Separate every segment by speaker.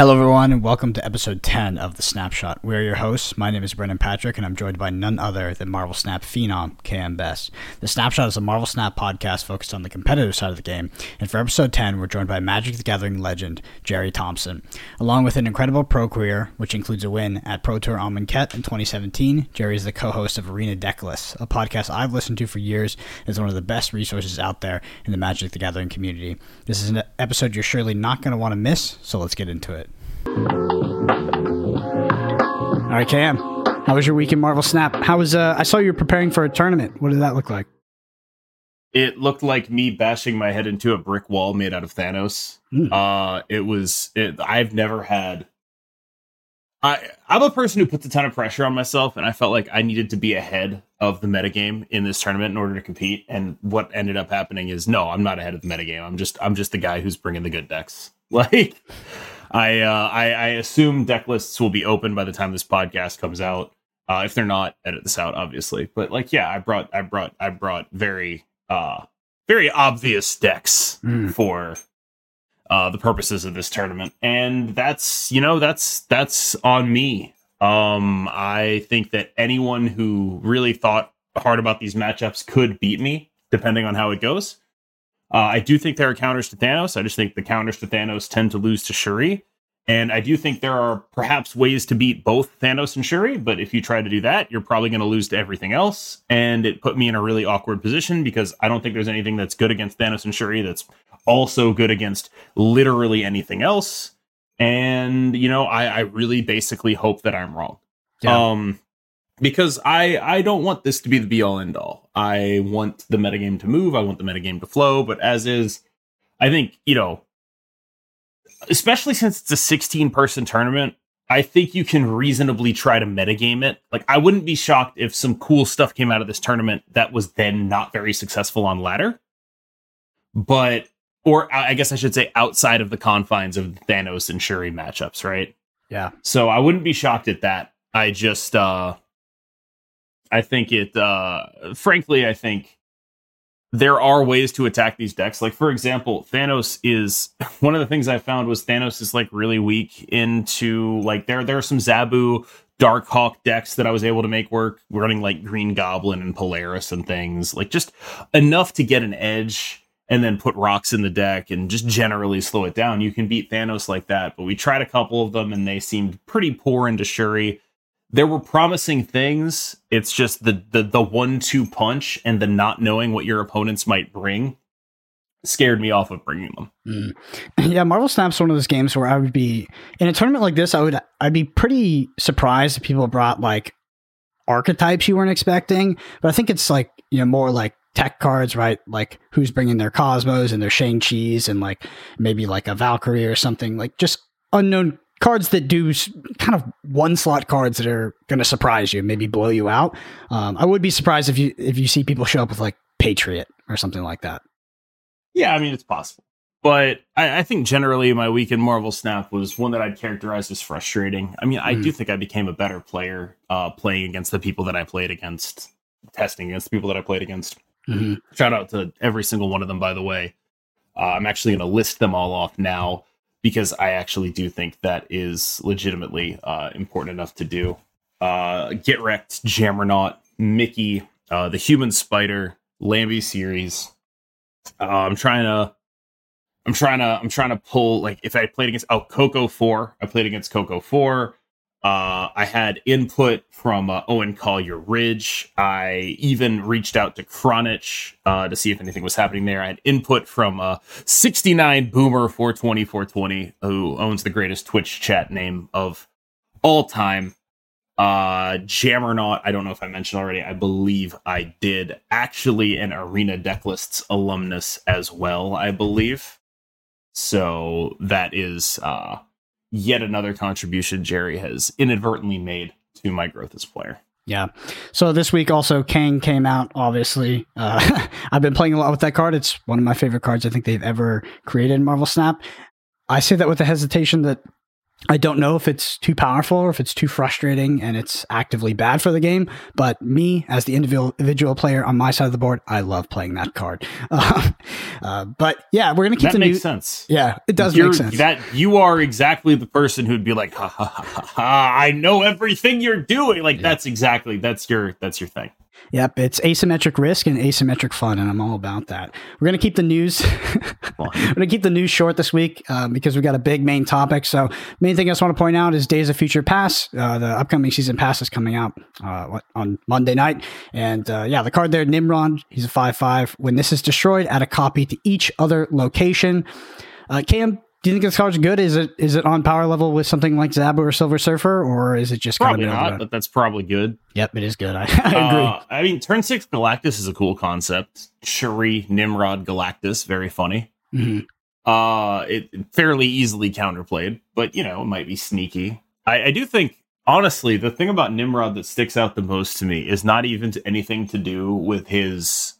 Speaker 1: Hello, everyone, and welcome to episode 10 of The Snapshot. We're your hosts. My name is Brendan Patrick, and I'm joined by none other than Marvel Snap phenom, KM Best. The Snapshot is a Marvel Snap podcast focused on the competitive side of the game, and for episode 10, we're joined by Magic the Gathering legend, Gerry Thompson. Along with an incredible pro career, which includes a win at Pro Tour Amonkhet in 2017, Gerry is the co host of Arena Decklist, a podcast I've listened to for years is one of the best resources out there in the Magic the Gathering community. This is an episode you're surely not going to want to miss, so let's get into it. All right, Cam. How was your week in Marvel Snap? How was uh I saw you were preparing for a tournament. What did that look like?
Speaker 2: It looked like me bashing my head into a brick wall made out of Thanos.
Speaker 1: Mm.
Speaker 2: Uh it was it, I've never had I I'm a person who puts a ton of pressure on myself and I felt like I needed to be ahead of the metagame in this tournament in order to compete and what ended up happening is no, I'm not ahead of the metagame. I'm just I'm just the guy who's bringing the good decks. Like I, uh, I I assume deck lists will be open by the time this podcast comes out. Uh, if they're not, edit this out, obviously. But like, yeah, I brought I brought I brought very uh very obvious decks
Speaker 1: Mm.
Speaker 2: for uh the purposes of this tournament, and that's you know that's that's on me. Um, I think that anyone who really thought hard about these matchups could beat me, depending on how it goes. Uh, I do think there are counters to Thanos. I just think the counters to Thanos tend to lose to Shuri. And I do think there are perhaps ways to beat both Thanos and Shuri, but if you try to do that, you're probably going to lose to everything else. And it put me in a really awkward position because I don't think there's anything that's good against Thanos and Shuri that's also good against literally anything else. And, you know, I, I really basically hope that I'm wrong.
Speaker 1: Yeah.
Speaker 2: Um, because I I don't want this to be the be all end all. I want the metagame to move. I want the metagame to flow. But as is, I think you know, especially since it's a 16 person tournament, I think you can reasonably try to metagame it. Like I wouldn't be shocked if some cool stuff came out of this tournament that was then not very successful on ladder. But or I guess I should say outside of the confines of Thanos and Shuri matchups, right?
Speaker 1: Yeah.
Speaker 2: So I wouldn't be shocked at that. I just uh I think it uh frankly I think there are ways to attack these decks. Like for example, Thanos is one of the things I found was Thanos is like really weak into like there there are some Zabu Darkhawk decks that I was able to make work running like Green Goblin and Polaris and things. Like just enough to get an edge and then put rocks in the deck and just generally slow it down. You can beat Thanos like that, but we tried a couple of them and they seemed pretty poor into Shuri. There were promising things. It's just the the the one two punch and the not knowing what your opponents might bring scared me off of bringing them.
Speaker 1: Mm. Yeah, Marvel Snap's one of those games where I would be in a tournament like this. I would I'd be pretty surprised if people brought like archetypes you weren't expecting. But I think it's like you know more like tech cards, right? Like who's bringing their Cosmos and their Shang Chi's and like maybe like a Valkyrie or something like just unknown cards that do kind of one slot cards that are going to surprise you, maybe blow you out. Um, I would be surprised if you if you see people show up with like Patriot or something like that.
Speaker 2: Yeah, I mean it's possible. But I, I think generally my week in Marvel Snap was one that I'd characterize as frustrating. I mean, I
Speaker 1: Mhm.
Speaker 2: do think I became a better player uh, playing against the people that I played against, testing against the people that I played against.
Speaker 1: Mm-hmm.
Speaker 2: Shout out to every single one of them, by the way. Uh, I'm actually going to list them all off now because I actually do think that is legitimately uh, important enough to do. Uh, Get Wrecked, Jammernaut, Mickey, uh, the Human Spider, Lambie series. Uh, I'm trying to, I'm trying to, I'm trying to pull like if I played against oh Coco Four, I played against Coco Four. Uh, I had input from uh, Owen Collier Ridge. I even reached out to Kronich uh, to see if anything was happening there. I had input from uh, 69 Boomer 420 420, who owns the greatest Twitch chat name of all time. Uh, Jammernaut, I don't know if I mentioned already. I believe I did. Actually, an Arena Decklists alumnus as well, I believe. So that is uh, yet another contribution Gerry has inadvertently made to my growth as a player.
Speaker 1: Yeah. So this week also Kang came out. Obviously, uh, I've been playing a lot with that card. It's one of my favorite cards I think they've ever created in Marvel Snap. I say that with the hesitation that I don't know if it's too powerful or if it's too frustrating and it's actively bad for the game. But me, as the individual, player on my side of the board, I love playing that card. Uh, uh, but yeah, we're gonna keep
Speaker 2: that
Speaker 1: the
Speaker 2: makes
Speaker 1: new-
Speaker 2: sense.
Speaker 1: Yeah, it does
Speaker 2: You're-
Speaker 1: make sense.
Speaker 2: That you are exactly the person who'd be like, ha ha ha ha, ha I know everything you're doing. Like
Speaker 1: Yeah.
Speaker 2: that's exactly that's your that's your thing.
Speaker 1: Yep, it's asymmetric risk and asymmetric fun, and I'm all about that. We're gonna keep the news. We're gonna keep the news short this week um, because we've got a big main topic. So, main thing I just want to point out is Days of Future Past. Uh, the upcoming season pass is coming out uh, on Monday night, and uh, yeah, the card there, Nimrod. He's a five-five. When this is destroyed, add a copy to each other location. Uh, Cam, do you think this card's good? Is it is it on power level with something like Zabu or Silver Surfer, or is it just
Speaker 2: Probably
Speaker 1: kind of
Speaker 2: not, but that's probably good.
Speaker 1: Yep, it is good. I, I agree.
Speaker 2: Uh, I mean, turn six Galactus is a cool concept. Shuri, Nimrod, Galactus, very funny.
Speaker 1: Mhm.
Speaker 2: Uh, it fairly easily counterplayed, but you know, it might be sneaky. I, I do think, honestly, the thing about Nimrod that sticks out the most to me is not even to anything to do with his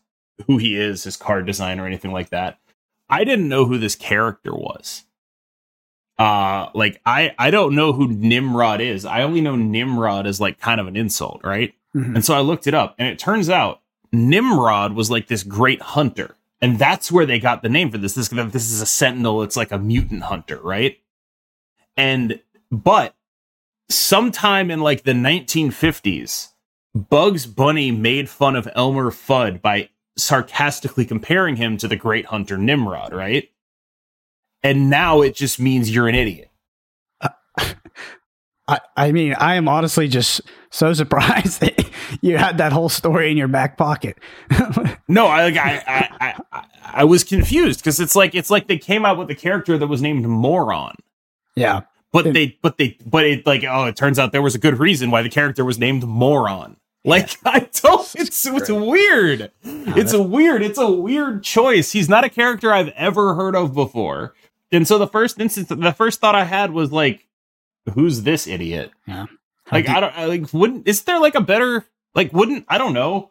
Speaker 2: who he is, his card design, or anything like that. I didn't know who this character was. Uh, like I I don't know who Nimrod is. I only know Nimrod as like kind of an insult, right?
Speaker 1: Mhm.
Speaker 2: And so I looked it up, and it turns out Nimrod was like this great hunter, and that's where they got the name for this. This this is a sentinel. It's like a mutant hunter, right? And but sometime in like the 1950s, Bugs Bunny made fun of Elmer Fudd by sarcastically comparing him to the great hunter Nimrod, right? And now it just means you're an idiot.
Speaker 1: I, I mean, I am honestly just so surprised that you had that whole story in your back pocket.
Speaker 2: No, I like I I I, I, was confused because it's like it's like they came out with a character that was named Moron.
Speaker 1: yeah.
Speaker 2: But
Speaker 1: It-
Speaker 2: they but they but it like oh it turns out there was a good reason why the character was named Moron. Like I don't it's it's weird. It's a weird it's a weird choice. He's not a character I've ever heard of before. And so the first instance the first thought I had was like who's this idiot?
Speaker 1: Yeah.
Speaker 2: Like I don't I, like wouldn't is there like a better like wouldn't I don't know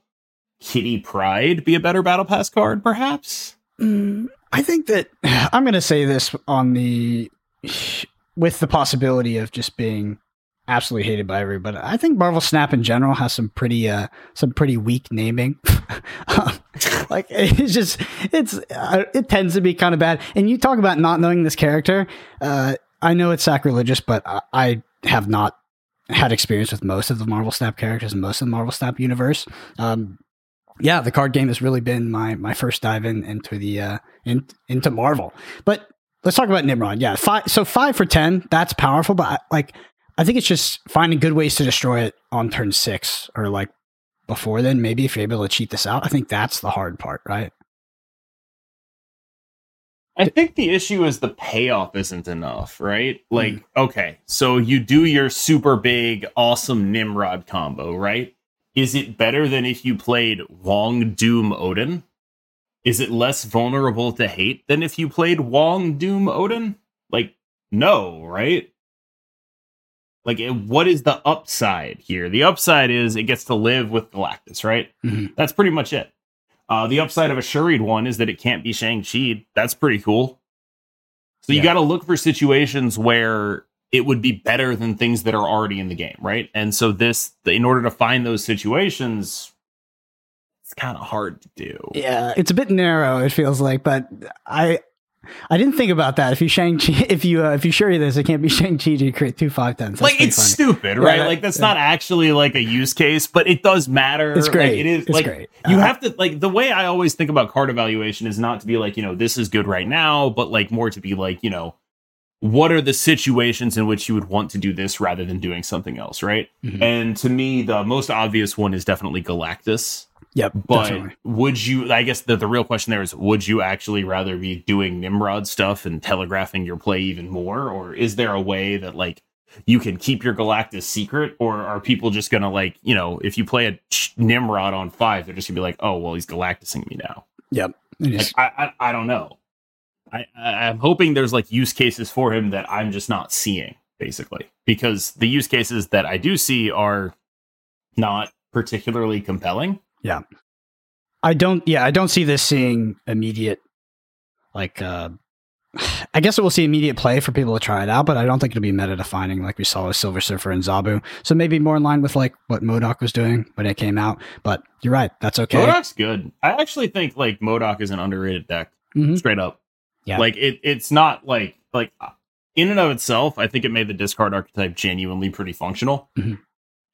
Speaker 2: Kitty Pryde be a better battle pass card perhaps?
Speaker 1: Mm, I think that I'm going to say this on the with the possibility of just being absolutely hated by everybody. I think Marvel Snap in general has some pretty uh some pretty weak naming. like it's just it's uh, it tends to be kind of bad. And you talk about not knowing this character. Uh, I know it's sacrilegious, but I, I have not had experience with most of the Marvel Snap characters and most of the Marvel Snap universe. Um, yeah, the card game has really been my my first dive in into the uh in, into Marvel. But let's talk about Nimrod. Yeah, five. So five for ten. That's powerful, but I, like I think it's just finding good ways to destroy it on turn six or like before then. Maybe if you're able to cheat this out, I think that's the hard part, right?
Speaker 2: I think the issue is the payoff isn't enough, right? Like, hmm. okay, so you do your super big, awesome Nimrod combo, right? Is it better than if you played Wong Doom Odin? Is it less vulnerable to hate than if you played Wong Doom Odin? Like, no, right? Like, what is the upside here? The upside is it gets to live with Galactus, right?
Speaker 1: Mhm.
Speaker 2: That's pretty much it. Uh, the upside of a Shuried one is that it can't be Shang-Chi. That's pretty cool. So you got to look for situations where it would be better than things that are already in the game, right? And so this, in order to find those situations, it's kind of hard to do.
Speaker 1: Yeah, it's a bit narrow. It feels like, but I I didn't think about that. If you Shang Chi, if you uh, if you sure this, it can't be Shang Chi to create two five tens.
Speaker 2: like it's stupid, right?
Speaker 1: that-
Speaker 2: like that's
Speaker 1: yeah.
Speaker 2: not actually like a use case, but it does matter.
Speaker 1: It's
Speaker 2: Like,
Speaker 1: great.
Speaker 2: it is
Speaker 1: It's
Speaker 2: like
Speaker 1: great.
Speaker 2: you
Speaker 1: Uh,
Speaker 2: have to like the way I always think about card evaluation is not to be like, you know, this is good right now, but like more to be like, you know, what are the situations in which you would want to do this rather than doing something else, right?
Speaker 1: Mhm.
Speaker 2: And to me, the most obvious one is definitely Galactus.
Speaker 1: Yep,
Speaker 2: But
Speaker 1: definitely.
Speaker 2: would you? I guess the, the real question there is: Would you actually rather be doing Nimrod stuff and telegraphing your play even more, or is there a way that like you can keep your Galactus secret, or are people just gonna like you know if you play a Nimrod on five, they're just gonna be like, oh well, he's Galactusing me now.
Speaker 1: Yep.
Speaker 2: Like I I, I don't know. I, I I'm hoping there's like use cases for him that I'm just not seeing, basically, because the use cases that I do see are not particularly compelling.
Speaker 1: I don't. Yeah, I don't see this seeing immediate, like, uh, I guess we'll see immediate play for people to try it out, but I don't think it'll be meta defining like we saw with Silver Surfer and Zabu. So maybe more in line with like what MODOK was doing when it came out. But you're right, that's okay.
Speaker 2: MODOK's good. I actually think like MODOK is an underrated deck,
Speaker 1: Mhm.
Speaker 2: straight up.
Speaker 1: Yeah.
Speaker 2: like it. It's not like like in and of itself. I think it made the discard archetype genuinely pretty functional.
Speaker 1: Mhm.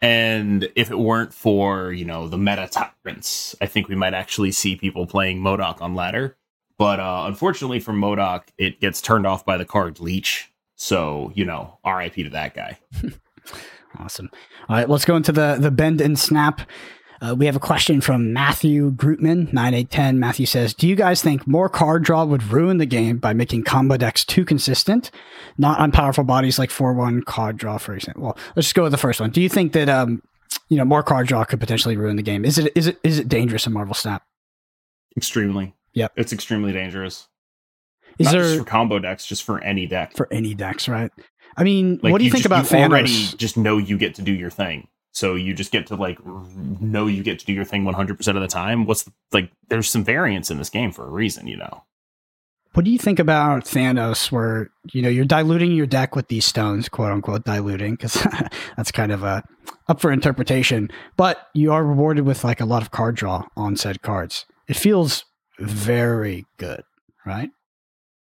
Speaker 2: And if it weren't for you know the meta tyrants, I think we might actually see people playing MODOK on ladder. But uh, unfortunately for MODOK, it gets turned off by the card Leech. So you know, RIP to that guy.
Speaker 1: Awesome. All right, let's go into the the bend and snap. Uh, we have a question from Matthew Grootman, 9810. Matthew says, Do you guys think more card draw would ruin the game by making combo decks too consistent? Not on powerful bodies like 4 1 card draw, for example. Well, let's just go with the first one. Do you think that um, you know, more card draw could potentially ruin the game? Is it is it is it dangerous in Marvel Snap?
Speaker 2: Extremely.
Speaker 1: Yep.
Speaker 2: It's extremely dangerous.
Speaker 1: Is
Speaker 2: Not
Speaker 1: there
Speaker 2: just for combo decks, just for any deck.
Speaker 1: for any decks, right? I mean,
Speaker 2: Like,
Speaker 1: what do you, think
Speaker 2: just-
Speaker 1: about
Speaker 2: you
Speaker 1: Thanos?
Speaker 2: already just know you get to do your thing. So you just get to like know you get to do your thing 100% of the time. What's the, like there's some variance in this game for a reason, you know.
Speaker 1: What do you think about Thanos, where you know you're diluting your deck with these stones, quote unquote, diluting, because that's kind of a up for interpretation. But you are rewarded with like a lot of card draw on said cards. It feels very good, right?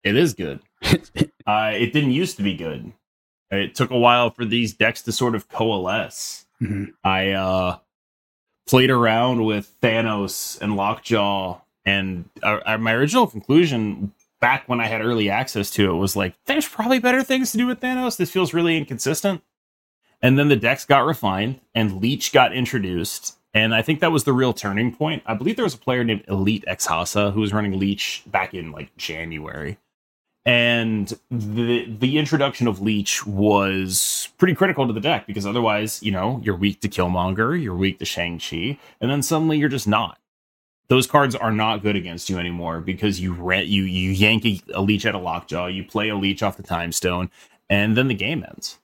Speaker 2: It is good. Uh, it didn't used to be good. It took a while for these decks to sort of coalesce.
Speaker 1: Mhm.
Speaker 2: I uh, played around with Thanos and Lockjaw, and uh, uh, my original conclusion back when I had early access to it was like, there's probably better things to do with Thanos. This feels really inconsistent. And then the decks got refined, and Leech got introduced. And I think that was the real turning point. I believe there was a player named Elite Exhasa who was running Leech back in like January and the the introduction of Leech was pretty critical to the deck because otherwise, you know, you're weak to Killmonger, you're weak to Shang Chi, and then suddenly you're just not. Those cards are not good against you anymore because you re- you you yank a, a Leech at a Lockjaw, you play a Leech off the Time Stone, and then the game ends.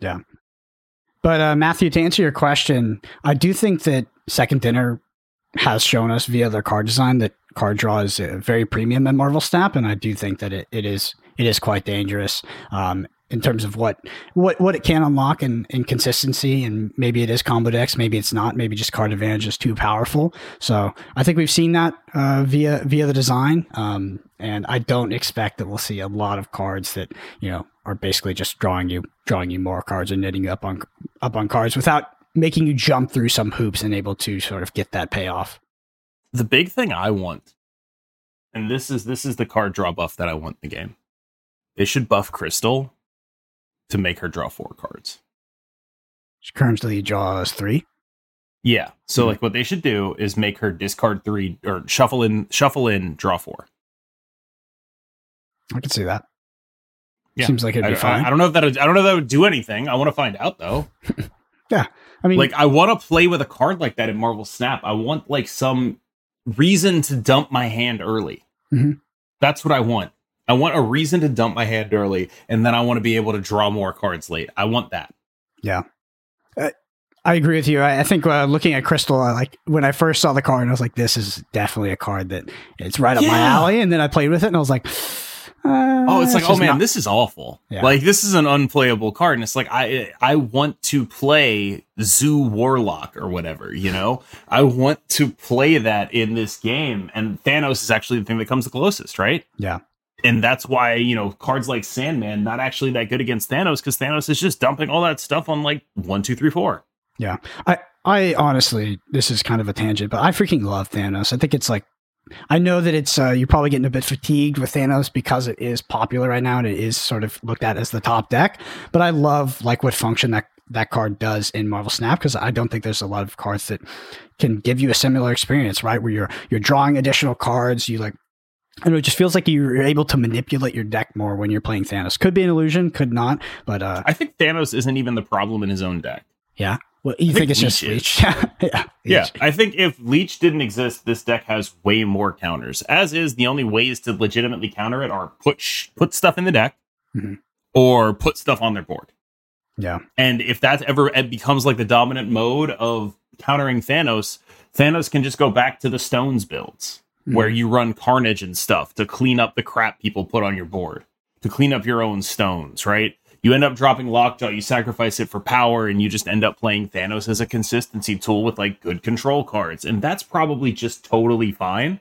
Speaker 2: Yeah.
Speaker 1: But uh, Matthew, to answer your question, I do think that Second Dinner has shown us via their card design that card draw is very premium in Marvel Snap, and I do think that it, it is it is quite dangerous um, in terms of what what what it can unlock in, in consistency, and maybe it is combo decks, maybe it's not, maybe just card advantage is too powerful. So I think we've seen that uh, via via the design, um, and I don't expect that we'll see a lot of cards that you know are basically just drawing you drawing you more cards and knitting you up on up on cards without making you jump through some hoops and able to sort of get that payoff.
Speaker 2: The big thing I want, and this is this is the card draw buff that I want in the game. They should buff Crystal to make her draw four cards.
Speaker 1: She currently draws three.
Speaker 2: Yeah. So
Speaker 1: Mhm.
Speaker 2: like what they should do is make her discard three or shuffle in shuffle in draw four.
Speaker 1: I can see that.
Speaker 2: Yeah.
Speaker 1: Seems like it'd
Speaker 2: I,
Speaker 1: be fine.
Speaker 2: I, I don't know if that I don't know if that would do anything. I want to find out though. Yeah.
Speaker 1: I mean,
Speaker 2: like I want to play with a card like that in Marvel Snap. I want like some reason to dump my hand early.
Speaker 1: Mhm.
Speaker 2: That's what I want. I want a reason to dump my hand early, and then I want to be able to draw more cards late. I want that. Yeah.
Speaker 1: I agree with you. I, I think uh, looking at Crystal, I like when I first saw the card, I was like, "This is definitely a card that it's right up my alley." And then I played with it, and I was like, uh,
Speaker 2: Oh, it's like, oh man,
Speaker 1: not-
Speaker 2: this is awful.
Speaker 1: Yeah.
Speaker 2: Like this is an unplayable card, and it's like I I want to play Zoo Warlock or whatever, you know. I want to play that in this game, and Thanos is actually the thing that comes the closest, right?
Speaker 1: Yeah.
Speaker 2: And that's why you know cards like Sandman not actually that good against Thanos because Thanos is just dumping all that stuff on like one, two, three, four.
Speaker 1: Yeah, I, I honestly, this is kind of a tangent, but I freaking love Thanos. I think it's like, I know that it's uh, you're probably getting a bit fatigued with Thanos because it is popular right now and it is sort of looked at as the top deck. But I love like what function that that card does in Marvel Snap because I don't think there's a lot of cards that can give you a similar experience, right? Where you're you're drawing additional cards, you like. Know, it just feels like you're able to manipulate your deck more when you're playing Thanos. Could be an illusion, could not, but uh,
Speaker 2: I think Thanos isn't even the problem in his own deck.
Speaker 1: Well, you
Speaker 2: I
Speaker 1: think,
Speaker 2: think
Speaker 1: it's just
Speaker 2: Leech
Speaker 1: Leech? yeah,
Speaker 2: Yeah, I think if Leech didn't exist, this deck has way more counters. As is, the only ways to legitimately counter it are put sh- put stuff in the deck,
Speaker 1: Mhm.
Speaker 2: or put stuff on their board.
Speaker 1: yeah.
Speaker 2: And if that ever it becomes like the dominant mode of countering Thanos, Thanos can just go back to the stones builds. mm-hmm. where you run carnage and stuff to clean up the crap people put on your board, to clean up your own stones, right? You end up dropping Lockjaw, you sacrifice it for power, and you just end up playing Thanos as a consistency tool with like good control cards. And that's probably just totally fine.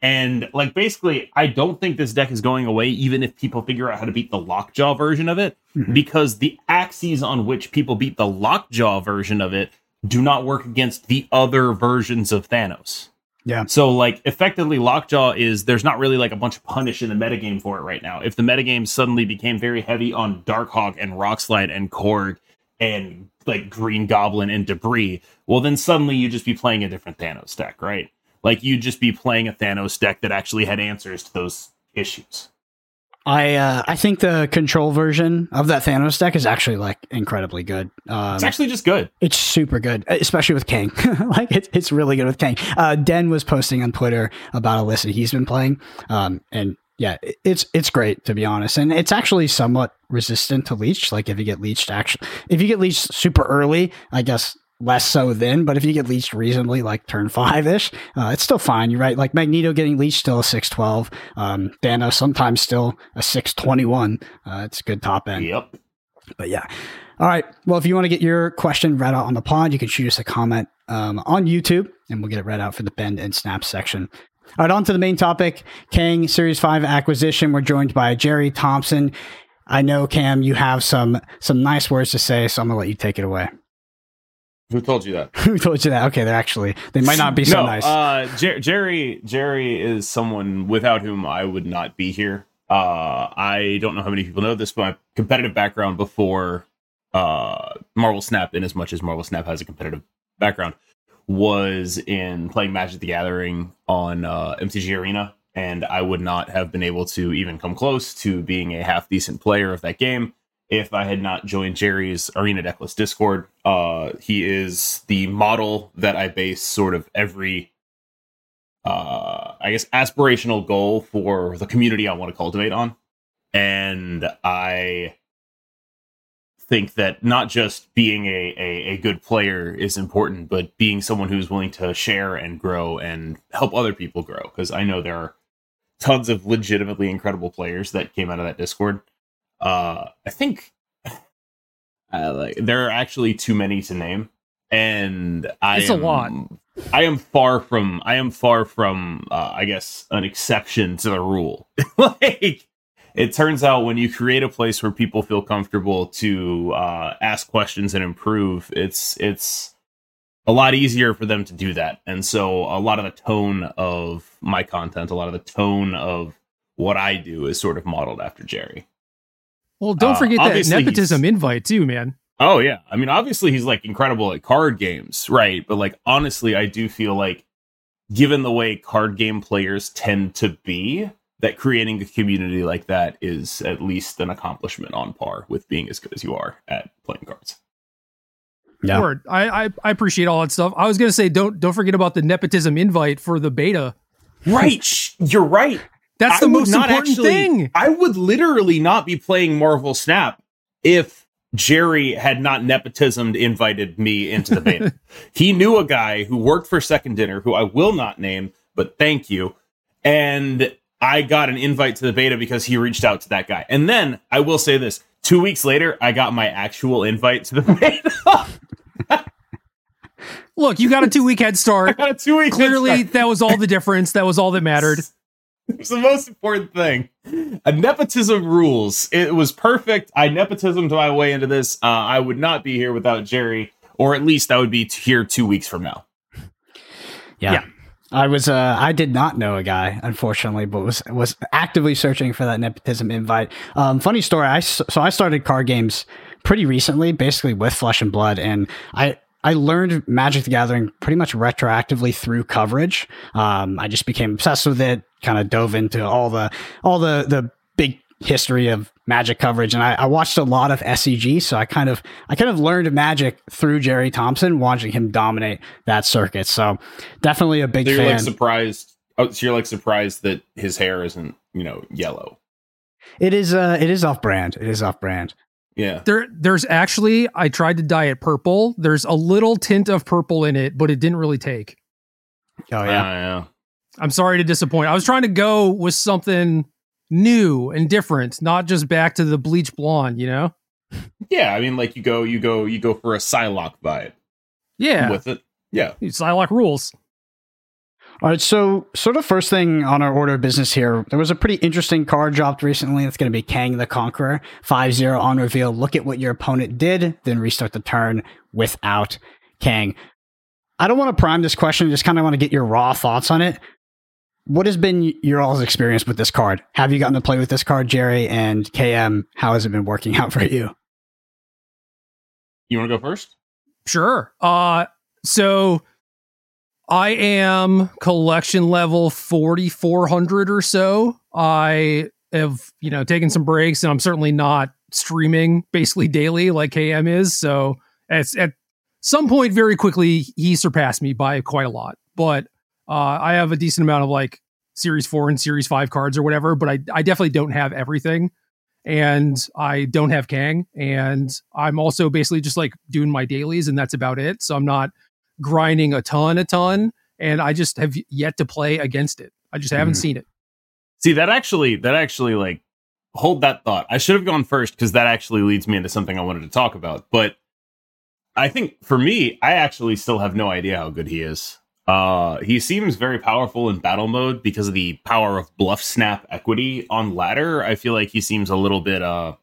Speaker 2: And like basically, I don't think this deck is going away, even if people figure out how to beat the Lockjaw version of it, mm-hmm. because the axes on which people beat the Lockjaw version of it do not work against the other versions of Thanos.
Speaker 1: Yeah.
Speaker 2: So like effectively Lockjaw is there's not really like a bunch of punish in the metagame for it right now. If the metagame suddenly became very heavy on Darkhawk and Rockslide and Korg and like Green Goblin and Debris, well then suddenly you'd just be playing a different Thanos deck, right? Like you'd just be playing a Thanos deck that actually had answers to those issues.
Speaker 1: I uh, I think the control version of that Thanos deck is actually like incredibly good.
Speaker 2: Um, it's actually just good.
Speaker 1: It's super good, especially with Kang. like it's it's really good with Kang. Uh, Den was posting on Twitter about a list that he's been playing, um, and yeah, it's it's great to be honest, and it's actually somewhat resistant to leech. Like if you get leeched, actually, if you get leeched super early, I guess less so then, but if you get leeched reasonably, like turn five ish, uh, it's still fine. You're right. Like Magneto getting leeched still a six twelve. Um, Thanos sometimes still a six twenty one. Uh, it's a good top end.
Speaker 2: Yep.
Speaker 1: But yeah. All right. Well, if you want to get your question read out on the pod, you can shoot us a comment um, on YouTube, and we'll get it read out for the bend and snap section. All right, on to the main topic Kang Series 5 acquisition. We're joined by Gerry Thompson. I know, Cam, you have some some nice words to say, so I'm going to let you take it away.
Speaker 2: Who told you that?
Speaker 1: Who told you that? Okay, they're actually they might not be so
Speaker 2: no,
Speaker 1: nice.
Speaker 2: Uh, Jer- Gerry Gerry is someone without whom I would not be here. Uh, I don't know how many people know this, but my competitive background before uh, Marvel Snap, in as much as Marvel Snap has a competitive background, was in playing Magic the Gathering on uh, MTG Arena, and I would not have been able to even come close to being a half decent player of that game if I had not joined Gerry's Arena Decklist Discord. Uh, he is the model that I base sort of every, uh, I guess, aspirational goal for the community I want to cultivate on. And I think that not just being a, a, a good player is important, but being someone who's willing to share and grow and help other people grow. Because I know there are tons of legitimately incredible players that came out of that Discord uh, I think uh, like there are actually too many to name, and I
Speaker 3: it's
Speaker 2: am,
Speaker 3: a lot.
Speaker 2: I am far from I am far from uh, I guess an exception to the rule. like it turns out when you create a place where people feel comfortable to uh, ask questions and improve, it's it's a lot easier for them to do that. And so a lot of the tone of my content, a lot of the tone of what I do is sort of modeled after Gerry.
Speaker 3: Well, don't uh, forget that nepotism invite too, man.
Speaker 2: Oh yeah, I mean, obviously he's like incredible at card games, right? But like honestly, I do feel like, given the way card game players tend to be, that creating a community like that is at least an accomplishment on par with being as good as you are at playing cards.
Speaker 3: Yeah. Word. I, I, I appreciate all that stuff. I was gonna say don't don't forget about the nepotism invite for the beta.
Speaker 2: Right. You're right.
Speaker 3: That's the most important actually, thing.
Speaker 2: I would literally not be playing Marvel Snap if Gerry had not nepotism invited me into the beta. he knew a guy who worked for Second Dinner, who I will not name, but thank you. And I got an invite to the beta because he reached out to that guy. And then I will say this two weeks later, I got my actual invite to the beta.
Speaker 3: Look, you got a two week head start.
Speaker 2: I got a two week
Speaker 3: Clearly, that was all the difference. That was all that mattered.
Speaker 2: It's the most important thing. A nepotism rules. It was perfect. I nepotismed my way into this. Uh, I would not be here without Gerry, or at least I would be here two weeks from now.
Speaker 1: Yeah. yeah. I was uh, I did not know a guy, unfortunately, but was was actively searching for that nepotism invite. Um, funny story. I so I started card games pretty recently, basically with Flesh and Blood, and I I learned Magic the Gathering pretty much retroactively through coverage. Um, I just became obsessed with it, kind of dove into all the all the the big history of Magic coverage, and I, I, watched a lot of SCG. So I kind of I kind of learned Magic through Gerry Thompson, watching him dominate that circuit. So definitely a big
Speaker 2: so you're
Speaker 1: fan.
Speaker 2: Like surprised. Oh, so you're like surprised that his hair isn't you know yellow.
Speaker 1: It is. Uh, it is off brand. It is off brand.
Speaker 2: Yeah.
Speaker 3: There there's actually I tried to dye it purple. There's a little tint of purple in it, but it didn't really take.
Speaker 1: Oh yeah. Uh, yeah.
Speaker 3: I'm sorry to disappoint. I was trying to go with something new and different, not just back to the bleach blonde, you know?
Speaker 2: Yeah, I mean like you go you go you go for a Psylocke vibe.
Speaker 3: Yeah.
Speaker 2: With it. Yeah.
Speaker 3: Psylocke rules.
Speaker 1: All right, so sort of first thing on our order of business here, there was a pretty interesting card dropped recently. It's going to be Kang the Conqueror, 5-0 on reveal. Look at what your opponent did, then restart the turn without Kang. I don't want to prime this question, just kind of want to get your raw thoughts on it. What has been your all's experience with this card? Have you gotten to play with this card, Gerry and KM? How has it been working out for you?
Speaker 2: You want to go first?
Speaker 3: Sure. Uh so I am collection level 4400 or so. I have, you know, taken some breaks and I'm certainly not streaming basically daily like KM is. So it's at some point very quickly he surpassed me by quite a lot. But uh, I have a decent amount of like series 4 and series 5 cards or whatever, but I I definitely don't have everything. And I don't have Kang and I'm also basically just like doing my dailies and that's about it. So I'm not grinding a ton a ton and I just have yet to play against it. I just haven't mm. seen it.
Speaker 2: See, that actually, that actually, like, hold that thought. I should have gone first because that actually leads me into something I wanted to talk about. But I think for me, I actually still have no idea how good he is. Uh, he seems very powerful in battle mode because of the power of bluff snap equity on ladder. I feel like he seems a little bit uh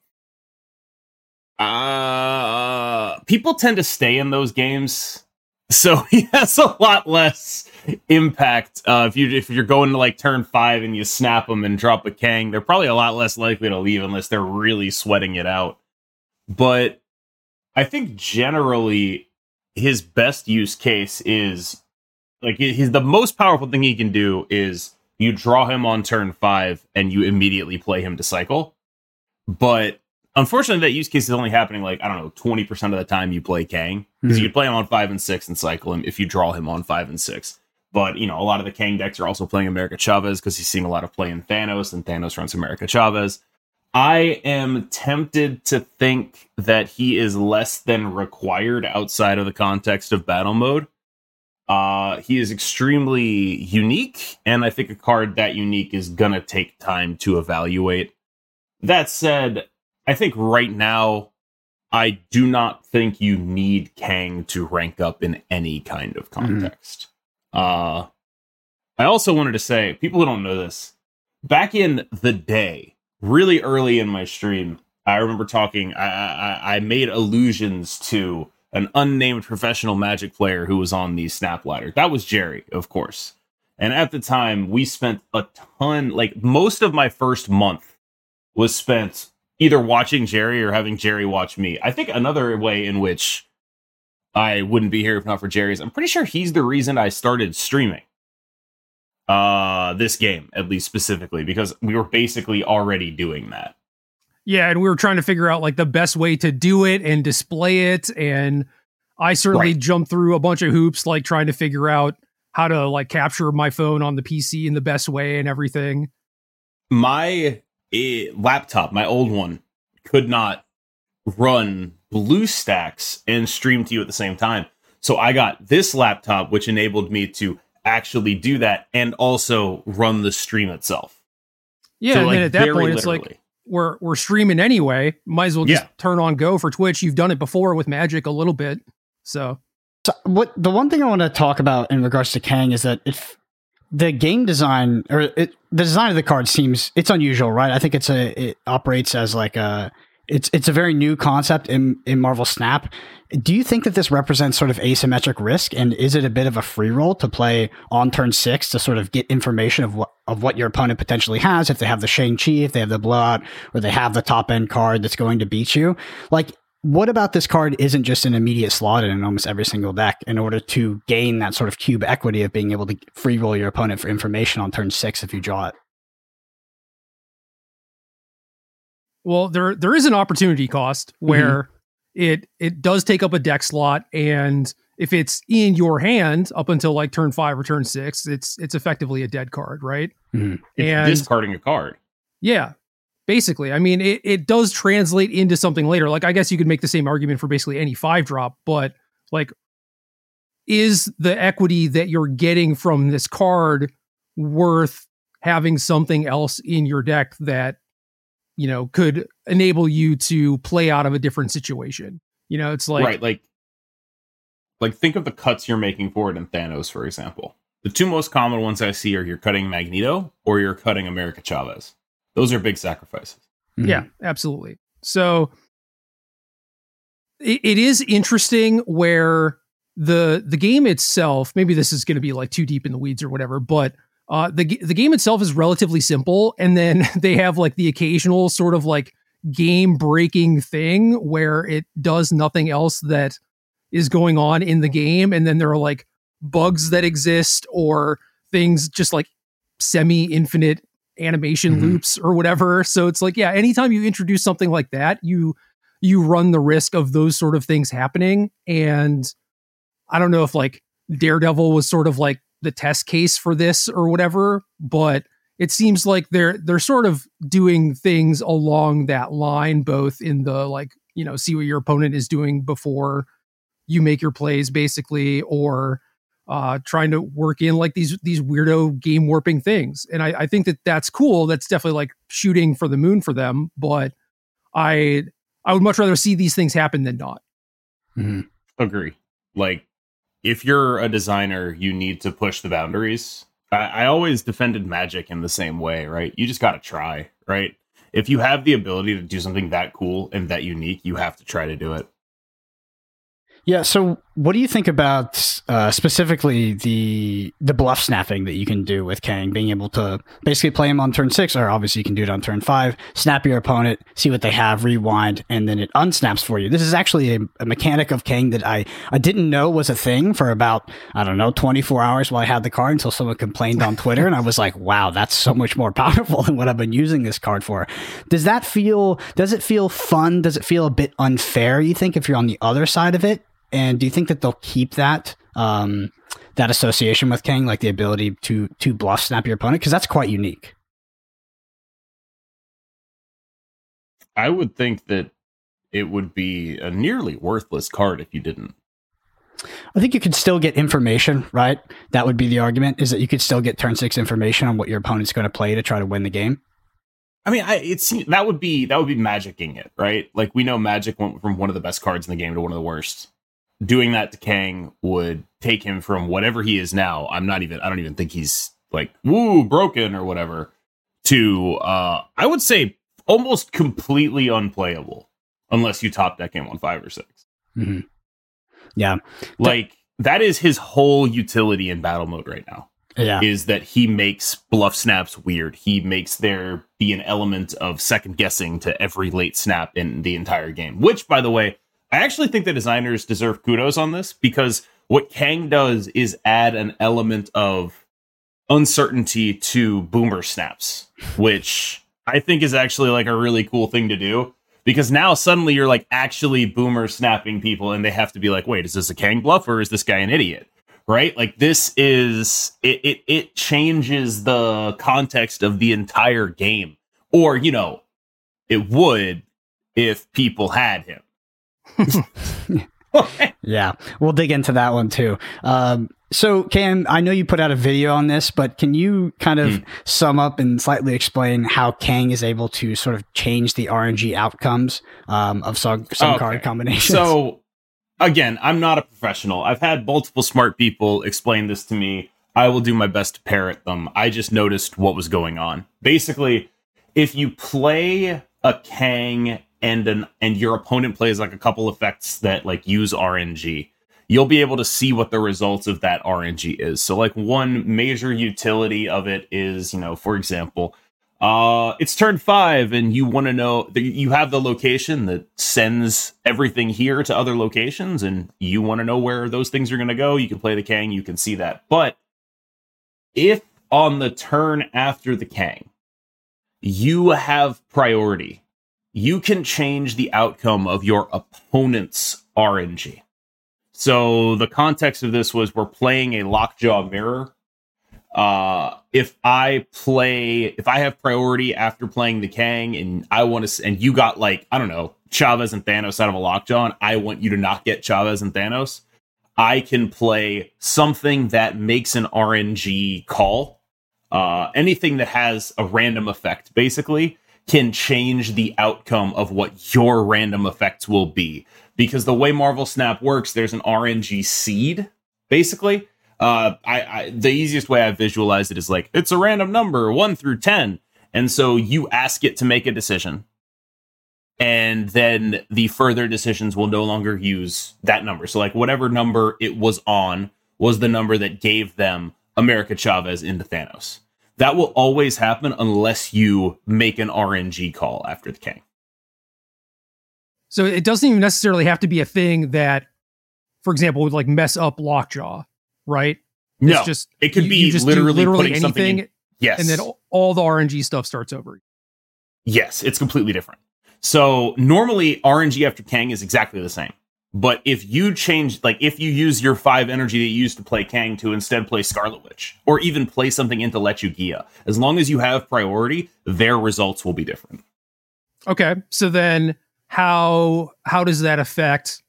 Speaker 2: uh people tend to stay in those games so he has a lot less impact. Uh, if you if you're going to like turn five and you snap them and drop a Kang, they're probably a lot less likely to leave unless they're really sweating it out. But I think generally his best use case is like he's the most powerful thing he can do is you draw him on turn five and you immediately play him to cycle. But Unfortunately, that use case is only happening like I don't know twenty percent of the time you play Kang because mm-hmm. you could play him on five and six and cycle him if you draw him on five and six. But you know, a lot of the Kang decks are also playing America Chavez because he's seeing a lot of play in Thanos, and Thanos runs America Chavez. I am tempted to think that he is less than required outside of the context of battle mode. Uh, he is extremely unique, and I think a card that unique is gonna take time to evaluate. That said, I think right now, I do not think you need Kang to rank up in any kind of mm-hmm. context. Mm-hmm. Uh, I also wanted to say, people who don't know this, back in the day, really early in my stream, I remember talking. I, I, I made allusions to an unnamed professional Magic player who was on the Snap ladder. That was Gerry, of course. And at the time, we spent a ton. Like most of my first month was spent either watching Gerry or having Gerry watch me. I think another way in which I wouldn't be here if not for Gerry's, I'm pretty sure he's the reason I started streaming uh this game at least specifically because we were basically already doing that.
Speaker 3: Yeah, and we were trying to figure out like the best way to do it and display it and I certainly right. jumped through a bunch of hoops like trying to figure out how to like capture my phone on the PC in the best way and everything.
Speaker 2: My it, laptop, my old one, could not run BlueStacks and stream to you at the same time. So I got this laptop, which enabled me to actually do that and also run the stream itself.
Speaker 3: Yeah, so, and like, then at that point, it's like we're we're streaming anyway. Might as well just yeah. turn on Go for Twitch. You've done it before with Magic a little bit, so.
Speaker 1: So what the one thing I want to talk about in regards to Kang is that if the game design or it, the design of the card seems it's unusual, right? I think it's a it operates as like a it's it's a very new concept in in Marvel Snap. Do you think that this represents sort of asymmetric risk, and is it a bit of a free roll to play on turn six to sort of get information of what of what your opponent potentially has if they have the Shang Chi, if they have the blowout, or they have the top end card that's going to beat you? Like what about this card isn't just an immediate slot in almost every single deck in order to gain that sort of cube equity of being able to free roll your opponent for information on turn six if you draw it?
Speaker 3: Well, there there is an opportunity cost where mm-hmm. it it does take up a deck slot, and if it's in your hand up until like turn five or turn six, it's it's effectively a dead card, right?
Speaker 2: Mm-hmm. And discarding a card.
Speaker 3: Yeah, basically. I mean, it, it does translate into something later. Like, I guess you could make the same argument for basically any five drop, but like, is the equity that you're getting from this card worth having something else in your deck that you know could enable you to play out of a different situation. You know, it's like
Speaker 2: right, like like think of the cuts you're making for it in Thanos, for example. The two most common ones I see are you're cutting Magneto or you're cutting America Chavez. Those are big sacrifices.
Speaker 3: Mm-hmm. Yeah, absolutely. So it, it is interesting where the the game itself, maybe this is going to be like too deep in the weeds or whatever, but uh, the the game itself is relatively simple, and then they have like the occasional sort of like game breaking thing where it does nothing else that is going on in the game, and then there are like bugs that exist or things just like semi infinite animation mm-hmm. loops or whatever. So it's like, yeah, anytime you introduce something like that, you you run the risk of those sort of things happening. And I don't know if like Daredevil was sort of like the test case for this or whatever, but it seems like they're they're sort of doing things along that line, both in the like, you know, see what your opponent is doing before you make your plays basically, or uh, trying to work in like these these weirdo game warping things. And I, I think that that's cool. That's definitely like shooting for the moon for them. But I I would much rather see these things happen than not.
Speaker 2: Mm-hmm. Agree. Like if you're a designer, you need to push the boundaries. I, I always defended magic in the same way, right? You just got to try, right? If you have the ability to do something that cool and that unique, you have to try to do it.
Speaker 1: Yeah. So, what do you think about uh, specifically the the bluff snapping that you can do with Kang, being able to basically play him on turn six, or obviously you can do it on turn five, snap your opponent, see what they have, rewind, and then it unsnaps for you. This is actually a, a mechanic of Kang that I I didn't know was a thing for about I don't know 24 hours while I had the card until someone complained on Twitter, and I was like, wow, that's so much more powerful than what I've been using this card for. Does that feel? Does it feel fun? Does it feel a bit unfair? You think if you're on the other side of it? And do you think that they'll keep that um, that association with Kang, like the ability to to bluff snap your opponent, because that's quite unique.
Speaker 2: I would think that it would be a nearly worthless card if you didn't.
Speaker 1: I think you could still get information, right? That would be the argument: is that you could still get turn six information on what your opponent's going to play to try to win the game.
Speaker 2: I mean, I, it's that would be that would be magicking it, right? Like we know Magik went from one of the best cards in the game to one of the worst doing that to Kang would take him from whatever he is now. I'm not even I don't even think he's like woo broken or whatever to uh I would say almost completely unplayable unless you top deck him on 5 or 6.
Speaker 1: Mm-hmm. Yeah.
Speaker 2: Like that is his whole utility in battle mode right now.
Speaker 1: Yeah.
Speaker 2: Is that he makes bluff snaps weird. He makes there be an element of second guessing to every late snap in the entire game. Which by the way, I actually think the designers deserve kudos on this because what Kang does is add an element of uncertainty to boomer snaps, which I think is actually like a really cool thing to do because now suddenly you're like actually boomer snapping people and they have to be like, wait, is this a Kang bluff or is this guy an idiot? Right? Like this is it it, it changes the context of the entire game. Or, you know, it would if people had him
Speaker 1: yeah, we'll dig into that one too. Um, so, Cam, I know you put out a video on this, but can you kind of mm. sum up and slightly explain how Kang is able to sort of change the RNG outcomes um, of some, some okay. card combinations?
Speaker 2: So, again, I'm not a professional. I've had multiple smart people explain this to me. I will do my best to parrot them. I just noticed what was going on. Basically, if you play a Kang and an and your opponent plays like a couple effects that like use RNG, you'll be able to see what the results of that RNG is. So like one major utility of it is, you know, for example, uh it's turn 5 and you want to know that you have the location that sends everything here to other locations and you want to know where those things are going to go, you can play the Kang, you can see that. But if on the turn after the Kang, you have priority you can change the outcome of your opponent's RNG. So the context of this was we're playing a lockjaw mirror. Uh, if I play, if I have priority after playing the Kang, and I want to, and you got like I don't know Chavez and Thanos out of a lockjaw, and I want you to not get Chavez and Thanos, I can play something that makes an RNG call uh, anything that has a random effect basically can change the outcome of what your random effects will be. Because the way Marvel Snap works, there's an RNG seed, basically. Uh, I, I the easiest way I visualize it is like it's a random number, one through ten, and so you ask it to make a decision, and then the further decisions will no longer use that number. So like whatever number it was on was the number that gave them America Chavez into Thanos. That will always happen unless you make an RNG call after the Kang.
Speaker 3: So it doesn't even necessarily have to be a thing that, for example, would like mess up Lockjaw, right?
Speaker 2: No,
Speaker 3: just
Speaker 2: it could
Speaker 3: you-
Speaker 2: be
Speaker 3: you just
Speaker 2: literally,
Speaker 3: literally
Speaker 2: putting something
Speaker 3: anything,
Speaker 2: in- Yes,
Speaker 3: and then all- all the RNG stuff starts over.
Speaker 2: Yes, it's completely different. So normally RNG after Kang is exactly the same. But if you change, like if you use your five energy that you used to play Kang to instead play Scarlet Witch, or even play something into Lechugia, as long as you have priority, their results will be different.
Speaker 3: Okay, so then how how does that affect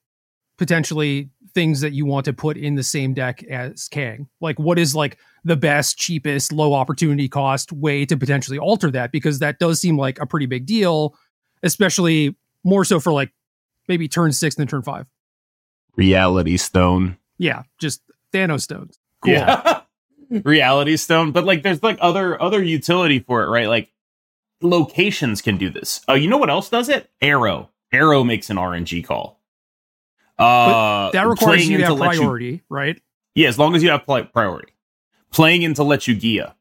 Speaker 3: potentially things that you want to put in the same deck as Kang? Like, what is like the best, cheapest, low opportunity cost way to potentially alter that? Because that does seem like a pretty big deal, especially more so for like maybe turn six than turn five.
Speaker 2: Reality Stone.
Speaker 3: Yeah, just Thanos stones. Cool.
Speaker 2: Yeah. Reality Stone. But like there's like other other utility for it, right? Like locations can do this. Uh, you know what else does it? Arrow. Arrow makes an RNG call. Uh,
Speaker 3: That requires
Speaker 2: playing
Speaker 3: you to
Speaker 2: into
Speaker 3: have
Speaker 2: let you-
Speaker 3: priority, right?
Speaker 2: Yeah, as long as you have pli- priority. Playing into Lechugia,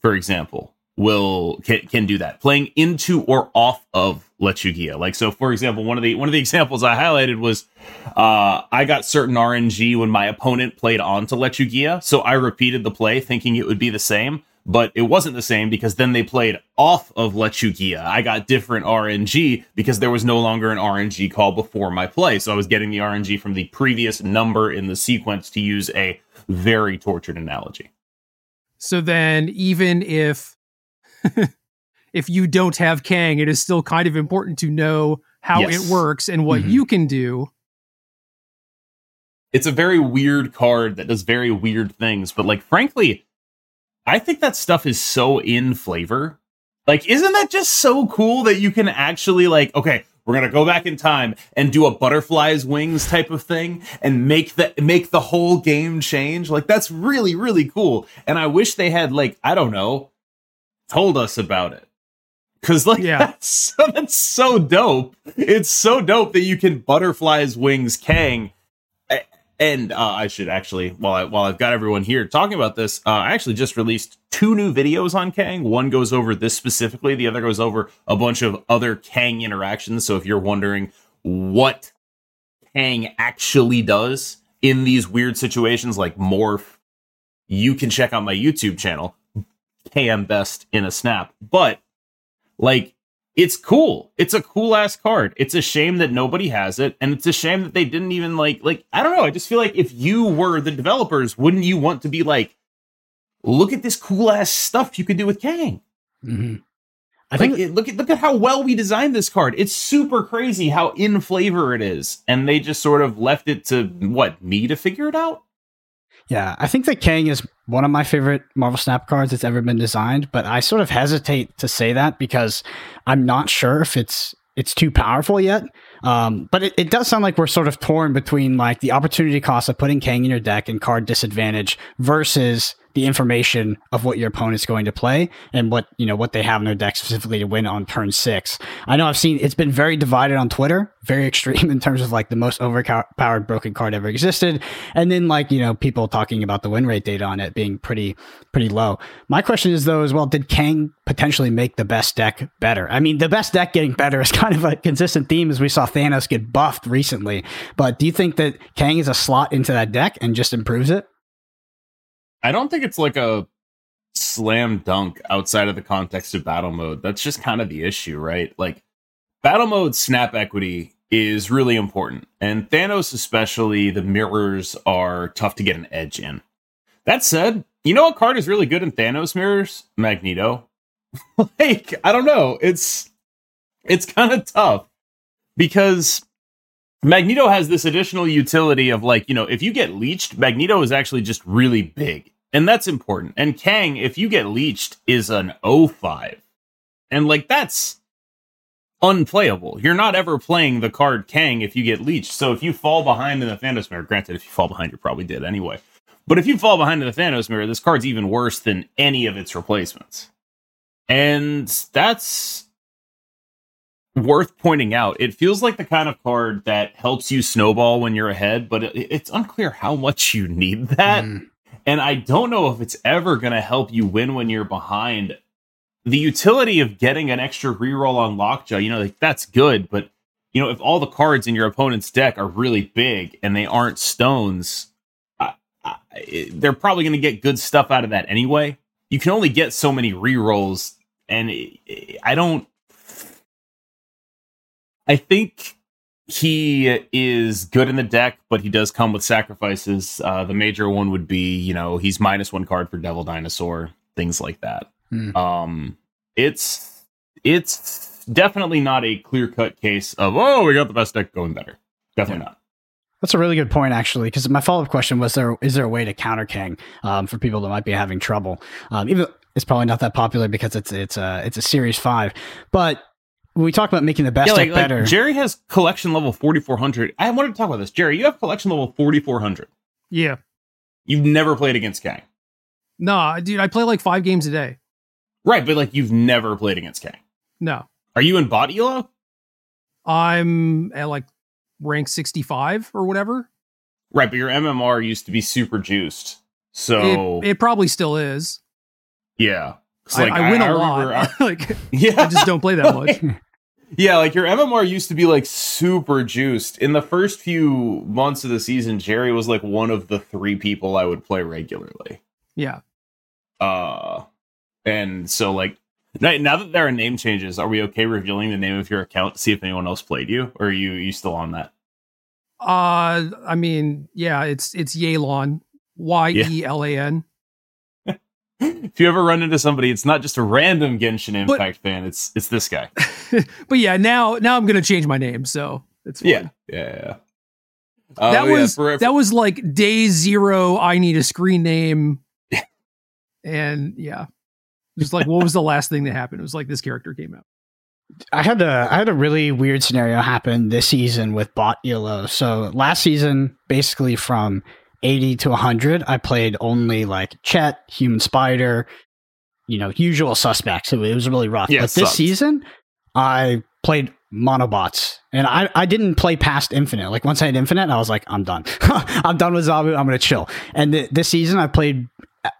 Speaker 2: for example, will can, can do that. Playing into or off of Lechugia. Like so, for example, one of the one of the examples I highlighted was uh, I got certain RNG when my opponent played onto Lechugia, so I repeated the play thinking it would be the same, but it wasn't the same because then they played off of Lechugia. I got different RNG because there was no longer an RNG call before my play, so I was getting the RNG from the previous number in the sequence to use a very tortured analogy.
Speaker 3: So then, even if if you don't have Kang, it is still kind of important to know how
Speaker 2: Yes.
Speaker 3: it works and what
Speaker 1: Mhm.
Speaker 3: you can do.
Speaker 2: it's a very weird card that does very weird things but like frankly i think that stuff is so in flavor like isn't that just so cool that you can actually like okay we're gonna go back in time and do a butterfly's wings type of thing and make the make the whole game change like that's really really cool and i wish they had like i don't know told us about it Cause like
Speaker 3: Yeah.
Speaker 2: that's so, that's so dope. It's so dope that you can butterflies wings Kang and uh, I should actually, while I while I've got everyone here talking about this, uh, I actually just released two new videos on Kang. One goes over this specifically, the other goes over a bunch of other Kang interactions. So if you're wondering what Kang actually does in these weird situations like morph, you can check out my YouTube channel, KM Best in a Snap. But like it's cool. It's a cool ass card. It's a shame that nobody has it, and it's a shame that they didn't even like like I don't know. I just feel like if you were the developers, wouldn't you want to be like, look at this cool ass stuff you could do with Kang?
Speaker 1: hmm I
Speaker 2: I
Speaker 1: think
Speaker 2: think look at look at how well we designed this card. It's super crazy how in flavor it is, and they just sort of left it to what me to figure it out.
Speaker 1: Yeah, I think that Kang is one of my favorite Marvel Snap cards that's ever been designed, but I sort of hesitate to say that because I'm not sure if it's it's too powerful yet. Um, but it, it does sound like we're sort of torn between like the opportunity cost of putting Kang in your deck and card disadvantage versus the information of what your opponent's going to play and what you know what they have in their deck specifically to win on turn six. I know I've seen it's been very divided on Twitter, very extreme in terms of like the most overpowered broken card ever existed, and then like you know people talking about the win rate data on it being pretty pretty low. My question is though as well, did Kang potentially make the best deck better? I mean, the best deck getting better is kind of a consistent theme as we saw Thanos get buffed recently. But do you think that Kang is a slot into that deck and just improves it?
Speaker 2: I don't think it's like a slam dunk outside of the context of battle mode. That's just kind of the issue, right? Like battle mode snap equity is really important. And Thanos especially, the mirrors are tough to get an edge in. That said, you know what card is really good in Thanos mirrors? Magneto. like, I don't know. It's it's kind of tough because Magneto has this additional utility of like, you know, if you get leeched, Magneto is actually just really big And that's important. And Kang, if you get leeched, is an 05. And like that's unplayable. You're not ever playing the card Kang if you get leeched. So if you fall behind in the Thanos mirror, granted, if you fall behind, you probably did anyway. But if you fall behind in the Thanos mirror, this card's even worse than any of its replacements. And that's worth pointing out. It feels like the kind of card that helps you snowball when you're ahead, but it, it's unclear how much you need that. Mm. And I don't know if it's ever going to help you win when you're behind. The utility of getting an extra reroll on Lockjaw, you know, like that's good, but you know, if all the cards in your opponent's deck are really big and they aren't stones, uh, uh, they're probably going to get good stuff out of that anyway. You can only get so many rerolls, and I don't I think he is good in the deck, but he does come with sacrifices. Uh, the major one would be, you know, he's minus one card for Devil Dinosaur, things like that. Hmm. Um, it's it's definitely not a clear cut case of oh, we got the best deck going better. Definitely yeah. not.
Speaker 1: That's a really good point, actually, because my follow up question was: there is there a way to counter Kang um, for people that might be having trouble? Um, even it's probably not that popular because it's it's a it's a Series Five, but we talk about making the best yeah, like, deck better,
Speaker 2: like Gerry has collection level 4400. I wanted to talk about this. Gerry, you have collection level 4400.
Speaker 3: Yeah.
Speaker 2: You've never played against Kang.
Speaker 3: No, dude, I play like five games a day.
Speaker 2: Right, but like you've never played against Kang.
Speaker 3: No.
Speaker 2: Are you in bot elo?
Speaker 3: I'm at like rank 65 or whatever.
Speaker 2: Right, but your MMR used to be super juiced. So
Speaker 3: it, it probably still is.
Speaker 2: Yeah.
Speaker 3: Like, I, I, win I, a lot. I, like, yeah, I just don't play that much.
Speaker 2: Yeah, like your MMR used to be like super juiced. In the first few months of the season, Gerry was like one of the three people I would play regularly.
Speaker 3: Yeah.
Speaker 2: Uh, and so like now that there are name changes, are we okay revealing the name of your account to see if anyone else played you, or are you you still on that?
Speaker 3: Uh, I mean, yeah, it's it's Yelan, Y E L A N
Speaker 2: if you ever run into somebody, it's not just a random Genshin Impact but, fan. It's it's this guy.
Speaker 3: but yeah, now now I'm gonna change my name, so it's
Speaker 2: yeah, yeah, yeah.
Speaker 3: Uh, that was yeah, for, that was like day zero. I need a screen name, and yeah, just like what was the last thing that happened? It was like this character came out.
Speaker 1: I had a I had a really weird scenario happen this season with bot elo. So last season, basically from 80 to 100, I played only like Chet, Human Spider, you know, usual suspects. It, was really rough. Yeah, but this season, I played monobots. And I, I didn't play past infinite. Like once i had infinite i was like i'm done. I'm done with zombie i'm gonna chill. And th- this season i played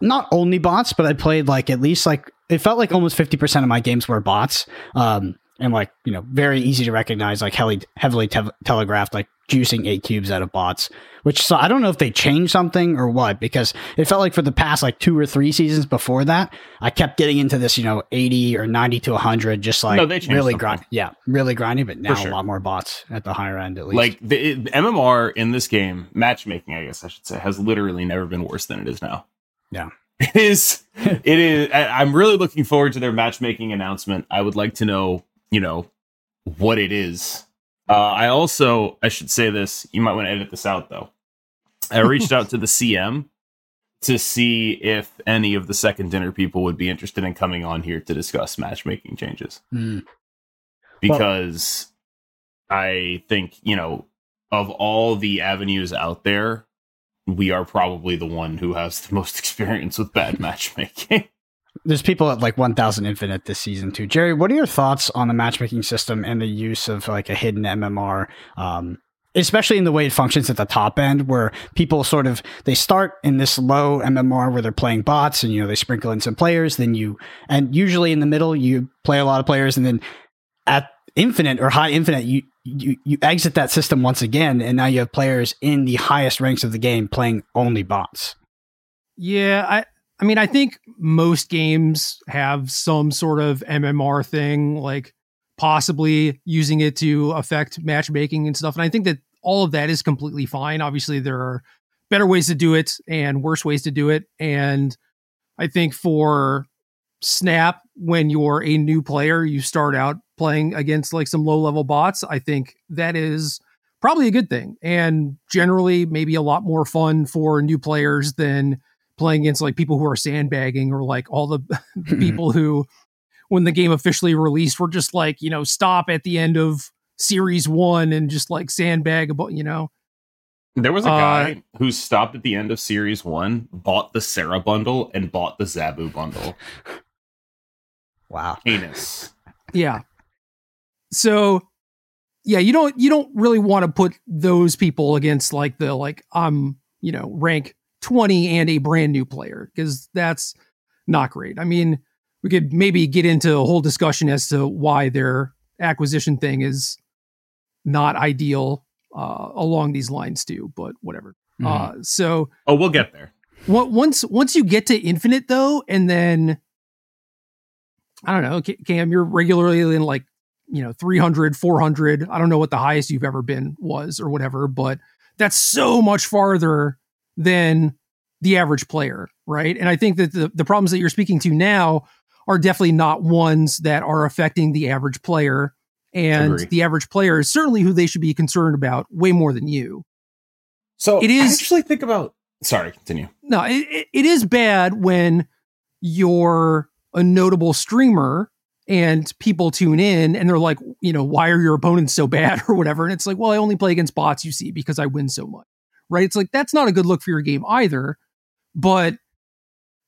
Speaker 1: not only bots but i played like at least like it felt like almost 50% of my games were bots. Um and like you know very easy to recognize like heavily heavily te- telegraphed like juicing eight cubes out of bots which so i don't know if they changed something or what because it felt like for the past like two or three seasons before that i kept getting into this you know 80 or 90 to 100 just like no, really grind yeah really grinding but now sure. a lot more bots at the higher end at least.
Speaker 2: Like the it, mmr in this game matchmaking i guess i should say has literally never been worse than it is now.
Speaker 1: Yeah.
Speaker 2: It is it is i'm really looking forward to their matchmaking announcement. I would like to know you know what it is. Uh, I also I should say this. You might want to edit this out though. I reached out to the CM to see if any of the second dinner people would be interested in coming on here to discuss matchmaking changes. Mm. Because well, I think, you know, of all the avenues out there, we are probably the one who has the most experience with bad matchmaking.
Speaker 1: There's people at like 1000 Infinite this season too. Gerry, what are your thoughts on the matchmaking system and the use of like a hidden MMR? Um, especially in the way it functions at the top end where people sort of they start in this low mmr where they're playing bots and you know they sprinkle in some players then you and usually in the middle you play a lot of players and then at infinite or high infinite you you you exit that system once again and now you have players in the highest ranks of the game playing only bots
Speaker 3: yeah i I mean, I think most games have some sort of MMR thing, like possibly using it to affect matchmaking and stuff. And I think that all of that is completely fine. Obviously, there are better ways to do it and worse ways to do it. And I think for Snap, when you're a new player, you start out playing against like some low level bots. I think that is probably a good thing and generally maybe a lot more fun for new players than playing against like people who are sandbagging or like all the people who when the game officially released were just like you know stop at the end of series one and just like sandbag about you know
Speaker 2: There was a
Speaker 3: Uh,
Speaker 2: guy who stopped at the end of series one, bought the Sarah bundle, and bought the Zabu bundle.
Speaker 1: Wow.
Speaker 2: Heinous.
Speaker 3: yeah so yeah you don't you don't really want to put those people against like the like i'm you know rank 20 and a brand new player because that's not great i mean we could maybe get into a whole discussion as to why their acquisition thing is not ideal uh, along these lines too but whatever
Speaker 1: Mhm.
Speaker 3: uh, so
Speaker 2: Oh, we'll get there.
Speaker 3: On- once once you get to infinite though and then i don't know cam you're regularly in like you know 300 400 i don't know what the highest you've ever been was or whatever but that's so much farther than the average player right and i think that the, the problems that you're speaking to now are definitely not ones that are affecting the average player and the average player is certainly who they should be concerned about way more than you
Speaker 2: So
Speaker 3: It is-
Speaker 2: I actually think about. Sorry, continue.
Speaker 3: no, it, it- it is bad when you're a notable streamer and people tune in and they're like, you know, why are your opponents so bad or whatever? And it's like, well, I only play against bots, you see, because I win so much, right? It's like, that's not a good look for your game either. But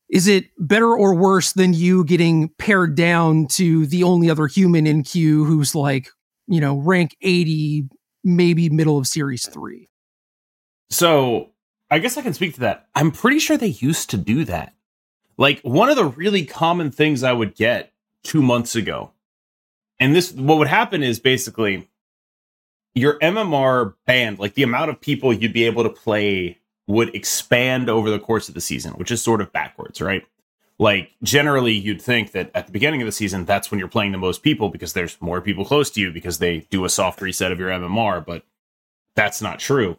Speaker 3: is it better or worse than you getting pared down to the only other human in queue who's like, you know, rank 80, maybe middle of series three?
Speaker 2: So I guess I can speak to that. I'm pretty sure they used to do that. Like one of the really common things I would get two months ago, and this what would happen is basically your MMR band, like the amount of people you'd be able to play would expand over the course of the season, which is sort of backwards, right? Like generally you'd think that at the beginning of the season, that's when you're playing the most people because there's more people close to you because they do a soft reset of your MMR, but that's not true.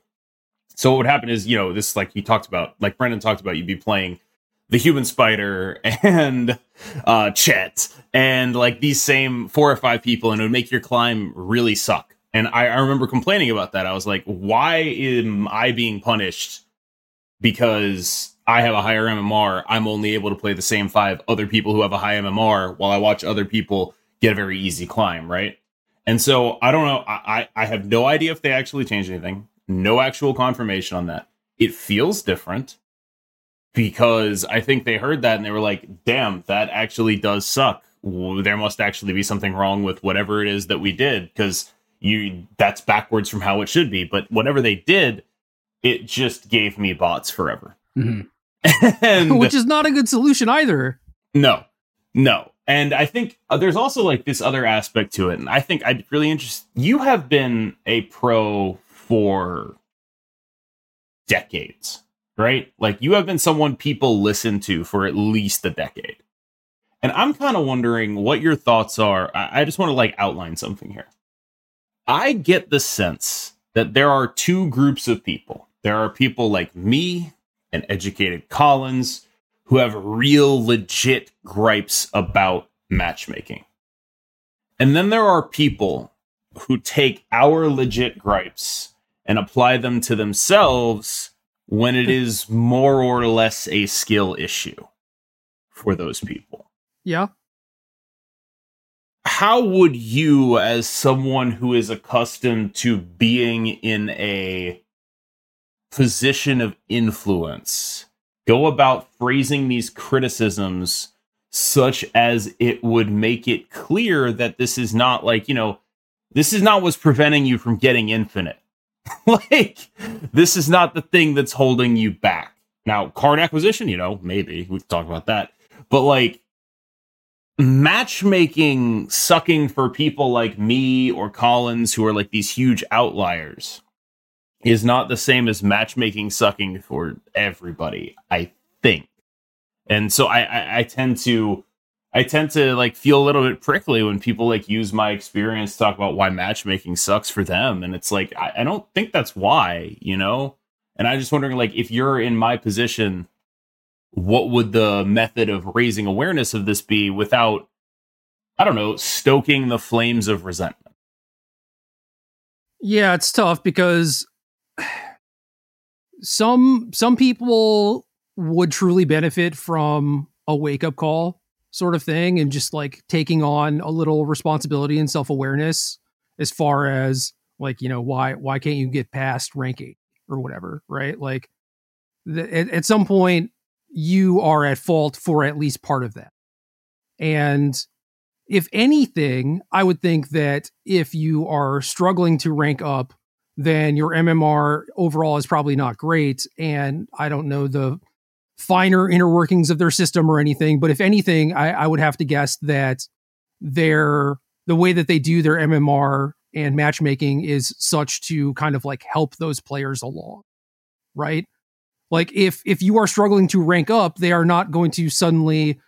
Speaker 2: So what would happen is, you know, this like you talked about, like Brendan talked about, you'd be playing the human spider and uh Chet and like these same four or five people, and it would make your climb really suck. And I, I remember complaining about that. I was like, why am I being punished because I have a higher MMR? I'm only able to play the same five other people who have a high MMR while I watch other people get a very easy climb, right? And so I don't know. I, I I have no idea if they actually changed anything. No actual confirmation on that. It feels different because I think they heard that and they were like, damn, that actually does suck. There must actually be something wrong with whatever it is that we did because you that's backwards from how it should be. But whatever they did, it just gave me bots forever.
Speaker 1: Mhm.
Speaker 2: and
Speaker 3: Which is not a good solution either.
Speaker 2: no, no. And I think uh, there's also like this other aspect to it. And I think I'd really interested. You have been a pro for decades, right? Like you have been someone people listen to for at least a decade. And I'm kind of wondering what your thoughts are. I, I just want to like outline something here. I get the sense that there are two groups of people. There are people like me and educated Collins who have real legit gripes about matchmaking. And then there are people who take our legit gripes and apply them to themselves when it is more or less a skill issue for those people.
Speaker 3: Yeah.
Speaker 2: How would you, as someone who is accustomed to being in a position of influence, go about phrasing these criticisms such as it would make it clear that this is not like, you know, this is not what's preventing you from getting infinite. like, this is not the thing that's holding you back. Now, card acquisition, you know, maybe we can talk about that. But like, matchmaking sucking for people like me or Collins who are like these huge outliers is not the same as matchmaking sucking for everybody, I think. And so I, I, I tend to I tend to like feel a little bit prickly when people like use my experience to talk about why matchmaking sucks for them. And it's like I, I don't think that's why, you know? And I'm just wondering like if you're in my position, what would the method of raising awareness of this be without I don't know, stoking the flames of resentment?
Speaker 3: Yeah, it's tough because some some people would truly benefit from a wake up call sort of thing and just like taking on a little responsibility and self awareness as far as like you know why why can't you get past rank eight or whatever right like at, at some point you are at fault for at least part of that. And if anything i would think that if you are struggling to rank up then your mmr overall is probably not great. And i don't know the finer inner workings of their system or anything but if anything i, I would have to guess that their the way that they do their mmr and matchmaking is such to kind of like help those players along right like if if you are struggling to rank up they are not going to suddenly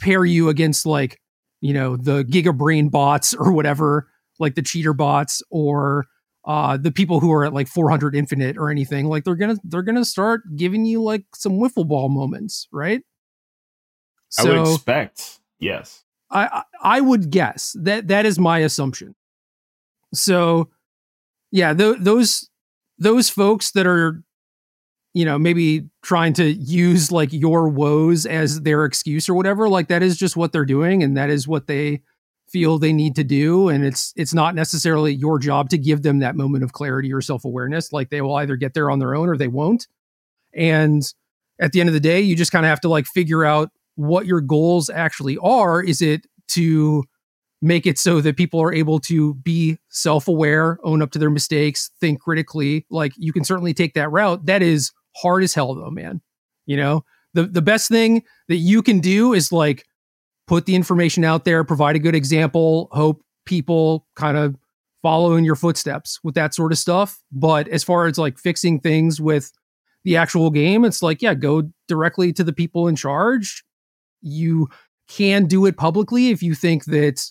Speaker 3: pair you against like you know the gigabrain bots or whatever like the cheater bots or uh the people who are at like 400 infinite or anything. Like they're gonna they're gonna start giving you like some wiffle ball moments right?
Speaker 2: I would expect yes.
Speaker 3: I I I would guess that that is my assumption. So, yeah, th- those those folks that are, you know, maybe trying to use like your woes as their excuse or whatever, like that is just what they're doing, and that is what they feel they need to do, and it's it's not necessarily your job to give them that moment of clarity or self awareness. Like they will either get there on their own or they won't, and at the end of the day, you just kind of have to like figure out what your goals actually are. Is it to make it so that people are able to be self-aware, own up to their mistakes, think critically. Like you can certainly take that route. That is hard as hell though, man. You know, the the best thing that you can do is like put the information out there, provide a good example, hope people kind of follow in your footsteps with that sort of stuff. But as far as like fixing things with the actual game, it's like, yeah, go directly to the people in charge. You can do it publicly if you think that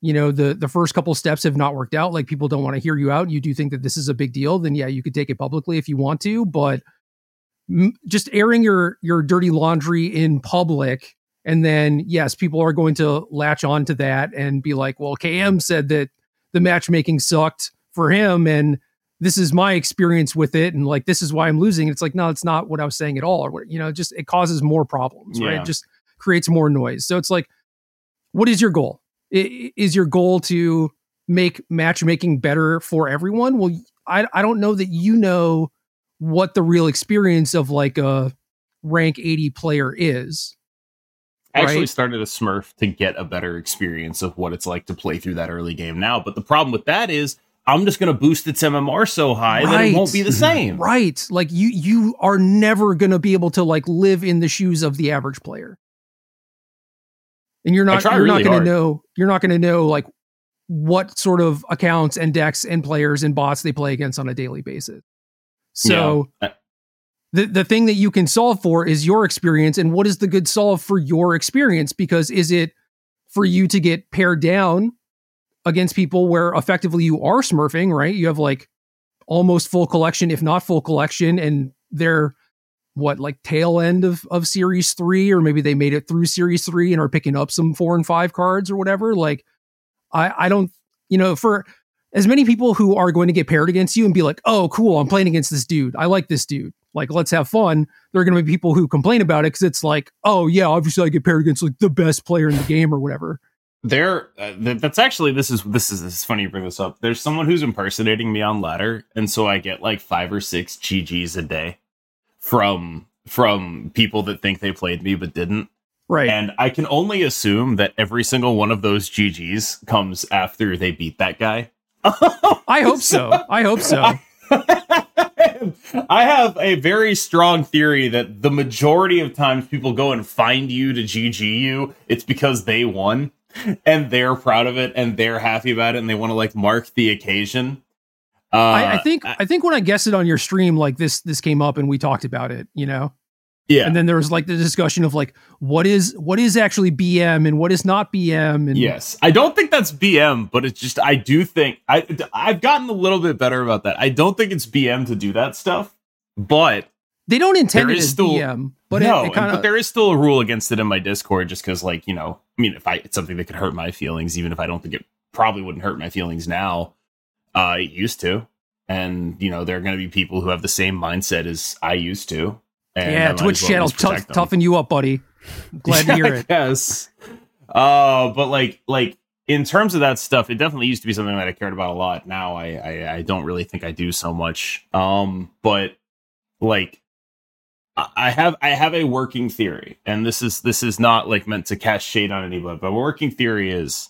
Speaker 3: you know the the first couple steps have not worked out like people don't want to hear you out you do think that this is a big deal then yeah you could take it publicly if you want to but m- just airing your your dirty laundry in public and then yes people are going to latch on to that and be like well km said that the matchmaking sucked for him and this is my experience with it and like this is why i'm losing. It's like no it's not what i was saying at all or you know just it causes more problems
Speaker 2: Yeah.
Speaker 3: right just creates more noise. So it's like what is your goal? Is your goal to make matchmaking better for everyone? Well i i don't know that you know what the real experience of like a rank 80 player is
Speaker 2: I actually
Speaker 3: Right.
Speaker 2: started a Smurf to get a better experience of what it's like to play through that early game now. But the problem with that is I'm just going to boost its MMR so high that it won't be the same.
Speaker 3: right like you you are never going to be able to like live in the shoes of the average player and you're not you're
Speaker 2: really
Speaker 3: not going to know you're not going to know like what sort of accounts and decks and players and bots they play against on a daily basis so
Speaker 2: Yeah.
Speaker 3: the the thing that you can solve for is your experience and what is the good solve for your experience? Because is it for you to get pared down against people where effectively you are smurfing right? You have like almost full collection if not full collection and they're what like tail end of of series 3 or maybe they made it through series 3 and are picking up some 4 and 5 cards or whatever? Like i i don't you know for as many people who are going to get paired against you and be like, oh, cool, I'm playing against this dude. I like this dude. Like, let's have fun. There are going to be people who complain about it because it's like, oh, yeah, obviously I get paired against like the best player in the game or whatever.
Speaker 2: There, uh, th- that's actually this is this is this is funny you bring this up. There's someone who's impersonating me on ladder, and so I get like five or six GGs a day from from people that think they played me but didn't.
Speaker 3: Right.
Speaker 2: And I can only assume that every single one of those GGs comes after they beat that guy.
Speaker 3: I hope so. I hope so.
Speaker 2: I have a very strong theory that the majority of times people go and find you to GG you, it's because they won and they're proud of it and they're happy about it and they want to like mark the occasion. Uh,
Speaker 3: I, I think I think when I guessed it on your stream, like this this came up and we talked about it, you know?
Speaker 2: Yeah,
Speaker 3: And then there was like the discussion of like what is what is actually BM and what is not BM and
Speaker 2: Yes, I don't think that's BM, but it's just I do think I I've gotten a little bit better about that. I don't think it's BM to do that stuff, but
Speaker 3: they don't intend
Speaker 2: There
Speaker 3: it
Speaker 2: is
Speaker 3: as
Speaker 2: still-
Speaker 3: BM, but
Speaker 2: no,
Speaker 3: it, it kind
Speaker 2: but there is still a rule against it in my Discord, just because like you know, I mean, if I it's something that could hurt my feelings, even if I don't think it probably wouldn't hurt my feelings now, uh, it used to, and you know, there are going to be people who have the same mindset as I used to, And
Speaker 3: yeah, Twitch
Speaker 2: well
Speaker 3: channel tough, toughen you up, buddy. Glad to hear it.
Speaker 2: Yes. Uh, but like, like in terms of that stuff, it definitely used to be something that I cared about a lot. Now I, I, I don't really think I do so much. Um, but like, I I have, I have a working theory, and this is, this is not like meant to cast shade on anybody, but working theory is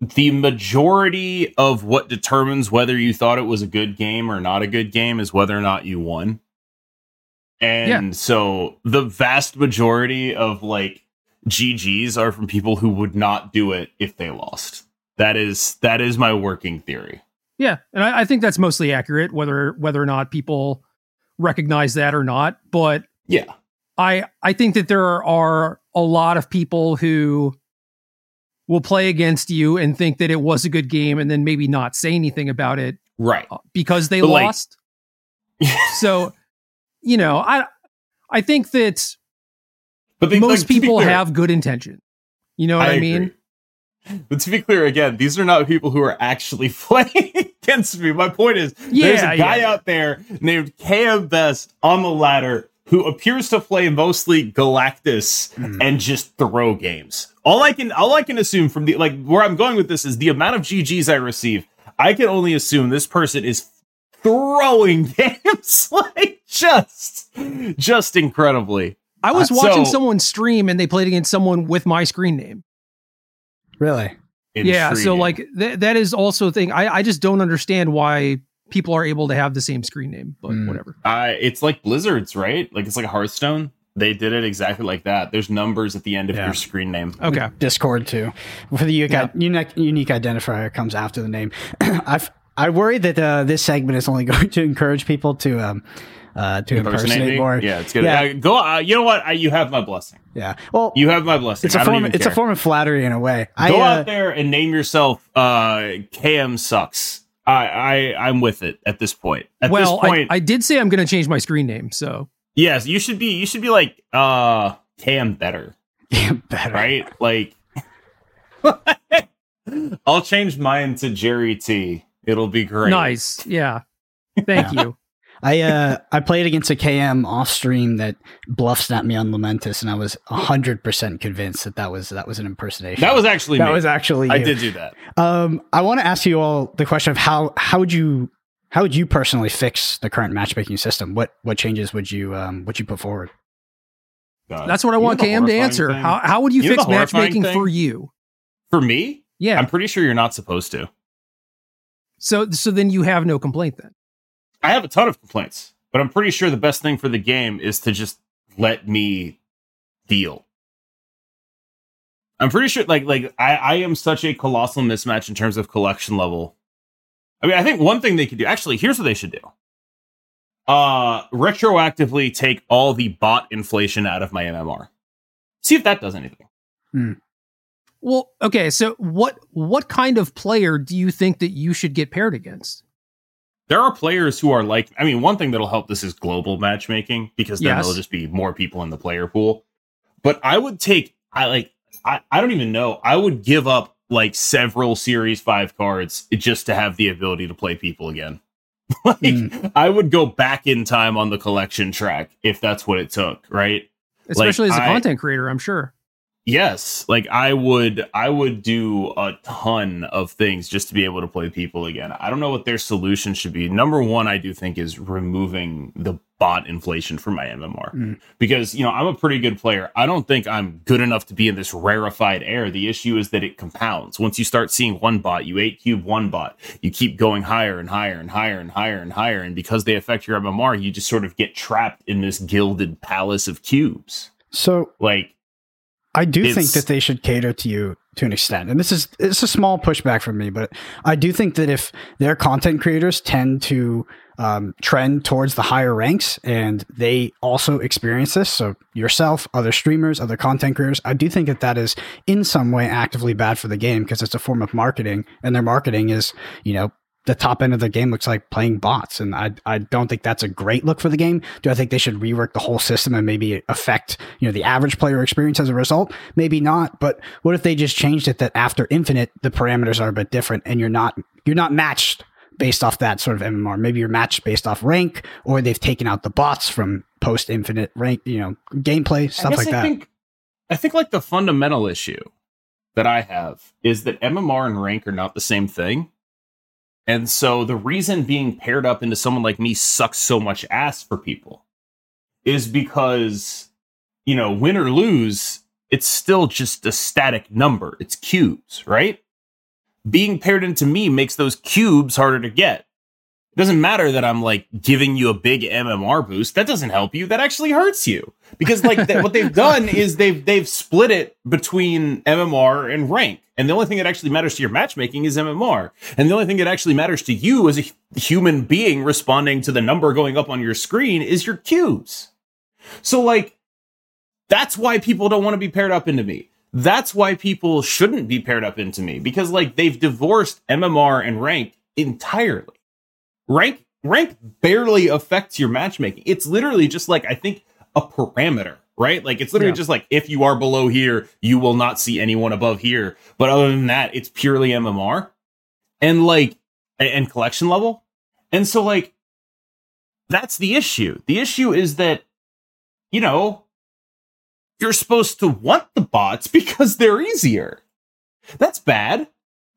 Speaker 2: the majority of what determines whether you thought it was a good game or not a good game is whether or not you won. And so the vast majority of like GGs are from people who would not do it if they lost. That is that is my working theory.
Speaker 3: Yeah, and I, I think that's mostly accurate, whether whether or not people recognize that or not. But
Speaker 2: Yeah.
Speaker 3: I I think that there are a lot of people who will play against you and think that it was a good game and then maybe not say anything about it
Speaker 2: Right.
Speaker 3: uh, because they
Speaker 2: But, like-
Speaker 3: lost. so, you know, I I think that
Speaker 2: But they,
Speaker 3: most
Speaker 2: like,
Speaker 3: people
Speaker 2: clear,
Speaker 3: have good intention. You know what I, mean?
Speaker 2: agree. But to be clear again, these are not people who are actually playing against me. My point is there's a guy
Speaker 3: yeah.
Speaker 2: out there named KM Best on the ladder who appears to play mostly Galactus
Speaker 1: Mhm.
Speaker 2: and just throw games. All I can all I can assume from the like where I'm going with this is the amount of GGs I receive. I can only assume this person is throwing games like just just incredibly.
Speaker 3: I was
Speaker 2: Uh,
Speaker 3: watching
Speaker 2: so-
Speaker 3: someone stream and they played against someone with my screen name.
Speaker 1: Really?
Speaker 3: Yeah, so like th- that is also a thing. I I just don't understand why people are able to have the same screen name, but
Speaker 1: Mm.
Speaker 3: whatever.
Speaker 2: Uh, it's like Blizzards, right? Like it's like Hearthstone. They did it exactly like that. There's numbers at the end of
Speaker 1: Yeah.
Speaker 2: your screen name.
Speaker 3: Okay.
Speaker 1: Discord too. For the unique, unique, unique identifier comes after the name. I've I worry that uh, this segment is only going to encourage people to um uh to impersonate
Speaker 2: me?
Speaker 1: more.
Speaker 2: Yeah, it's good.
Speaker 1: Yeah.
Speaker 2: Uh, go. Uh, you know what? I, you have my blessing.
Speaker 1: Yeah. Well,
Speaker 2: You have my blessing.
Speaker 1: it's a
Speaker 2: I
Speaker 1: form. It's a form of flattery in a way. I,
Speaker 2: Go
Speaker 1: uh,
Speaker 2: out there and name yourself uh, KM sucks. I, I I'm with it at this point. At
Speaker 3: well,
Speaker 2: this point,
Speaker 3: I, I did say I'm going to change my screen name, so
Speaker 2: yes, you should be. You should be like uh, KM better,
Speaker 1: yeah, better.
Speaker 2: right? like, I'll change mine to Gerry T. It'll be great.
Speaker 3: nice. Yeah. Thank you.
Speaker 1: I uh I played against a KM off stream that bluff snapped me on Lamentus, and I was hundred percent convinced that that was that was an impersonation.
Speaker 2: That was actually
Speaker 1: that
Speaker 2: me.
Speaker 1: was actually
Speaker 2: I did do that.
Speaker 1: Um, I want to ask you all the question of how how would you how would you personally fix the current matchmaking system? What what changes would you um would you put forward?
Speaker 2: God.
Speaker 3: That's what I
Speaker 2: You
Speaker 3: want
Speaker 2: know the
Speaker 3: KM to answer.
Speaker 2: thing?
Speaker 3: How how would you,
Speaker 2: You
Speaker 3: fix matchmaking
Speaker 2: thing?
Speaker 3: for you?
Speaker 2: for me?
Speaker 3: Yeah.
Speaker 2: I'm pretty sure you're not supposed to.
Speaker 3: so so then you have no complaint then.
Speaker 2: I have a ton of complaints, but I'm pretty sure the best thing for the game is to just let me deal. I'm pretty sure, like, like I, I am such a colossal mismatch in terms of collection level. I mean, I think one thing they could do. Actually, here's what they should do. Uh, retroactively take all the bot inflation out of my MMR. See if that does anything.
Speaker 3: Well, okay, so what what kind of player do you think that you should get paired against?
Speaker 2: There are players who are like i mean one thing that'll help this is global matchmaking because then
Speaker 3: Yes.
Speaker 2: there'll just be more people in the player pool but i would take i like i, I don't even know i would give up like several series 5 cards just to have the ability to play people again like
Speaker 1: Mm.
Speaker 2: i would go back in time on the collection track if that's what it took right
Speaker 3: Especially as a
Speaker 2: I-
Speaker 3: content creator, I'm sure.
Speaker 2: Yes, like I would I would do a ton of things just to be able to play people again. I don't know what their solution should be. Number 1 I do think is removing the bot inflation from my MMR.
Speaker 1: Mm.
Speaker 2: Because, you know, I'm a pretty good player. I don't think I'm good enough to be in this rarefied air. The issue is that it compounds. Once you start seeing one bot, you 8 cube one bot. You keep going higher and higher and higher and higher and higher and because they affect your MMR, you just sort of get trapped in this gilded palace of cubes.
Speaker 1: So
Speaker 2: Like
Speaker 1: I do think that they should cater to you to an extent. And this is it's a small pushback from me, but I do think that if their content creators tend to um, trend towards the higher ranks and they also experience this, so yourself, other streamers, other content creators, I do think that that is in some way actively bad for the game because it's a form of marketing, and their marketing is, you know, the top end of the game looks like playing bots, and I I don't think that's a great look for the game. Do I think they should rework the whole system and maybe affect you know the average player experience as a result? Maybe not. But what if they just changed it that after Infinite the parameters are a bit different and you're not you're not matched based off that sort of MMR. Maybe you're matched based off rank, or they've taken out the bots from post infinite rank, you know, gameplay stuff like
Speaker 2: I
Speaker 1: that.
Speaker 2: Think, I think like the fundamental issue that I have is that MMR and rank are not the same thing. And so the reason being paired up into someone like me sucks so much ass for people is because, you know, win or lose, it's still just a static number. It's cubes, right? Being paired into me makes those cubes harder to get. It doesn't matter that I'm like giving you a big MMR boost. That doesn't help you. That actually hurts you because like th- what they've done is they've they've split it between MMR and rank. And the only thing that actually matters to your matchmaking is MMR. And the only thing that actually matters to you as a human being responding to the number going up on your screen is your cubes. So like that's why people don't want to be paired up into me. That's why people shouldn't be paired up into me because like they've divorced MMR and rank entirely rank rank barely affects your matchmaking. It's literally just like I think a parameter, right? Like it's literally yeah. just like if you are below here, you will not see anyone above here. But other than that, it's purely MMR and like and collection level. And so like that's the issue. The issue is that you know you're supposed to want the bots because they're easier. That's bad.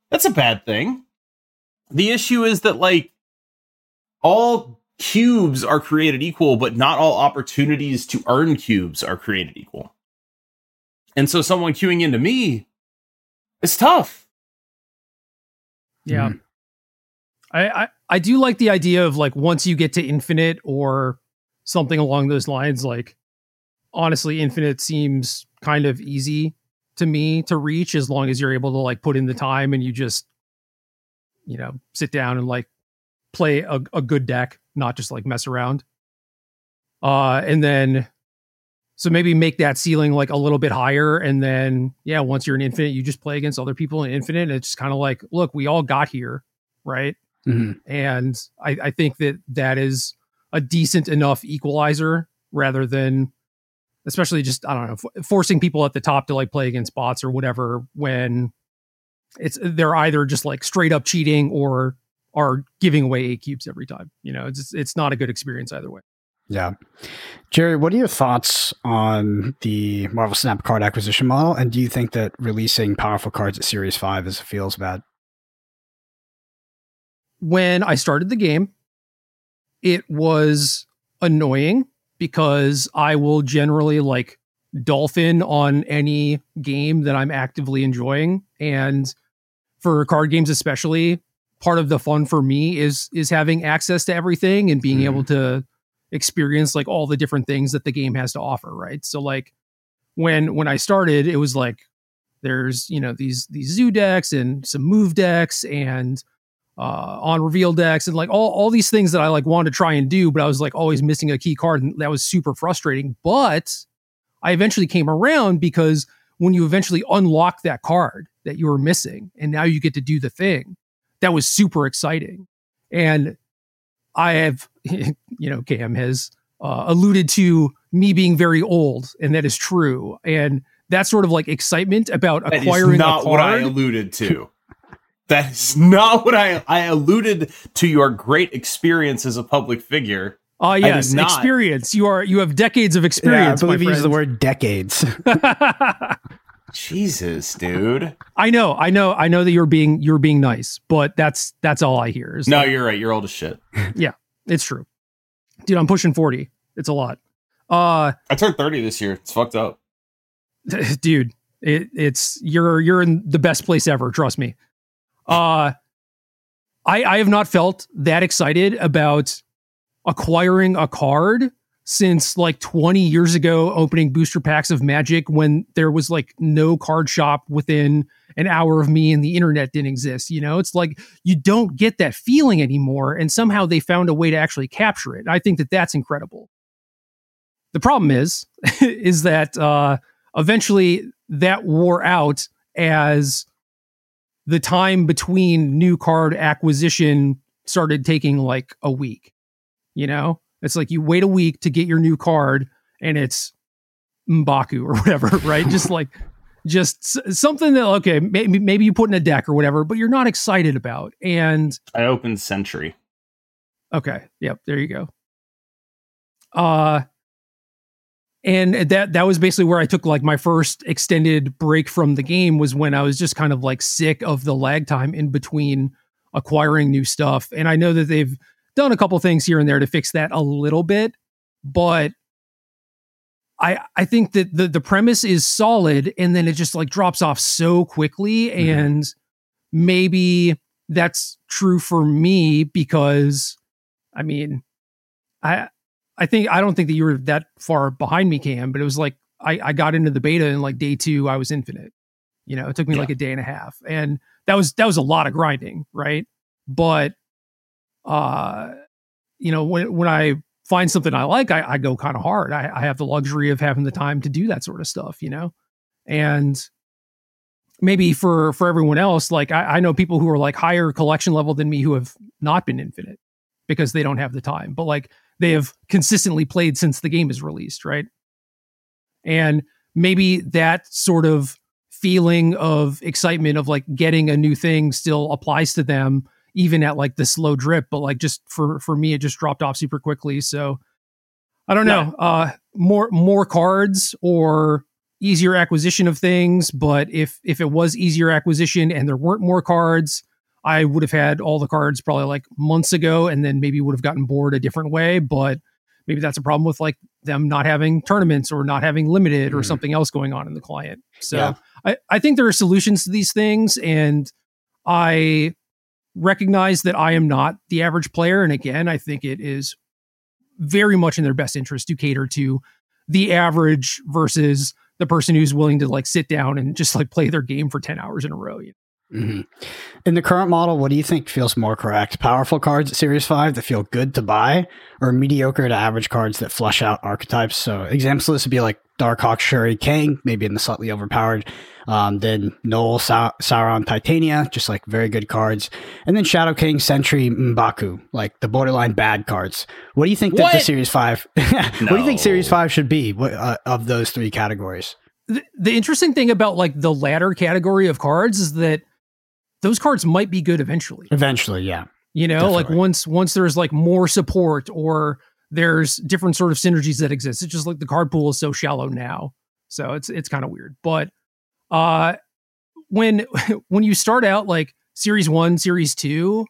Speaker 2: That's a bad thing. The issue is that like all cubes are created equal, but not all opportunities to earn cubes are created equal. And so someone queuing into me, it's tough.
Speaker 3: Yeah. Mm. I, I I do like the idea of like once you get to infinite or something along those lines, like honestly, infinite seems kind of easy to me to reach as long as you're able to like put in the time and you just you know sit down and like play a, a good deck, not just like mess around. Uh, and then so maybe make that ceiling like a little bit higher, and then yeah, once you're in infinite, you just play against other people in infinite. it's kind of like, look, we all got here, right? Mm-hmm. And I, I think that that is a decent enough equalizer rather than especially just I don't know f- forcing people at the top to like play against bots or whatever when it's they're either just like straight up cheating or are giving away eight cubes every time. You know, it's it's not a good experience either way.
Speaker 1: Yeah. Gerry, what are your thoughts on the Marvel Snap card acquisition model? And do you think that releasing powerful cards at Series 5 is feels bad?
Speaker 3: When I started the game, it was annoying because I will generally like dolphin on any game that I'm actively enjoying. And for card games, especially, part of the fun for me is is having access to everything and being mm. able to experience like all the different things that the game has to offer right so like when when i started it was like there's you know these these zoo decks and some move decks and uh on reveal decks and like all all these things that i like wanted to try and do but i was like always missing a key card and that was super frustrating but i eventually came around because when you eventually unlock that card that you were missing and now you get to do the thing that was super exciting. And I have, you know, Cam has uh, alluded to me being very old, and that is true. And that sort of like excitement about that acquiring
Speaker 2: not what I alluded to. that is not what I I alluded to. Your great experience as a public figure.
Speaker 3: Oh uh, yes, experience. You are you have decades of experience.
Speaker 1: Yeah, I believe you use the word decades.
Speaker 2: Jesus, dude.
Speaker 3: I know, I know, I know that you're being you're being nice, but that's that's all I hear.
Speaker 2: Is no, you're right. You're old as shit.
Speaker 3: yeah, it's true, dude. I'm pushing forty. It's a lot. Uh,
Speaker 2: I turned thirty this year. It's fucked up,
Speaker 3: dude. It, it's you're you're in the best place ever. Trust me. Uh, I I have not felt that excited about acquiring a card since like 20 years ago opening booster packs of magic when there was like no card shop within an hour of me and the internet didn't exist you know? It's like you don't get that feeling anymore and somehow they found a way to actually capture it. I think that that's incredible. The problem is is that uh eventually that wore out as the time between new card acquisition started taking like a week you know it's like you wait a week to get your new card and it's Mbaku or whatever, right? Just like just something that okay, maybe maybe you put in a deck or whatever, but you're not excited about. And
Speaker 2: I opened Sentry.
Speaker 3: Okay, yep, there you go. Uh and that that was basically where I took like my first extended break from the game was when I was just kind of like sick of the lag time in between acquiring new stuff. And I know that they've done a couple things here and there to fix that a little bit, but I I think that the the premise is solid and then it just like drops off so quickly mm-hmm. and maybe that's true for me because I mean I I think I don't think that you were that far behind me, Cam, but it was like I, I got into the beta and like day two I was infinite. You know, it took me yeah. like a day and a half. And that was that was a lot of grinding, right? But uh you know, when when I find something I like, I, I go kind of hard. I, I have the luxury of having the time to do that sort of stuff, you know? And maybe for for everyone else, like I, I know people who are like higher collection level than me who have not been infinite because they don't have the time. But like they have consistently played since the game is released, right? And maybe that sort of feeling of excitement of like getting a new thing still applies to them even at like the slow drip but like just for for me it just dropped off super quickly so i don't know yeah. uh more more cards or easier acquisition of things but if if it was easier acquisition and there weren't more cards i would have had all the cards probably like months ago and then maybe would have gotten bored a different way but maybe that's a problem with like them not having tournaments or not having limited mm. or something else going on in the client so yeah. I, I think there are solutions to these things and I recognize that I am not the average player. And again, I think it is very much in their best interest to cater to the average versus the person who's willing to like sit down and just like play their game for 10 hours in a row. You
Speaker 1: know? Mm-hmm. In the current model, what do you think feels more correct? Powerful cards at Series 5 that feel good to buy, or mediocre to average cards that flush out archetypes? So, examples of this would be like Darkhawk Shuri Kang, maybe in the slightly overpowered. Um, then Noel Sa- Sauron Titania, just like very good cards. And then Shadow King Sentry Mbaku, like the borderline bad cards. What do you think what? that the Series 5, no. what do you think Series 5 should be uh, of those three categories?
Speaker 3: The, the interesting thing about like the latter category of cards is that those cards might be good eventually.
Speaker 1: Eventually, yeah.
Speaker 3: You know, Definitely. like once once there's like more support or there's different sort of synergies that exist. It's just like the card pool is so shallow now. So it's it's kind of weird. But uh when when you start out like series 1, series 2,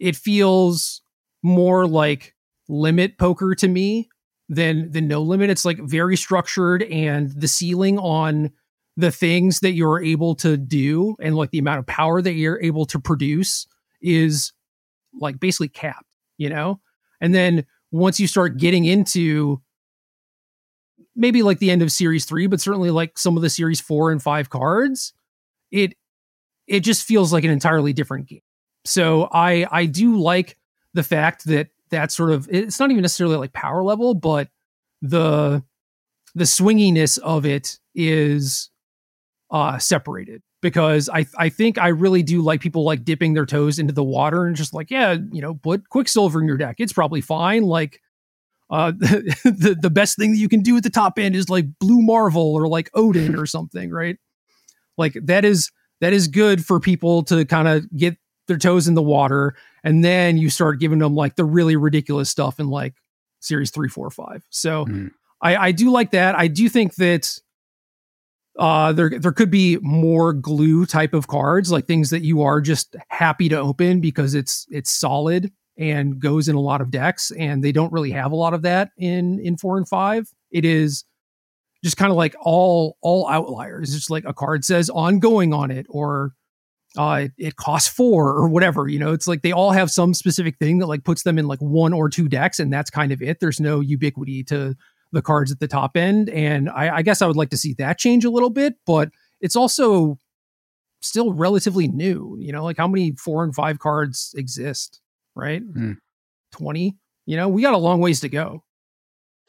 Speaker 3: it feels more like limit poker to me than than no limit. It's like very structured and the ceiling on the things that you're able to do and like the amount of power that you're able to produce is like basically capped, you know? And then once you start getting into maybe like the end of series three, but certainly like some of the series four and five cards, it it just feels like an entirely different game. So I I do like the fact that that sort of it's not even necessarily like power level, but the the swinginess of it is uh separated because I I think I really do like people like dipping their toes into the water and just like yeah you know put Quicksilver in your deck. It's probably fine. Like uh the the best thing that you can do at the top end is like Blue Marvel or like Odin or something right? Like that is that is good for people to kind of get their toes in the water and then you start giving them like the really ridiculous stuff in like series three four five. So mm. I I do like that. I do think that uh, there there could be more glue type of cards, like things that you are just happy to open because it's it's solid and goes in a lot of decks, and they don't really have a lot of that in in four and five. It is just kind of like all all outliers. It's just like a card says ongoing on it, or uh, it, it costs four or whatever. You know, it's like they all have some specific thing that like puts them in like one or two decks, and that's kind of it. There's no ubiquity to the cards at the top end. And I, I guess I would like to see that change a little bit, but it's also still relatively new. You know, like how many four and five cards exist, right? Mm. 20. You know, we got a long ways to go.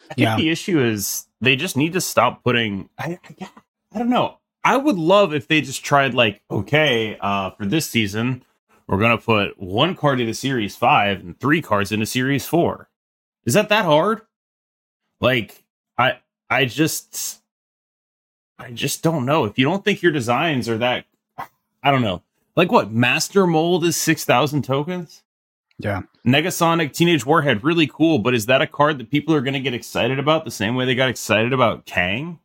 Speaker 2: I think yeah. the issue is they just need to stop putting. I, I, I don't know. I would love if they just tried like, okay, uh, for this season, we're gonna put one card into Series Five and three cards into Series Four. Is that that hard? Like I I just I just don't know. If you don't think your designs are that, I don't know. Like what? Master Mold is 6,000 tokens?
Speaker 1: Yeah.
Speaker 2: Negasonic Teenage Warhead, really cool, but is that a card that people are going to get excited about the same way they got excited about Kang?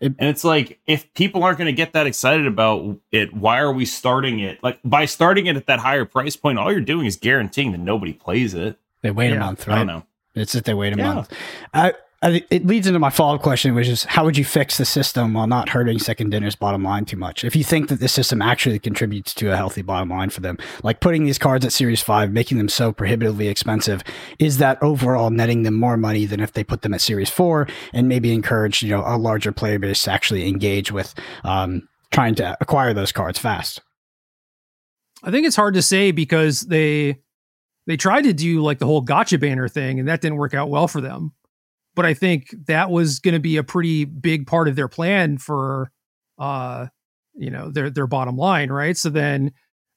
Speaker 2: It, and it's like, if people aren't going to get that excited about it, why are we starting it? Like, by starting it at that higher price point, all you're doing is guaranteeing that nobody plays it.
Speaker 1: They wait yeah, a month, right?
Speaker 2: I don't know.
Speaker 1: It's that they wait a yeah. month. I, it leads into my follow up question, which is how would you fix the system while not hurting second dinner's bottom line too much? If you think that the system actually contributes to a healthy bottom line for them, like putting these cards at Series 5, making them so prohibitively expensive, is that overall netting them more money than if they put them at Series 4 and maybe encourage, you know, a larger player base to actually engage with um, trying to acquire those cards fast?
Speaker 3: I think it's hard to say because they they tried to do like the whole gacha banner thing and that didn't work out well for them but I think that was going to be a pretty big part of their plan for, uh, you know, their their bottom line, right? So then,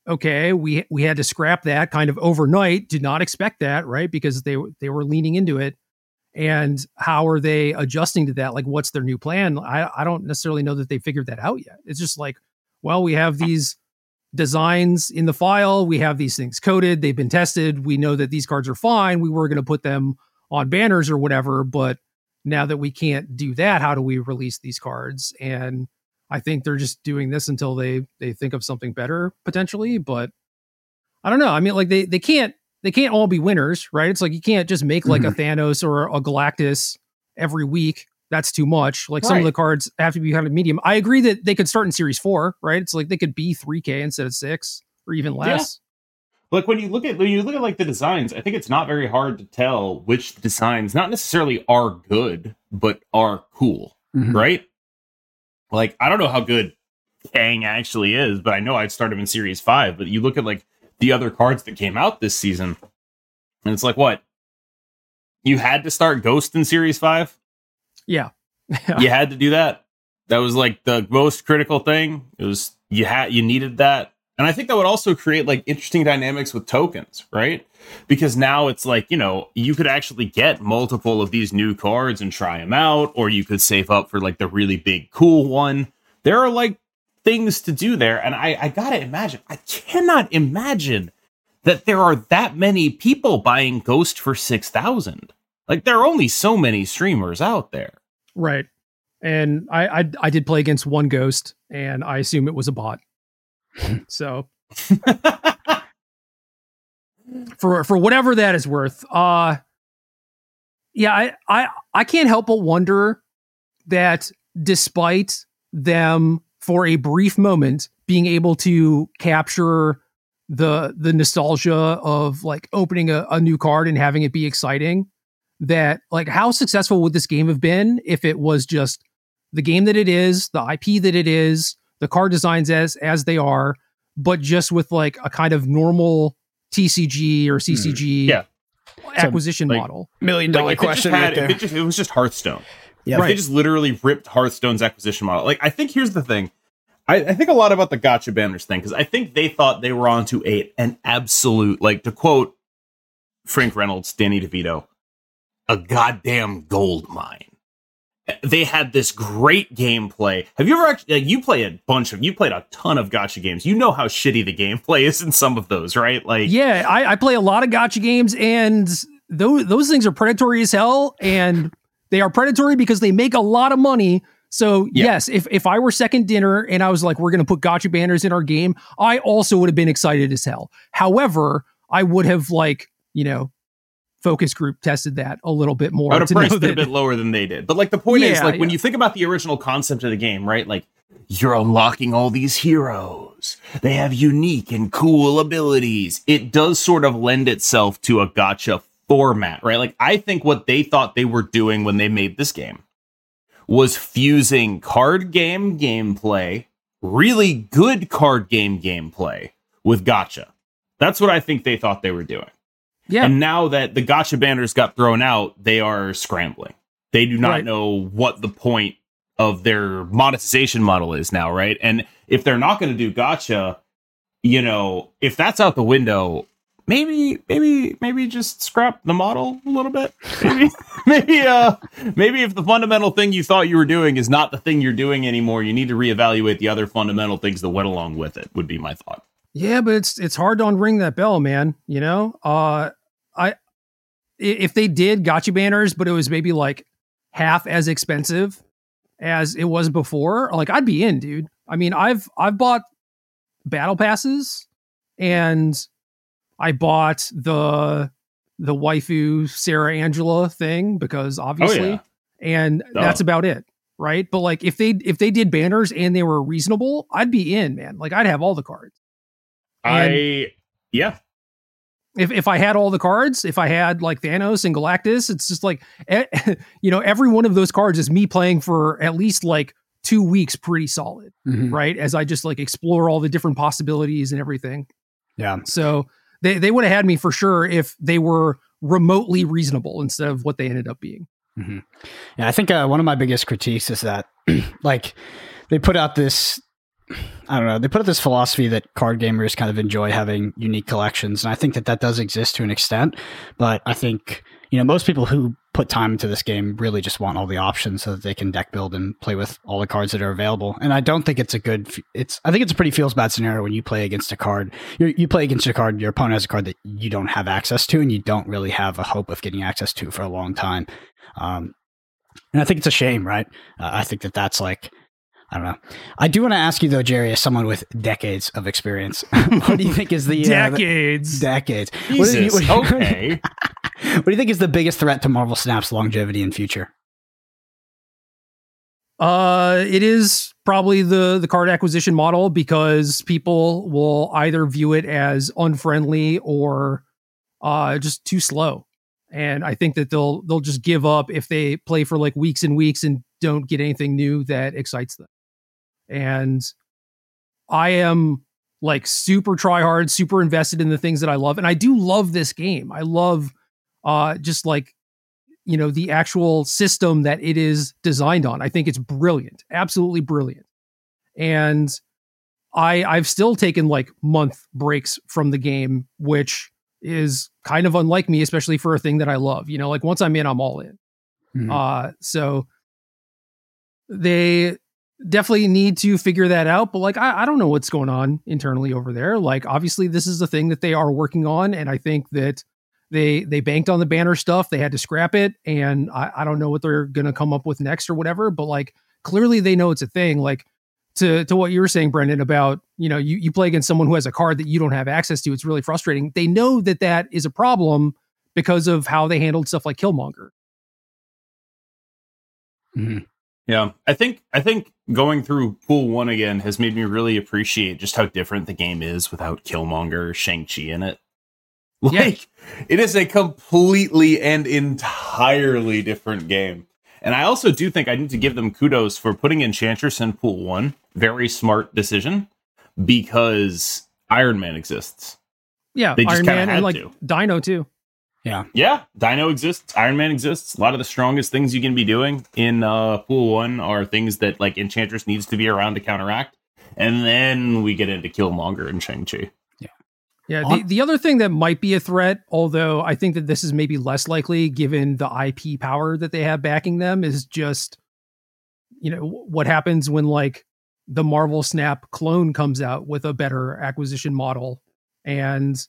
Speaker 3: okay, we we had to scrap that kind of overnight. Did not expect that, right? Because they they were leaning into it. And how are they adjusting to that? Like, what's their new plan? I I don't necessarily know that they figured that out yet. It's just like, well, we have these designs in the file. We have these things coded. They've been tested. We know that these cards are fine. We were going to put them on banners or whatever. But now that we can't do that, how do we release these cards? And I think they're just doing this until they they think of something better potentially. But I don't know. I mean, like they they can't they can't all be winners, right? It's like you can't just make like mm-hmm. a Thanos or a Galactus every week. That's too much. Like right. some of the cards have to be kind of medium. I agree that they could start in series four, right? It's like they could be 3K instead of six or even less
Speaker 2: like when you look at when you look at like the designs, I think it's not very hard to tell which designs not necessarily are good, but are cool, mm-hmm. right? Like I don't know how good Kang actually is, but I know I'd start him in Series Five. But you look at like the other cards that came out this season, and it's like what you had to start Ghost in Series Five.
Speaker 3: Yeah,
Speaker 2: you had to do that. That was like the most critical thing. It was you had you needed that and I think that would also create like interesting dynamics with tokens, right? Because now it's like, you know, you could actually get multiple of these new cards and try them out, or you could save up for like the really big, cool one. There are like things to do there. And I, I gotta imagine, I cannot imagine that there are that many people buying Ghost for 6,000. Like there are only so many streamers out there.
Speaker 3: Right. And I, I, I did play against one Ghost, and I assume it was a bot. So for for whatever that is worth, uh yeah, I I I can't help but wonder that despite them for a brief moment being able to capture the the nostalgia of like opening a, a new card and having it be exciting that like how successful would this game have been if it was just the game that it is the ip that it is the card designs as as they are, but just with like a kind of normal TCG or CCG mm, yeah. acquisition like, model.
Speaker 1: Million dollar like question. It,
Speaker 2: had,
Speaker 1: right
Speaker 2: it, just, it was just Hearthstone. Yeah, right. They just literally ripped Hearthstone's acquisition model. Like I think here's the thing. I, I think a lot about the gacha banners thing because I think they thought they were onto a an absolute like to quote Frank Reynolds, Danny DeVito, a goddamn gold mine they had this great gameplay. Have you ever actually, like, you play a bunch of, you played a ton of gacha games. You know how shitty the gameplay is in some of those, right? Like,
Speaker 3: yeah, I, I play a lot of gacha games and those, those things are predatory as hell. And they are predatory because they make a lot of money. So yeah. yes, if, if I were second dinner and I was like, we're going to put gacha banners in our game, I also would have been excited as hell. However, I would have like, you know, focus group tested that a little bit more.
Speaker 2: I would have priced it a bit lower than they did. But like the point yeah, is, like yeah. when you think about the original concept of the game, right? Like you're unlocking all these heroes. They have unique and cool abilities. It does sort of lend itself to a gacha format, right? Like I think what they thought they were doing when they made this game was fusing card game gameplay, really good card game gameplay with gacha. That's what I think they thought they were doing. Yeah. And now that the gacha banners got thrown out, they are scrambling. They do not right. know what the point of their monetization model is now, right? And if they're not going to do gacha, you know, if that's out the window, maybe maybe maybe just scrap the model a little bit. Maybe maybe uh maybe if the fundamental thing you thought you were doing is not the thing you're doing anymore, you need to reevaluate the other fundamental things that went along with it. Would be my thought.
Speaker 3: Yeah, but it's it's hard to unring that bell, man. You know, uh, if they did gacha banners, but it was maybe like half as expensive as it was before, like I'd be in, dude. I mean, I've I've bought battle passes and I bought the the waifu Sarah Angela thing because oh, obviously,
Speaker 2: Oh, yeah.
Speaker 3: and that's about it, right? But like if they if they did banners and they were reasonable, I'd be in, man. Like I'd have all the cards.
Speaker 2: I yeah.
Speaker 3: If if I had all the cards, if I had like Thanos and Galactus, it's just like you know every one of those cards is me playing for at least like two weeks, pretty solid,
Speaker 1: Mhm.
Speaker 3: right? As I just like explore all the different possibilities and everything.
Speaker 1: Yeah.
Speaker 3: So they they would have had me for sure if they were remotely reasonable instead of what they ended up being.
Speaker 1: Yeah, I think uh, one of my biggest critiques is that, like, they put out this. I don't know. They put out this philosophy that card gamers kind of enjoy having unique collections, and I think that that does exist to an extent. But I think you know most people who put time into this game really just want all the options so that they can deck build and play with all the cards that are available. And I don't think it's a good. It's I think it's a pretty feels bad scenario when you play against a card. you you play against a card. Your opponent has a card that you don't have access to, and you don't really have a hope of getting access to for a long time. Um, and I think it's a shame, right? Uh, I think that that's like, I don't know. I do want to ask you though, Gerry, as someone with decades of experience, what do you think is the uh, the-
Speaker 3: Decades.
Speaker 1: decades? What you-
Speaker 2: Jesus.
Speaker 1: what you-
Speaker 2: okay.
Speaker 1: what do you think is the biggest threat to Marvel Snap's longevity and future?
Speaker 3: Uh, it is probably the the card acquisition model because people will either view it as unfriendly or uh just too slow. And I think that they'll they'll just give up if they play for like weeks and weeks and don't get anything new that excites them. And I am like super try hard, super invested in the things that I love. And I do love this game. I love uh just like you know the actual system that it is designed on i think it's brilliant absolutely brilliant and i i've still taken like month breaks from the game which is kind of unlike me especially for a thing that i love you know like once i'm in i'm all in
Speaker 1: Mhm.
Speaker 3: uh so they definitely need to figure that out but like I, I don't know what's going on internally over there. Like obviously this is a thing that they are working on and i think that they they banked on the banner stuff. They had to scrap it and i, I don't know what they're gonna come up with next or whatever but like clearly they know it's a thing. Like to to what you were saying brendan about you know you, you play against someone who has a card that you don't have access to it's really frustrating. They know that that is a problem because of how they handled stuff like killmonger.
Speaker 1: Mhm.
Speaker 2: Yeah, I think I think going through pool one again has made me really appreciate just how different the game is without Killmonger, Shang Chi in it.
Speaker 3: Yeah.
Speaker 2: Like it is a completely and entirely different game. And I also do think I need to give them kudos for putting Enchantress in pool one. Very smart decision because Iron Man exists.
Speaker 3: yeah
Speaker 2: They just
Speaker 3: iron man and like
Speaker 2: to.
Speaker 3: dino too
Speaker 2: Yeah, Yeah. Dino exists. Iron Man exists. A lot of the strongest things you can be doing in uh, Pool One are things that like Enchantress needs to be around to counteract, and then we get into Killmonger and Shang Chi.
Speaker 3: Yeah,
Speaker 1: On-
Speaker 3: the, the other thing that might be a threat, although I think that this is maybe less likely given the IP power that they have backing them, is just, you know, what happens when like the Marvel Snap clone comes out with a better acquisition model. And it,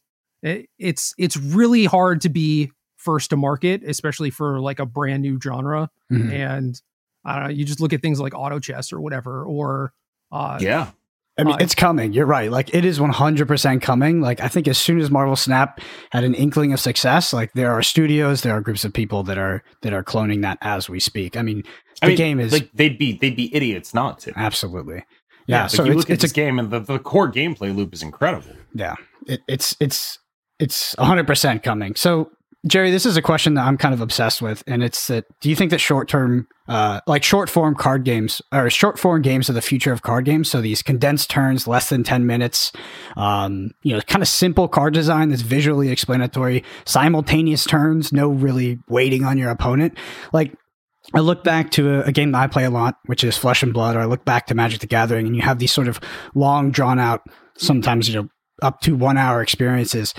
Speaker 3: it's it's really hard to be first to market, especially for like a brand new genre.
Speaker 1: Mhm.
Speaker 3: And I don't know, you just look at things like auto chess or whatever, or uh,
Speaker 2: Yeah,
Speaker 1: I mean,
Speaker 3: Uh,
Speaker 1: it's coming. You're right. Like it is 100% coming. Like I think as soon as Marvel Snap had an inkling of success, like there are studios, there are groups of people that are that are cloning that as we speak. I mean, the
Speaker 2: I mean,
Speaker 1: game is
Speaker 2: like they'd be they'd be idiots not to.
Speaker 1: absolutely. Yeah,
Speaker 2: like,
Speaker 1: so
Speaker 2: you
Speaker 1: it's,
Speaker 2: look at
Speaker 1: it's
Speaker 2: this
Speaker 1: a
Speaker 2: game and the, the core gameplay loop is incredible.
Speaker 1: yeah, it, it's it's it's 100% coming. So Gerry, this is a question that I'm kind of obsessed with, and it's that: Do you think that short term, uh, like short form card games or short form games are the future of card games? So these condensed turns, less than ten minutes, um, you know, kind of simple card design that's visually explanatory, simultaneous turns, no really waiting on your opponent. Like I look back to a, a game that I play a lot, which is Flesh and Blood, or I look back to Magic the Gathering, and you have these sort of long, drawn out, sometimes you know, up to one hour experiences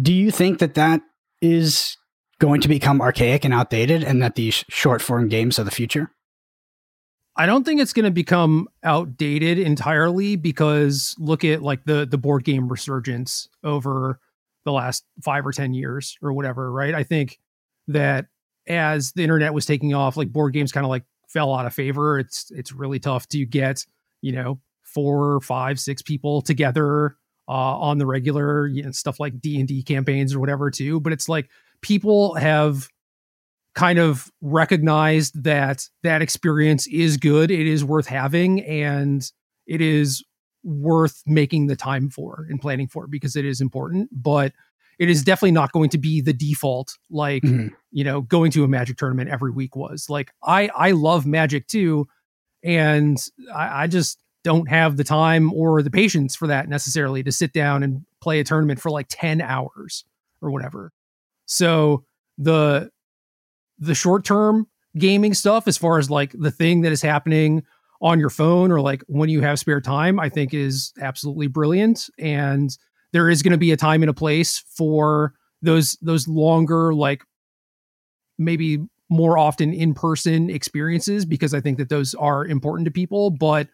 Speaker 1: Do you think that that is going to become archaic and outdated, and that these short form games are the future?
Speaker 3: I don't think it's going to become outdated entirely because look at like the the board game resurgence over the last 5 or 10 years or whatever, right? I think that as the internet was taking off, like board games kind of like fell out of favor. It's it's really tough to get, you know, four, five, six people together uh, on the regular, you know, stuff like D and D campaigns or whatever too. But it's like people have kind of recognized that that experience is good, it is worth having, and it is worth making the time for and planning for because it is important. But it is definitely not going to be the default like mm-hmm. you know going to a magic tournament every week was like i i love magic too and I, I, just don't have the time or the patience for that necessarily to sit down and play a tournament for like 10 hours or whatever so the the short term gaming stuff, as far as like the thing that is happening on your phone or like when you have spare time, I think is absolutely brilliant. And there is going to be a time and a place for those those longer, like maybe more often in person experiences because I think that those are important to people. But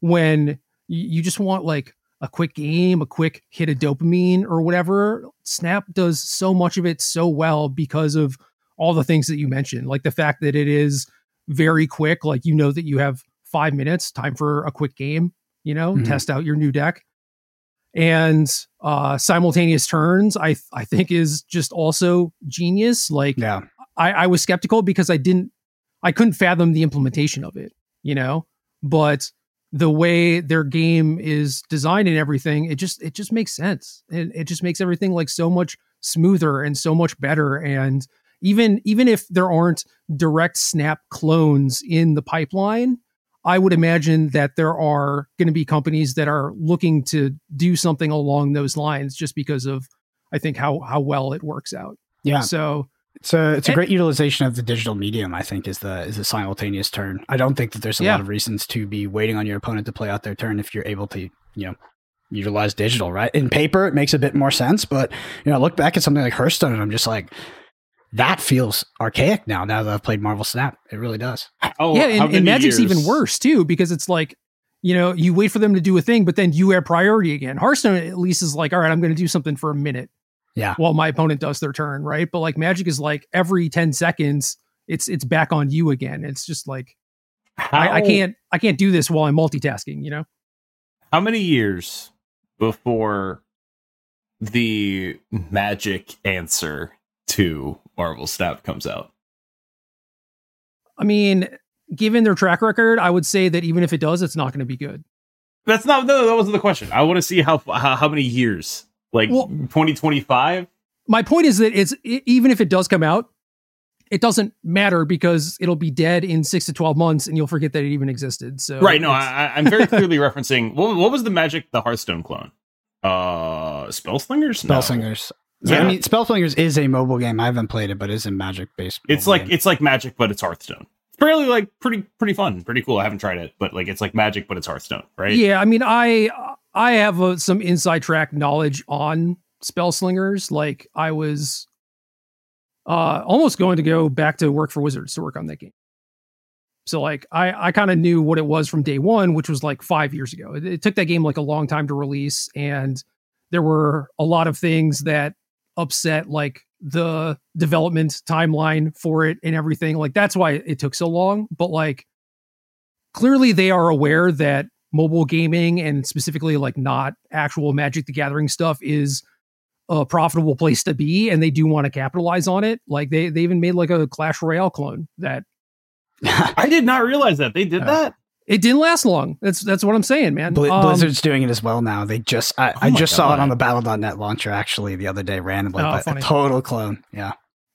Speaker 3: when you just want like a quick game, a quick hit of dopamine or whatever, Snap does so much of it so well because of all the things that you mentioned, like the fact that it is very quick, like you know that you have five minutes, time for a quick game, you know, mm-hmm. test out your new deck. And uh simultaneous turns, I I think is just also genius. Like
Speaker 1: yeah.
Speaker 3: I, I was skeptical because I didn't I couldn't fathom the implementation of it, you know, but the way their game is designed and everything, it just it just makes sense. And it, it just makes everything like so much smoother and so much better. And even even if there aren't direct snap clones in the pipeline i would imagine that there are going to be companies that are looking to do something along those lines just because of i think how how well it works out
Speaker 1: yeah
Speaker 3: so
Speaker 1: it's a it's a great utilization of the digital medium. I think is the is a simultaneous turn. I don't think that there's a yeah. lot of reasons to be waiting on your opponent to play out their turn if you're able to you know utilize digital. Right in paper, it makes a bit more sense, but you know look back at something like Hearthstone, and I'm just like that feels archaic now. Now that I've played Marvel Snap, it really does.
Speaker 3: Oh, yeah, and, and Magic's years? even worse too because it's like you know you wait for them to do a thing, but then you have priority again. Hearthstone at least is like, all right, I'm going to do something for a minute.
Speaker 1: Yeah.
Speaker 3: While my opponent does their turn, right? But like Magic is like every ten seconds, it's it's back on you again. It's just like I, I can't I can't do this while I'm multitasking. You know.
Speaker 2: How many years before the magic answer to Marvel Snap comes out?
Speaker 3: I mean, given their track record, I would say that even if it does, it's not going to be good.
Speaker 2: That's not no, that wasn't the question. I want to see how how, how many years, like well, 2025.
Speaker 3: My point is that it's even if it does come out, it doesn't matter because it'll be dead in six to 12 months and you'll forget that it even existed. So
Speaker 2: right. No, I, am very clearly referencing what, what, was the magic, the Hearthstone clone? Uh, Spellslingers?
Speaker 1: Spellslingers. Yeah. I mean, Spellslingers is a mobile game. I haven't played it, but it's a Magic based.
Speaker 2: It's like
Speaker 1: game.
Speaker 2: it's like Magic, but it's Hearthstone. It's really like pretty pretty fun, pretty cool. I haven't tried it, but like it's like Magic, but it's Hearthstone, right?
Speaker 3: Yeah, I mean, I I have uh, some inside track knowledge on Spellslingers. Like I was uh almost going to go back to work for Wizards to work on that game. So like I I kind of knew what it was from day one, which was like five years ago. It, it took that game like a long time to release, and there were a lot of things that upset like the development timeline for it and everything. Like that's why it took so long. But like clearly they are aware that mobile gaming and specifically like not actual Magic the Gathering stuff is a profitable place to be and they do want to capitalize on it. Like they they even made like a Clash Royale clone that
Speaker 2: I did not realize that. They did uh, that.
Speaker 3: It didn't last long. That's that's what I'm saying, man.
Speaker 1: Bl- um, Blizzard's doing it as well now. They just I, oh I just God. saw it on the Battle.net launcher actually the other day randomly. Oh, but a total clone. Yeah.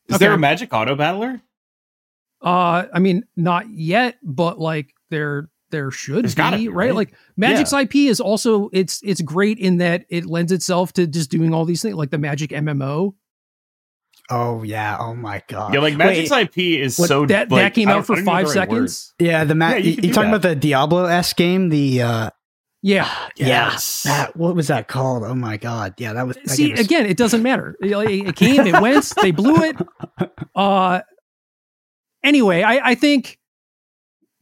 Speaker 2: Is okay. there a Magic Auto Battler?
Speaker 3: Uh, I mean, not yet, but like there there should be, be, right? right? Like Magic's yeah. IP is also it's it's great in that it lends itself to just doing all these things, like the Magic MMO
Speaker 1: Oh yeah! Oh my god!
Speaker 2: Yeah, like Magic's Wait, IP is what, so
Speaker 3: that
Speaker 2: like,
Speaker 3: that came out for five seconds.
Speaker 1: Yeah, the ma- yeah, you, you talking that. about the Diablo s game, the uh,
Speaker 3: Yeah.
Speaker 2: Yes.
Speaker 1: Yeah. That, what was that called? Oh my god. Yeah, that was. That
Speaker 3: See,
Speaker 1: was-
Speaker 3: again, it doesn't matter. It, it came, it went, they blew it. Uh, anyway, I, I think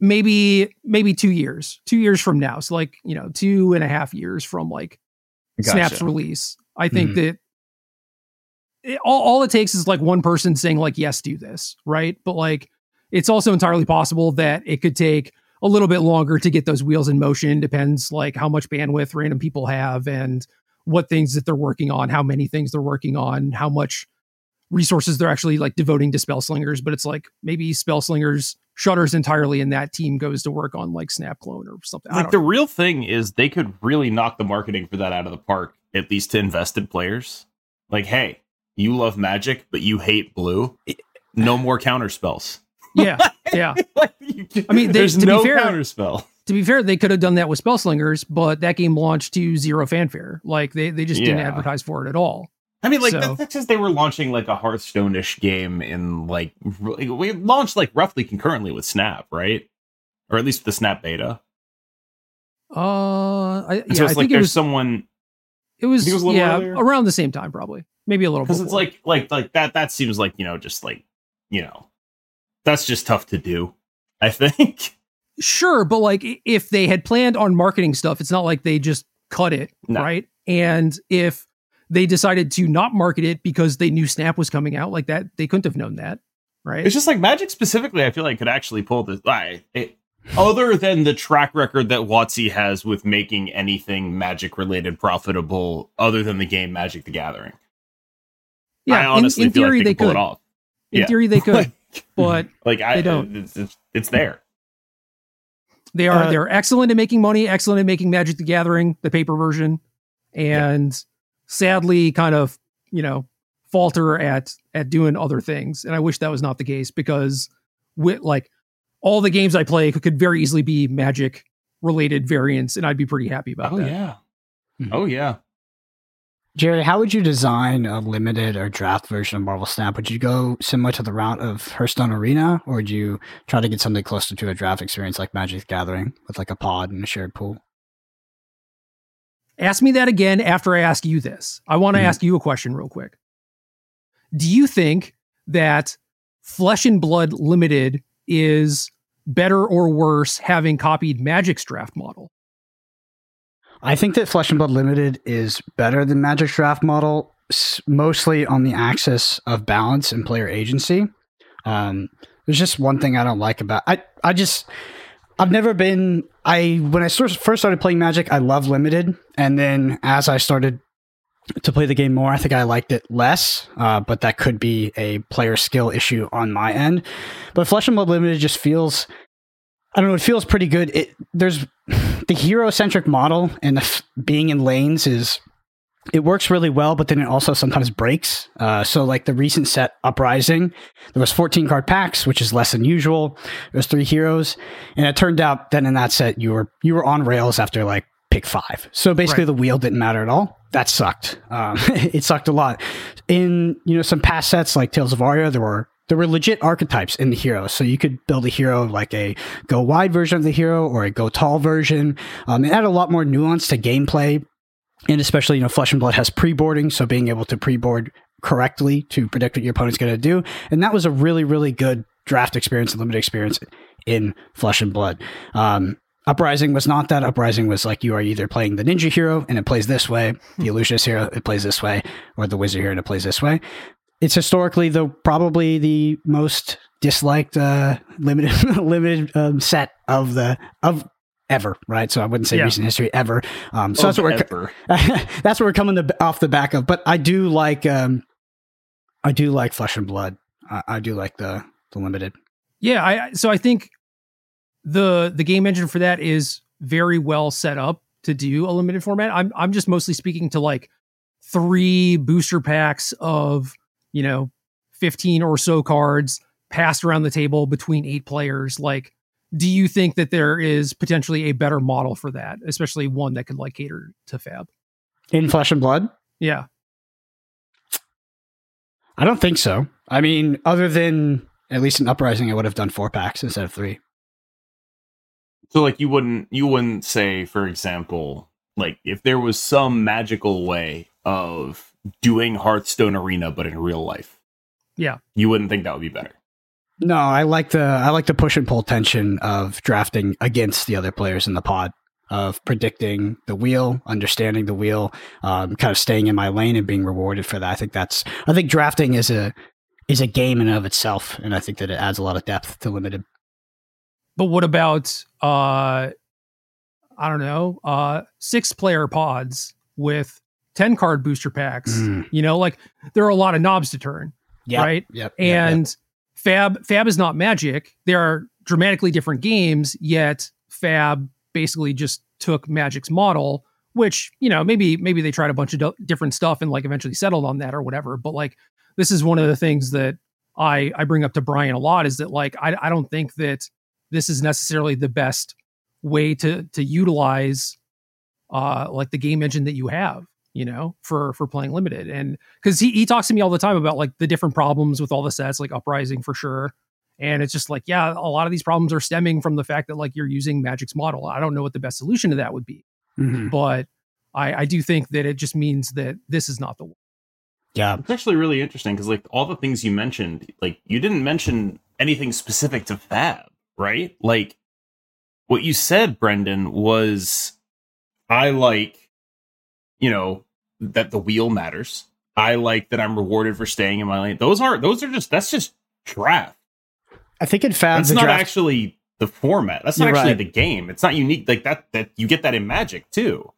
Speaker 3: maybe maybe two years, two years from now, so like you know, two and a half years from like Snap's release. I think
Speaker 1: Mhm.
Speaker 3: that it, all, all it takes is like one person saying like yes, do this, right? But like it's also entirely possible that it could take a little bit longer to get those wheels in motion. Depends like how much bandwidth random people have and what things that they're working on, how many things they're working on, how much resources they're actually like devoting to Spellslingers. But it's like maybe Spellslingers shutters entirely and that team goes to work on like snap clone or something.
Speaker 2: Like the
Speaker 3: know.
Speaker 2: real thing is they could really knock the marketing for that out of the park, at least to invested players. Like, hey, you love magic, but you hate blue. No more counter spells.
Speaker 3: yeah, yeah.
Speaker 2: Like, you-
Speaker 3: I mean, they-
Speaker 2: there's
Speaker 3: to be
Speaker 2: no
Speaker 3: fair-
Speaker 2: counter spell.
Speaker 3: to be fair, they could have done that with Spellslingers, but that game launched to zero fanfare. Like they, they just didn't advertise for it at all.
Speaker 2: I mean, like
Speaker 3: So-
Speaker 2: that's, that's just they were launching like a Hearthstone-ish game in like we launched like roughly concurrently with Snap, right? Or at least the Snap beta.
Speaker 3: Uh, I, yeah,
Speaker 2: so
Speaker 3: I
Speaker 2: it's like
Speaker 3: think it
Speaker 2: there's
Speaker 3: was
Speaker 2: someone
Speaker 3: it was,
Speaker 2: it was
Speaker 3: yeah
Speaker 2: earlier?
Speaker 3: around the same time probably, maybe a little
Speaker 2: bit.
Speaker 3: because
Speaker 2: it's like like like that. That seems like you know just like you know that's just tough to do. I think.
Speaker 3: sure, but like if they had planned on marketing stuff, it's not like they just cut it,
Speaker 2: No.
Speaker 3: right? And if they decided to not market it because they knew Snap was coming out like that, they couldn't have known that, right?
Speaker 2: It's just like Magic specifically. I feel like could actually pull this. I, it, other than the track record that WotC has with making anything Magic related profitable, other than the game Magic the Gathering.
Speaker 3: Yeah, in,
Speaker 2: honestly
Speaker 3: in
Speaker 2: feel
Speaker 3: theory
Speaker 2: like they,
Speaker 3: they
Speaker 2: could pull it off.
Speaker 3: In
Speaker 2: Yeah.
Speaker 3: theory they could, but
Speaker 2: Like I
Speaker 3: They don't.
Speaker 2: It's, it's, it's there.
Speaker 3: They are
Speaker 1: Uh,
Speaker 3: they're excellent at making money, excellent at making Magic the Gathering, the paper version, and sadly kind of, you know, falter at at doing other things. And I wish that was not the case because with like all the games I play could, could very easily be Magic related variants, and I'd be pretty happy about
Speaker 2: Oh
Speaker 3: that.
Speaker 2: yeah.
Speaker 1: Mhm.
Speaker 2: Oh yeah.
Speaker 1: Gerry, how would you design a limited or draft version of Marvel Snap? Would you go similar to the route of Hearthstone Arena, or would you try to get something closer to a draft experience like Magic Gathering with like a pod and a shared pool?
Speaker 3: Ask me that again after I ask you this. I want to
Speaker 1: Mhm.
Speaker 3: ask you a question real quick. Do you think that Flesh and Blood Limited is better or worse having copied Magic's draft model?
Speaker 1: I think that Flesh and Blood Limited is better than Magic's draft model, mostly on the axis of balance and player agency. Um, there's just one thing I don't like about I. I just I've never been I when I first started playing Magic, I loved Limited, and then as I started to play the game more, I think I liked it less. Uh, but that could be a player skill issue on my end. But Flesh and Blood Limited just feels I don't know. It feels pretty good. It there's the hero centric model and the f- being in lanes is it works really well, but then it also sometimes breaks. Uh, so like the recent set Uprising, there was 14 card packs, which is less than usual. There was three heroes, and it turned out that in that set you were you were on rails after like pick five. So basically
Speaker 3: Right.
Speaker 1: the wheel didn't matter at all. That sucked. Um, it sucked a lot. In you know some past sets like Tales of Aria, there were there were legit archetypes in the hero. So you could build a hero like a go wide version of the hero or a go tall version. Um, it had a lot more nuance to gameplay. And especially, you know, Flesh and Blood has pre boarding. So being able to pre board correctly to predict what your opponent's going to do. And that was a really, really good draft experience and limited experience in Flesh and Blood. Um, Uprising was not that. Uprising was like you are either playing the ninja hero and it plays this way, the illusionist hero it plays this way, or the wizard hero and it plays this way it's historically the probably the most disliked uh, limited limited um, set of the of ever, right? So I wouldn't say
Speaker 3: Yeah.
Speaker 1: recent history ever. Um, so that's what we're that's what we're coming to, off the back of. But I do like um, I do like Flesh and Blood. I, I do like the the limited.
Speaker 3: Yeah, I- so I think the the game engine for that is very well set up to do a limited format. I'm I'm just mostly speaking to like three booster packs of, you know, 15 or so cards passed around the table between eight players. Like, do you think that there is potentially a better model for that, especially one that could like cater to Fab?
Speaker 1: In Flesh and Blood,
Speaker 3: Yeah.
Speaker 1: I don't think so. I mean, other than at least in Uprising, I would have done four packs instead of three.
Speaker 2: So like you wouldn't you wouldn't say, for example, like if there was some magical way of doing Hearthstone Arena but in real life.
Speaker 3: Yeah.
Speaker 2: You wouldn't think that would be better.
Speaker 1: No, I like the I like the push and pull tension of drafting against the other players in the pod, of predicting the wheel, understanding the wheel, um, kind of staying in my lane and being rewarded for that. I think that's I think drafting is a is a game in and of itself, and I think that it adds a lot of depth to limited.
Speaker 3: But what about uh I don't know, uh six player pods with 10 card booster packs?
Speaker 1: Mm.
Speaker 3: You know, like there are a lot of knobs to turn,
Speaker 1: Yep,
Speaker 3: right?
Speaker 1: Yep. yep,
Speaker 3: And
Speaker 1: yep.
Speaker 3: Fab Fab is not magic. They are dramatically different games, yet Fab basically just took Magic's model, which, you know, maybe maybe they tried a bunch of do- different stuff and like eventually settled on that or whatever, but like this is one of the things that I I bring up to Brian a lot is that like I I don't think that this is necessarily the best way to to utilize uh like the game engine that you have you know for for playing limited. And because he, he talks to me all the time about like the different problems with all the sets like uprising for sure. And it's just like yeah a lot of these problems are stemming from the fact that like you're using magic's model. I don't know what the best solution to that would be.
Speaker 1: Mhm.
Speaker 3: but i i do think that it just means that this is not the one
Speaker 1: yeah,
Speaker 2: It's actually really interesting because like all the things you mentioned, like you didn't mention anything specific to Fab, right? Like what you said, Brendan, was I like, you know, that the wheel matters. I like that I'm rewarded for staying in my lane. Those are those are just that's just draft.
Speaker 1: I think in Fab
Speaker 2: That's not
Speaker 1: draft.
Speaker 2: actually the format. That's not actually
Speaker 1: right.
Speaker 2: the game. It's not unique like that. That you get that in Magic too.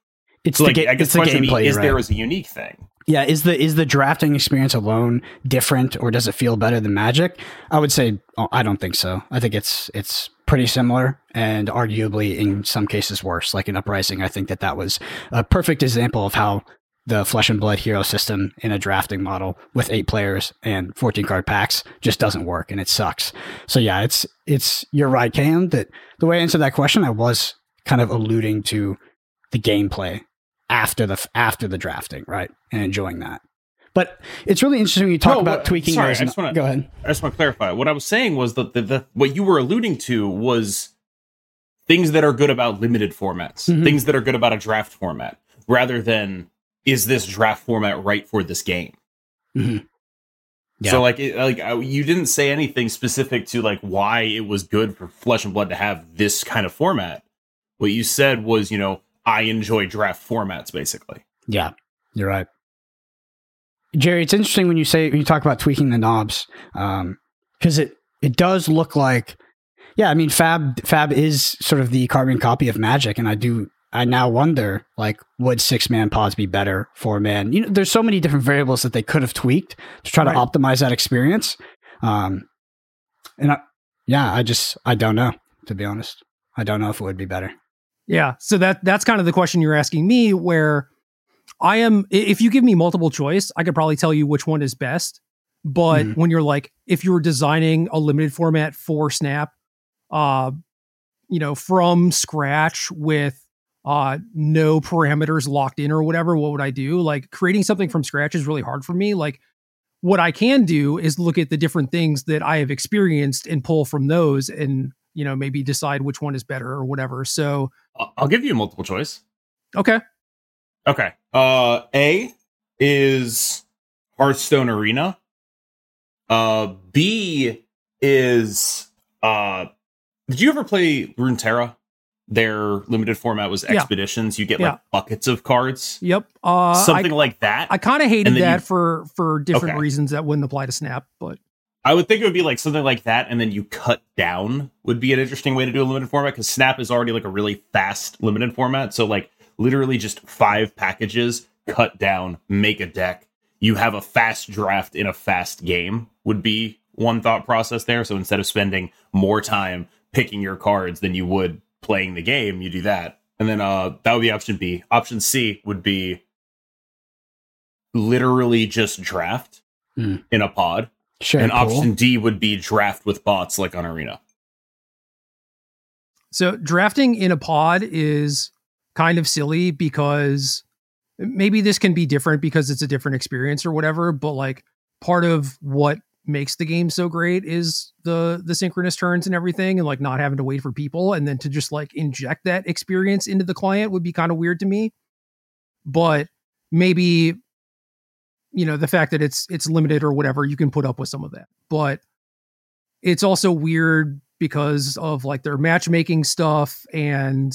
Speaker 1: it's
Speaker 2: So
Speaker 1: the
Speaker 2: like,
Speaker 1: ga-
Speaker 2: I guess
Speaker 1: it's
Speaker 2: the question
Speaker 1: gameplay.
Speaker 2: is
Speaker 1: right.
Speaker 2: as a unique thing?
Speaker 1: Yeah, is the is the drafting experience alone different, or does it feel better than Magic? I would say oh, I don't think so. I think it's it's pretty similar, and arguably in some cases worse. Like in Uprising, I think that that was a perfect example of how the Flesh and Blood hero system in a drafting model with eight players and fourteen card packs just doesn't work, and it sucks. So yeah, it's it's you're right, KM. That the way I answered that question, I was kind of alluding to the gameplay after the after the drafting, right, and enjoying that. But it's really interesting when you talk
Speaker 2: No,
Speaker 1: about
Speaker 2: what-
Speaker 1: tweaking.
Speaker 2: sorry, I just wanna-
Speaker 1: go ahead.
Speaker 2: I just want to clarify. What I was saying was that the, the what you were alluding to was things that are good about limited formats,
Speaker 1: Mhm.
Speaker 2: things that are good about a draft format, rather than is this draft format right for this game.
Speaker 1: Mhm. Yeah.
Speaker 2: So like it, like I, you didn't say anything specific to like why it was good for Flesh and Blood to have this kind of format. What you said was, you know, I enjoy draft formats basically.
Speaker 1: Yeah, you're right. Gerry, it's interesting when you say when you talk about tweaking the knobs, because it it does look like, yeah. I mean, Fab Fab is sort of the carbon copy of Magic, and I do I now wonder like would six man pods be better for man? You know, there's so many different variables that they could have tweaked to try
Speaker 3: Right.
Speaker 1: to optimize that experience. Um, and I, yeah, I just I don't know to be honest. I don't know if it would be better.
Speaker 3: Yeah. So that that's kind of the question you're asking me where I am if you give me multiple choice, I could probably tell you which one is best. But
Speaker 1: Mhm.
Speaker 3: when you're like if you were designing a limited format for Snap uh you know from scratch with uh no parameters locked in or whatever, what would I do? Like creating something from scratch is really hard for me. Like what I can do is look at the different things that I have experienced and pull from those and you know maybe decide which one is better or whatever. So
Speaker 2: I'll give you a multiple choice.
Speaker 3: okay.
Speaker 2: Okay. Uh A is Hearthstone Arena. Uh B is uh did you ever play Runeterra? Their limited format was
Speaker 3: Yeah.
Speaker 2: expeditions. You get
Speaker 3: Yeah.
Speaker 2: like buckets of cards.
Speaker 3: Yep. Uh,
Speaker 2: Something
Speaker 3: I,
Speaker 2: like that.
Speaker 3: I kind of hated that
Speaker 2: you-
Speaker 3: for for different
Speaker 2: Okay.
Speaker 3: reasons that wouldn't apply to Snap, but
Speaker 2: I would think it would be like something like that, and then you cut down would be an interesting way to do a limited format because Snap is already like a really fast limited format. So like literally just five packages, cut down, make a deck. You have a fast draft in a fast game would be one thought process there. So instead of spending more time picking your cards than you would playing the game, you do that. And then uh that would be option B. Option C would be literally just draft
Speaker 1: Hmm.
Speaker 2: in a pod.
Speaker 1: Sure.
Speaker 2: And
Speaker 1: cool.
Speaker 2: option D would be draft with bots like on Arena.
Speaker 3: so drafting in a pod is kind of silly because maybe this can be different because it's a different experience or whatever, but like part of what makes the game so great is the the synchronous turns and everything and like not having to wait for people and then to just like inject that experience into the client would be kind of weird to me. But maybe you know the fact that it's it's limited or whatever you can put up with some of that. But it's also weird because of like their matchmaking stuff and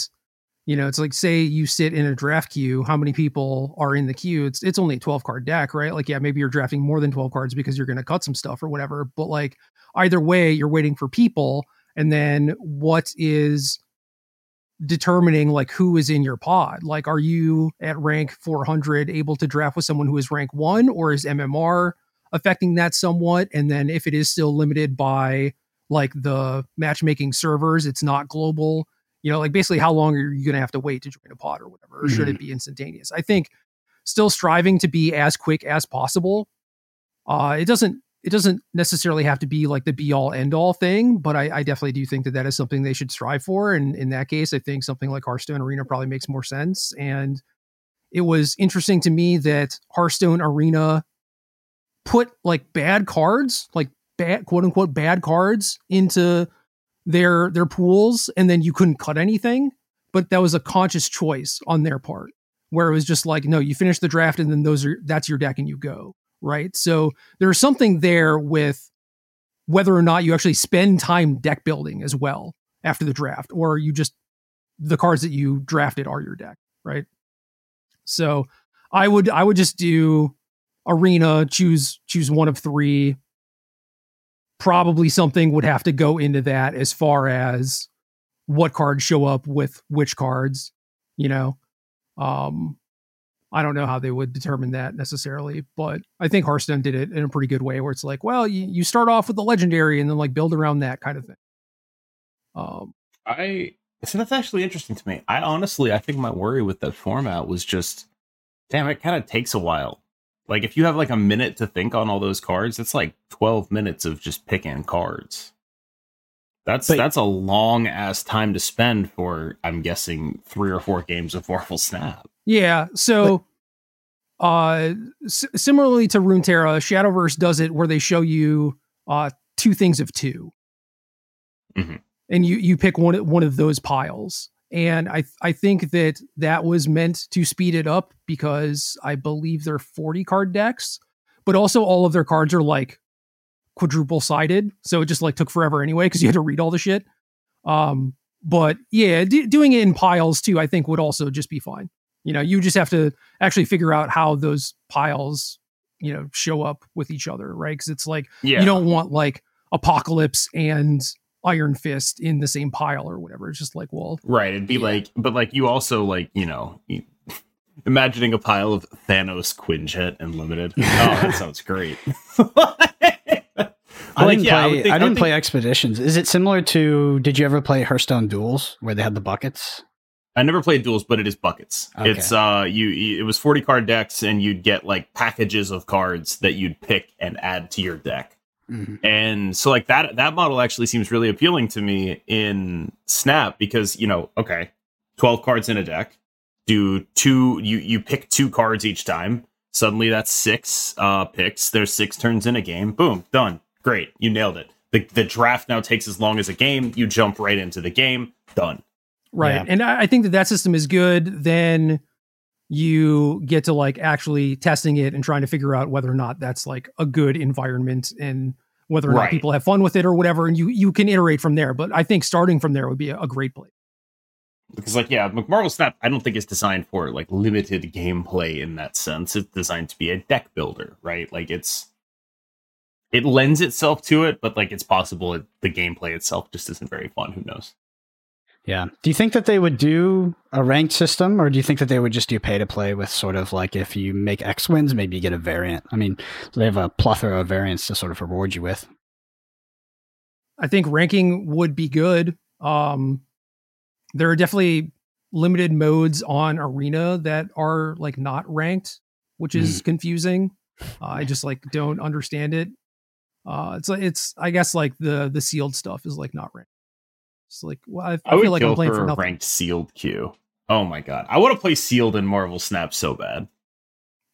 Speaker 3: you know it's like say you sit in a draft queue how many people are in the queue? It's it's only a 12 card deck right? Like yeah maybe you're drafting more than 12 cards because you're going to cut some stuff or whatever but like either way you're waiting for people and then what is determining like who is in your pod? Like are you at rank 400 able to draft with someone who is rank 1 or is mmr affecting that somewhat? And then if it is still limited by like the matchmaking servers it's not global you know like basically how long are you going to have to wait to join a pod or whatever or should it be instantaneous? I think still striving to be as quick as possible uh it doesn't it doesn't necessarily have to be like the be all end all thing but I, I definitely do think that that is something they should strive for and in that case i think something like hearthstone arena probably makes more sense and it was interesting to me that hearthstone arena put like bad cards like bad quote unquote bad cards into their their pools and then you couldn't cut anything. But that was a conscious choice on their part where it was just like no you finish the draft and then those are that's your deck and you go right? So there's something there with whether or not you actually spend time deck building as well after the draft or you just the cards that you drafted are your deck right? So i would i would just do arena choose choose one of three probably something would have to go into that as far as what cards show up with which cards, you know. Um I don't know how they would determine that necessarily, but I think Hearthstone did it in a pretty good way where it's like, well, you, you start off with the legendary and then like build around that kind of thing.
Speaker 2: Um I so that's actually interesting to me. I honestly I think my worry with that format was just damn it kind of takes a while like if you have like a minute to think on all those cards, it's like 12 minutes of just picking cards. That's but, that's a long ass time to spend for I'm guessing 3 or 4 games of Marvel Snap.
Speaker 3: Yeah, so but, uh s- similarly to Runeterra, Shadowverse does it where they show you uh two things of 2. Mm-hmm. And you you pick one one of those piles and I I think that that was meant to speed it up because I believe they're 40 card decks, but also all of their cards are like quadruple sided, so it just like took forever anyway because you had to read all the shit. Um, but yeah, d- doing it in piles too, I think would also just be fine. You know, you just have to actually figure out how those piles, you know, show up with each other, right? Because it's like yeah. you don't want like apocalypse and Iron Fist in the same pile or whatever. It's just like, well,
Speaker 2: right. It'd be yeah. like, but like you also like, you know, imagining a pile of Thanos Quinjet and Limited. Oh, that sounds great.
Speaker 1: I didn't yeah, play. I, think, I didn't I play Expeditions. Is it similar to? Did you ever play Hearthstone Duels, where they had the buckets?
Speaker 2: I never played duels, but it is buckets. Okay. It's uh you it was 40 card decks and you'd get like packages of cards that you'd pick and add to your deck. Mm-hmm. And so like that that model actually seems really appealing to me in Snap because, you know, okay, 12 cards in a deck. Do two you you pick two cards each time. Suddenly that's six uh picks. There's six turns in a game. Boom, done. Great. You nailed it. The the draft now takes as long as a game. You jump right into the game. Done.
Speaker 3: Right. Yeah. And I think that that system is good. Then you get to like actually testing it and trying to figure out whether or not that's like a good environment and whether or right. not people have fun with it or whatever and you you can iterate from there. But i think starting from there would be a, a great play
Speaker 2: because like yeah marvel snap i don't think it's designed for like limited gameplay in that sense. It's designed to be a deck builder right? Like it's it lends itself to it but like it's possible it, the gameplay itself just isn't very fun. Who knows
Speaker 1: yeah. Do you think that they would do a ranked system or do you think that they would just do pay to play with sort of like if you make X wins, maybe you get a variant? I mean, they have a plethora of variants to sort of reward you with.
Speaker 3: I think ranking would be good. Um, there are definitely limited modes on Arena that are like not ranked, which is mm. confusing. Uh, I just like don't understand it. Uh, it's like it's I guess like the the sealed stuff is like not ranked. It's like well, I, I, I feel like I'm playing for, for nothing.
Speaker 2: ranked sealed queue. Oh my god, I want to play sealed in Marvel Snap so bad.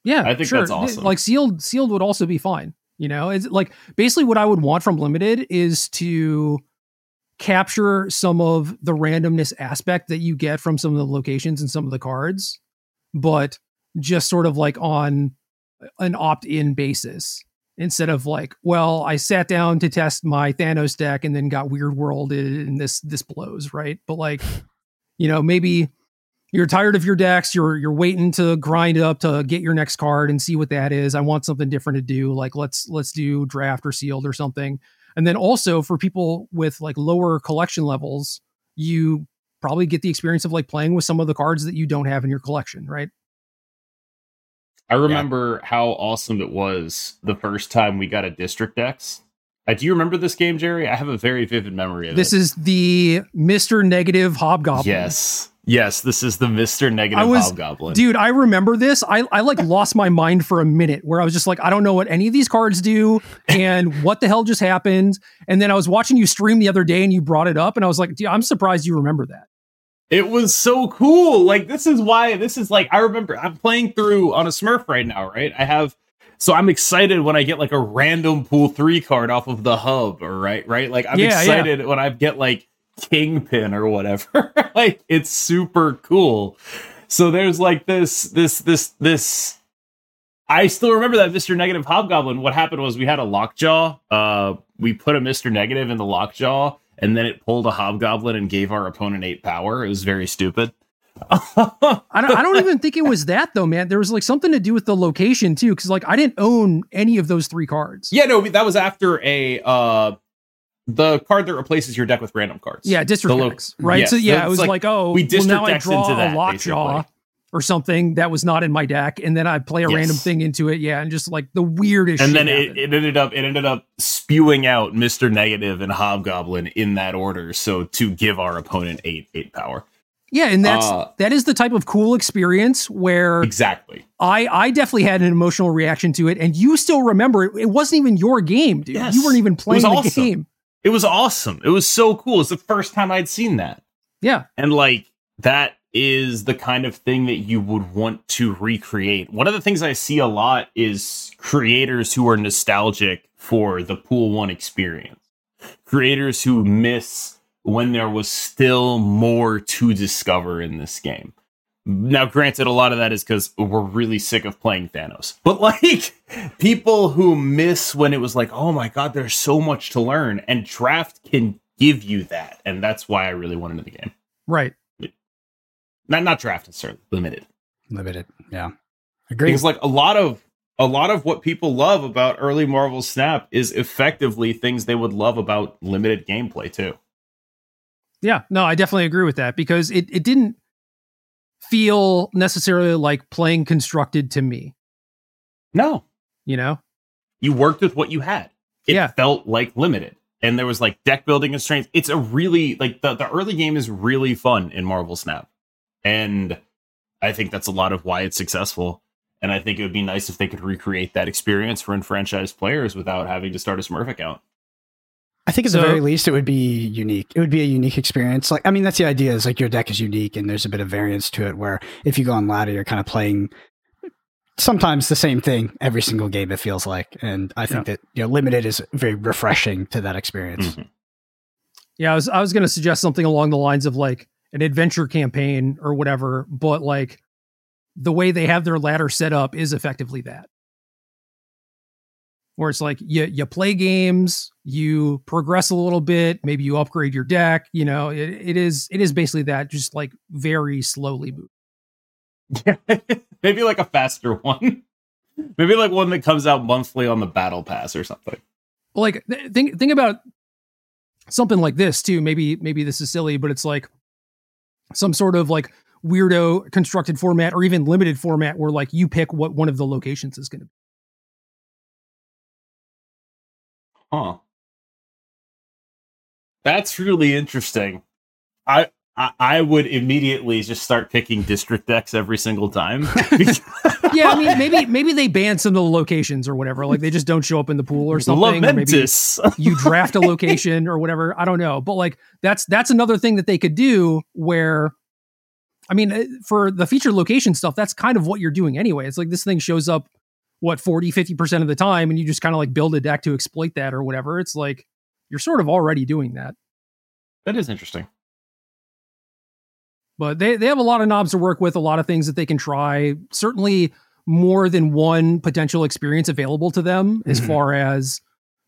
Speaker 3: Yeah, I think sure. that's awesome. Like sealed, sealed would also be fine. You know, it's like basically what I would want from limited is to capture some of the randomness aspect that you get from some of the locations and some of the cards, but just sort of like on an opt-in basis instead of like, well, I sat down to test my Thanos deck and then got Weirdworlded and this this blows, right? But like, you know, maybe you're tired of your decks, you're you're waiting to grind up to get your next card and see what that is. I want something different to do. Like let's let's do draft or sealed or something. And then also for people with like lower collection levels, you probably get the experience of like playing with some of the cards that you don't have in your collection, right?
Speaker 2: I remember yeah. how awesome it was the first time we got a district X. Uh, do you remember this game, Gerry? I have a very vivid memory of
Speaker 3: this
Speaker 2: it.
Speaker 3: This is the Mr. Negative Hobgoblin.
Speaker 2: Yes. Yes, this is the Mr. Negative I was, Hobgoblin.
Speaker 3: Dude, I remember this. I, I like lost my mind for a minute where I was just like, I don't know what any of these cards do and what the hell just happened. And then I was watching you stream the other day and you brought it up and I was like, I'm surprised you remember that.
Speaker 2: It was so cool. Like this is why this is like I remember I'm playing through on a Smurf right now, right? I have so I'm excited when I get like a random pool 3 card off of the hub or right, right? Like I'm yeah, excited yeah. when I get like kingpin or whatever. like it's super cool. So there's like this this this this I still remember that Mr. Negative Hobgoblin. What happened was we had a lockjaw. Uh we put a Mr. Negative in the lockjaw and then it pulled a hobgoblin and gave our opponent eight power. It was very stupid.
Speaker 3: I don't I don't even think it was that though, man. There was like something to do with the location too, because like I didn't own any of those three cards.
Speaker 2: Yeah, no, that was after a uh the card that replaces your deck with random cards.
Speaker 3: Yeah, district lo- decks, right? Yes, so yeah, it was like, like, oh, we well, now I draw into that, a lockjaw or something that was not in my deck, and then I play a yes. random thing into it. Yeah, and just like the weirdest.
Speaker 2: And then it, it, ended up it ended up spewing out Mister Negative and Hobgoblin in that order, so to give our opponent eight eight power.
Speaker 3: Yeah, and that's uh, that is the type of cool experience where
Speaker 2: exactly.
Speaker 3: I I definitely had an emotional reaction to it, and you still remember it. It wasn't even your game, dude. Yes. You weren't even playing the awesome. game.
Speaker 2: It was awesome. It was so cool. It's the first time I'd seen that.
Speaker 3: Yeah.
Speaker 2: And like that is the kind of thing that you would want to recreate. One of the things I see a lot is creators who are nostalgic for the Pool 1 experience. Creators who miss when there was still more to discover in this game. Now, granted, a lot of that is because we're really sick of playing Thanos. But like people who miss when it was like, oh my god, there's so much to learn, and draft can give you that, and that's why I really wanted the game.
Speaker 3: Right.
Speaker 2: Not not draft necessarily, limited.
Speaker 1: Limited, yeah.
Speaker 2: Agree. Because like a lot of a lot of what people love about early Marvel Snap is effectively things they would love about limited gameplay too.
Speaker 3: Yeah, no, I definitely agree with that because it, it didn't feel necessarily like playing constructed to me.
Speaker 2: No.
Speaker 3: You know?
Speaker 2: You worked with what you had. It yeah. felt like limited. And there was like deck building constraints. It's a really like the, the early game is really fun in Marvel Snap. And I think that's a lot of why it's successful. And I think it would be nice if they could recreate that experience for enfranchised players without having to start a Smurf account.
Speaker 1: I think at so, the very least it would be unique. It would be a unique experience. Like I mean, that's the idea. Is like your deck is unique, and there's a bit of variance to it. Where if you go on ladder, you're kind of playing sometimes the same thing every single game. It feels like, and I think yeah. that you know, limited is very refreshing to that experience. Mm-hmm.
Speaker 3: Yeah, I was I was going to suggest something along the lines of like an adventure campaign or whatever, but like the way they have their ladder set up is effectively that where it's like you you play games, you progress a little bit, maybe you upgrade your deck. You know, it, it is it is basically that, just like very slowly move.
Speaker 2: Yeah, maybe like a faster one. maybe like one that comes out monthly on the battle pass or something.
Speaker 3: Like think think about something like this too. Maybe maybe this is silly, but it's like some sort of like weirdo constructed format or even limited format where like you pick what one of the locations is going to be.
Speaker 2: Huh. That's really interesting. I, I I would immediately just start picking district decks every single time.
Speaker 3: yeah, I mean maybe maybe they ban some of the locations or whatever. Like they just don't show up in the pool or something.
Speaker 2: Lamentus.
Speaker 3: Or maybe you draft a location or whatever. I don't know. But like that's that's another thing that they could do where I mean, uh, for the featured location stuff, that's kind of what you're doing anyway. It's like this thing shows up what 40 50% of the time and you just kind of like build a deck to exploit that or whatever it's like you're sort of already doing that
Speaker 2: that is interesting
Speaker 3: but they, they have a lot of knobs to work with a lot of things that they can try certainly more than one potential experience available to them mm-hmm. as far as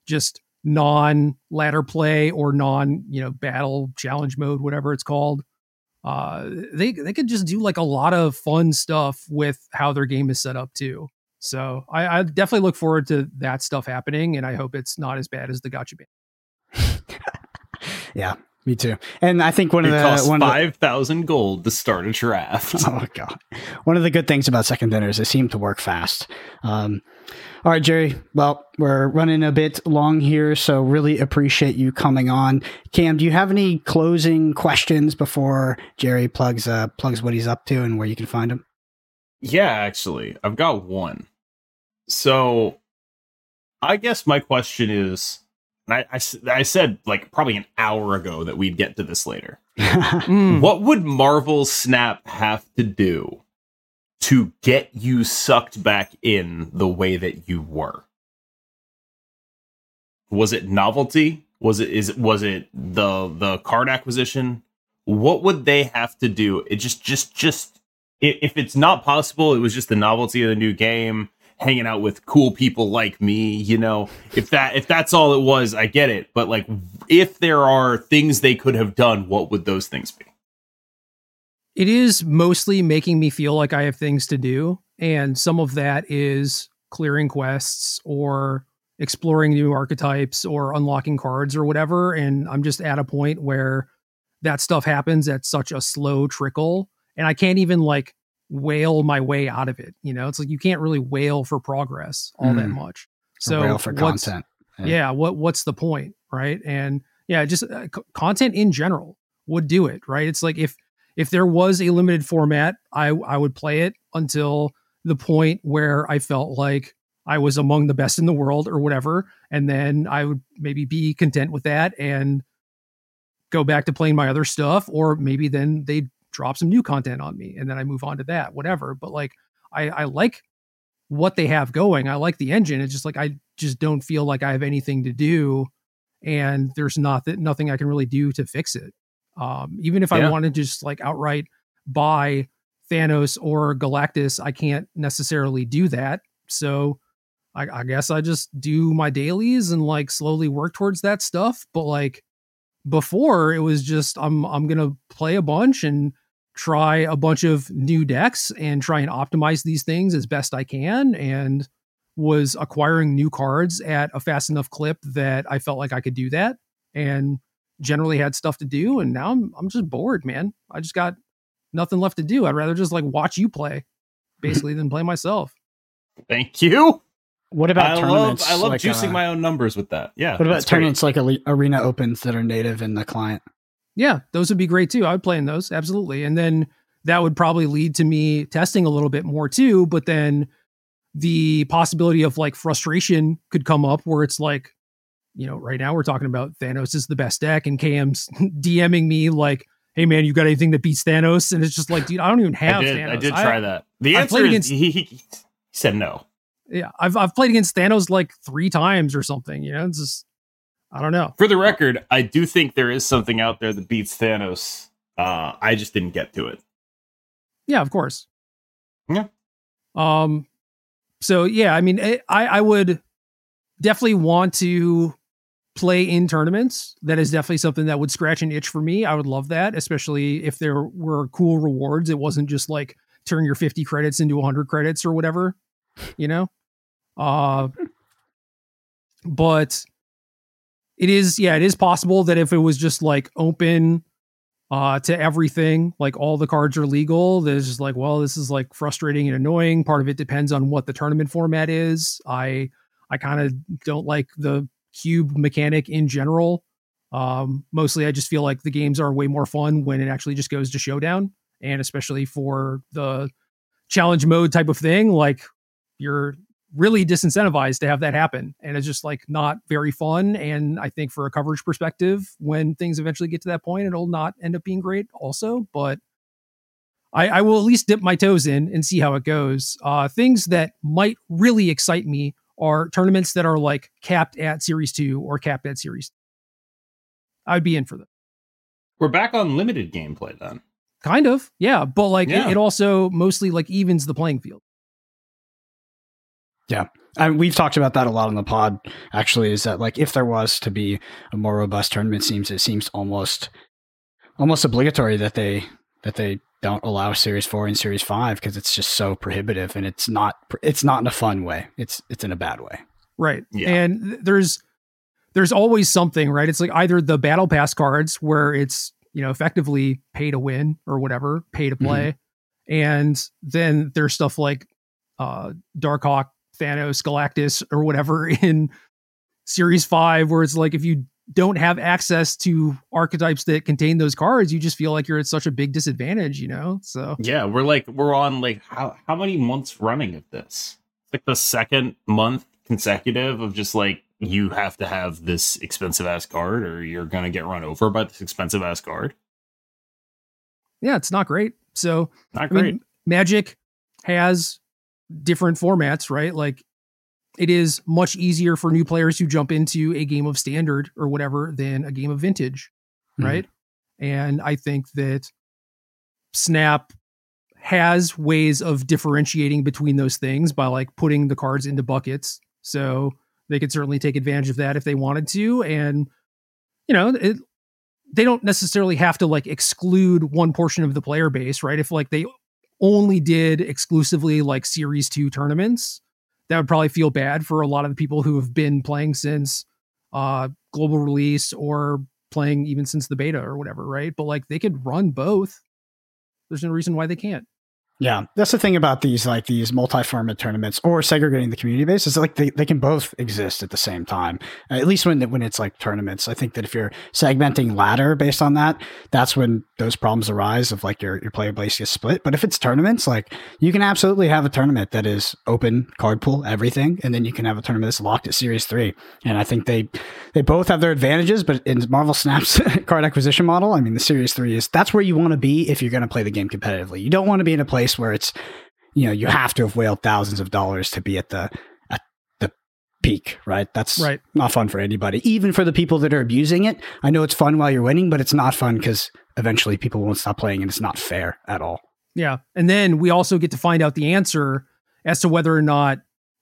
Speaker 3: just non ladder play or non you know battle challenge mode whatever it's called uh they they could just do like a lot of fun stuff with how their game is set up too so I, I, definitely look forward to that stuff happening, and I hope it's not as bad as the gacha
Speaker 1: Band. yeah, me too. And I think one
Speaker 2: it
Speaker 1: of the
Speaker 2: costs
Speaker 1: one
Speaker 2: five thousand gold to start a draft.
Speaker 1: Oh god! One of the good things about Second Dinner's, they seem to work fast. Um, all right, Gerry. Well, we're running a bit long here, so really appreciate you coming on. Cam, do you have any closing questions before Gerry plugs uh, plugs what he's up to and where you can find him?
Speaker 2: Yeah, actually, I've got one. So I guess my question is, I, I, I, said like probably an hour ago that we'd get to this later. mm. What would Marvel Snap have to do to get you sucked back in the way that you were? Was it novelty? Was it is was it the the card acquisition? What would they have to do? It just just just if it's not possible, it was just the novelty of the new game hanging out with cool people like me you know? If that if that's all it was i get it. But like if there are things they could have done what would those things be?
Speaker 3: It is mostly making me feel like i have things to do and some of that is clearing quests or exploring new archetypes or unlocking cards or whatever and i'm just at a point where that stuff happens at such a slow trickle and i can't even like whale my way out of it. You know, it's like you can't really whale for progress all mm. that much. So
Speaker 1: whale for content.
Speaker 3: Yeah. yeah. What What's the point, right? And yeah, just uh, c- content in general would do it, right? It's like if if there was a limited format, I I would play it until the point where I felt like I was among the best in the world or whatever, and then I would maybe be content with that and go back to playing my other stuff, or maybe then they'd drop some new content on me and then I move on to that, whatever. But like I, I like what they have going. I like the engine. It's just like I just don't feel like I have anything to do and there's not that nothing I can really do to fix it. Um, even if yeah. I wanted to just like outright buy Thanos or Galactus, I can't necessarily do that. So I, I guess I just do my dailies and like slowly work towards that stuff. But like before, it was just I'm I'm gonna play a bunch and try a bunch of new decks and try and optimize these things as best I can and was acquiring new cards at a fast enough clip that I felt like I could do that and generally had stuff to do and now I'm I'm just bored, man. I just got nothing left to do. I'd rather just like watch you play basically than play myself.
Speaker 2: Thank you.
Speaker 1: What about
Speaker 2: I
Speaker 1: tournaments?
Speaker 2: Love, I love like juicing uh, my own numbers with that. Yeah.
Speaker 1: What about tournaments great. like Arena Opens that are native in the client?
Speaker 3: Yeah, those would be great too. I would play in those absolutely, and then that would probably lead to me testing a little bit more too. But then the possibility of like frustration could come up where it's like, you know, right now we're talking about Thanos is the best deck, and KM's DMing me like, "Hey man, you got anything that beats Thanos?" And it's just like, dude, I don't even have
Speaker 2: I did,
Speaker 3: Thanos.
Speaker 2: I did try I, that. The answer is against, he, he said no.
Speaker 3: Yeah, I've I've played against Thanos like three times or something. You know, it's just I don't know.
Speaker 2: For the record, I do think there is something out there that beats Thanos. Uh, I just didn't get to it.
Speaker 3: Yeah, of course.
Speaker 2: Yeah.
Speaker 3: Um. So yeah, I mean, I I would definitely want to play in tournaments. That is definitely something that would scratch an itch for me. I would love that, especially if there were cool rewards. It wasn't just like turn your 50 credits into 100 credits or whatever, you know? Uh but it is yeah it is possible that if it was just like open uh to everything like all the cards are legal there's just like well this is like frustrating and annoying. Part of it depends on what the tournament format is. I i kind of don't like the cube mechanic in general. Um mostly i just feel like the games are way more fun when it actually just goes to showdown and especially for the challenge mode type of thing like you're really disincentivized to have that happen. And it's just like not very fun. And I think for a coverage perspective, when things eventually get to that point, it'll not end up being great also. But I, I will at least dip my toes in and see how it goes. Uh, things that might really excite me are tournaments that are like capped at Series Two or capped at Series. I'd be in for them.
Speaker 2: We're back on limited gameplay then.
Speaker 3: Kind of, yeah, but like
Speaker 2: Yeah.
Speaker 3: it, it also mostly like evens the playing field.
Speaker 1: And we've talked about that a lot on the pod. Actually, is that like if there was to be a more robust tournament, it seems it seems almost almost obligatory that they that they don't allow Series Four and Series Five because it's just so prohibitive and it's not it's not in a fun way. It's it's in a bad way.
Speaker 3: Right.
Speaker 2: Yeah.
Speaker 3: And there's there's always something, right? It's like either the battle pass cards where it's, you know, effectively pay to win or whatever, pay to play. And then there's stuff like uh Darkhawk, Thanos, Galactus or whatever in series 5 where it's like if you don't have access to archetypes that contain those cards, you just feel like you're at such a big disadvantage, you know? So
Speaker 2: Yeah, we're like we're on like how how many months running of this? It's like the second month consecutive of just like you have to have this expensive ass card or you're gonna get run over by this expensive ass card.
Speaker 3: yeah, it's not great. So
Speaker 2: Not
Speaker 3: I
Speaker 2: great.
Speaker 3: mean, Magic has different formats, right? Like it is much easier for new players to jump into a game of standard or whatever than a game of vintage,
Speaker 1: Mhm.
Speaker 3: right? And I think that Snap has ways of differentiating between those things by like putting the cards into buckets. So they could certainly take advantage of that if they wanted to. And, you know, it, they don't necessarily have to like exclude one portion of the player base, right? If like they only did exclusively like series two tournaments, that would probably feel bad for a lot of the people who have been playing since uh global release or playing even since the beta or whatever, right? But like they could run both. There's no reason why they can't.
Speaker 1: Yeah, that's the thing about these like these multi-format tournaments or segregating the community base is like they, they can both exist at the same time. At least when when it's like tournaments, I think that if you're segmenting ladder based on that, that's when those problems arise of like your your player base gets split. But if it's tournaments, like you can absolutely have a tournament that is open card pool everything, and then you can have a tournament that's locked at Series Three. And I think they they both have their advantages, but in Marvel Snap's card acquisition model, I mean the Series Three is that's where you want to be if you're going to play the game competitively. You don't want to be in a place where it's you know you have to have whaled thousands of dollars to be at the at the peak right that's
Speaker 3: Right.
Speaker 1: not fun for anybody even for the people that are abusing it i know it's fun while you're winning but it's not fun because eventually people won't stop playing and it's not fair at all
Speaker 3: Yeah. And then we also get to find out the answer as to whether or not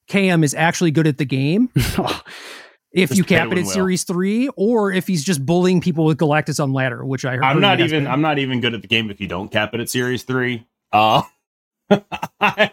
Speaker 3: KM is actually good at the game oh. if
Speaker 2: Just
Speaker 3: you cap it
Speaker 2: win
Speaker 3: at
Speaker 2: well.
Speaker 3: series three, or if he's just bullying people with Galactus on ladder, which I heard.
Speaker 2: I'm not even
Speaker 3: been.
Speaker 2: I'm not even good at the game if you don't cap it at series three. Uh I,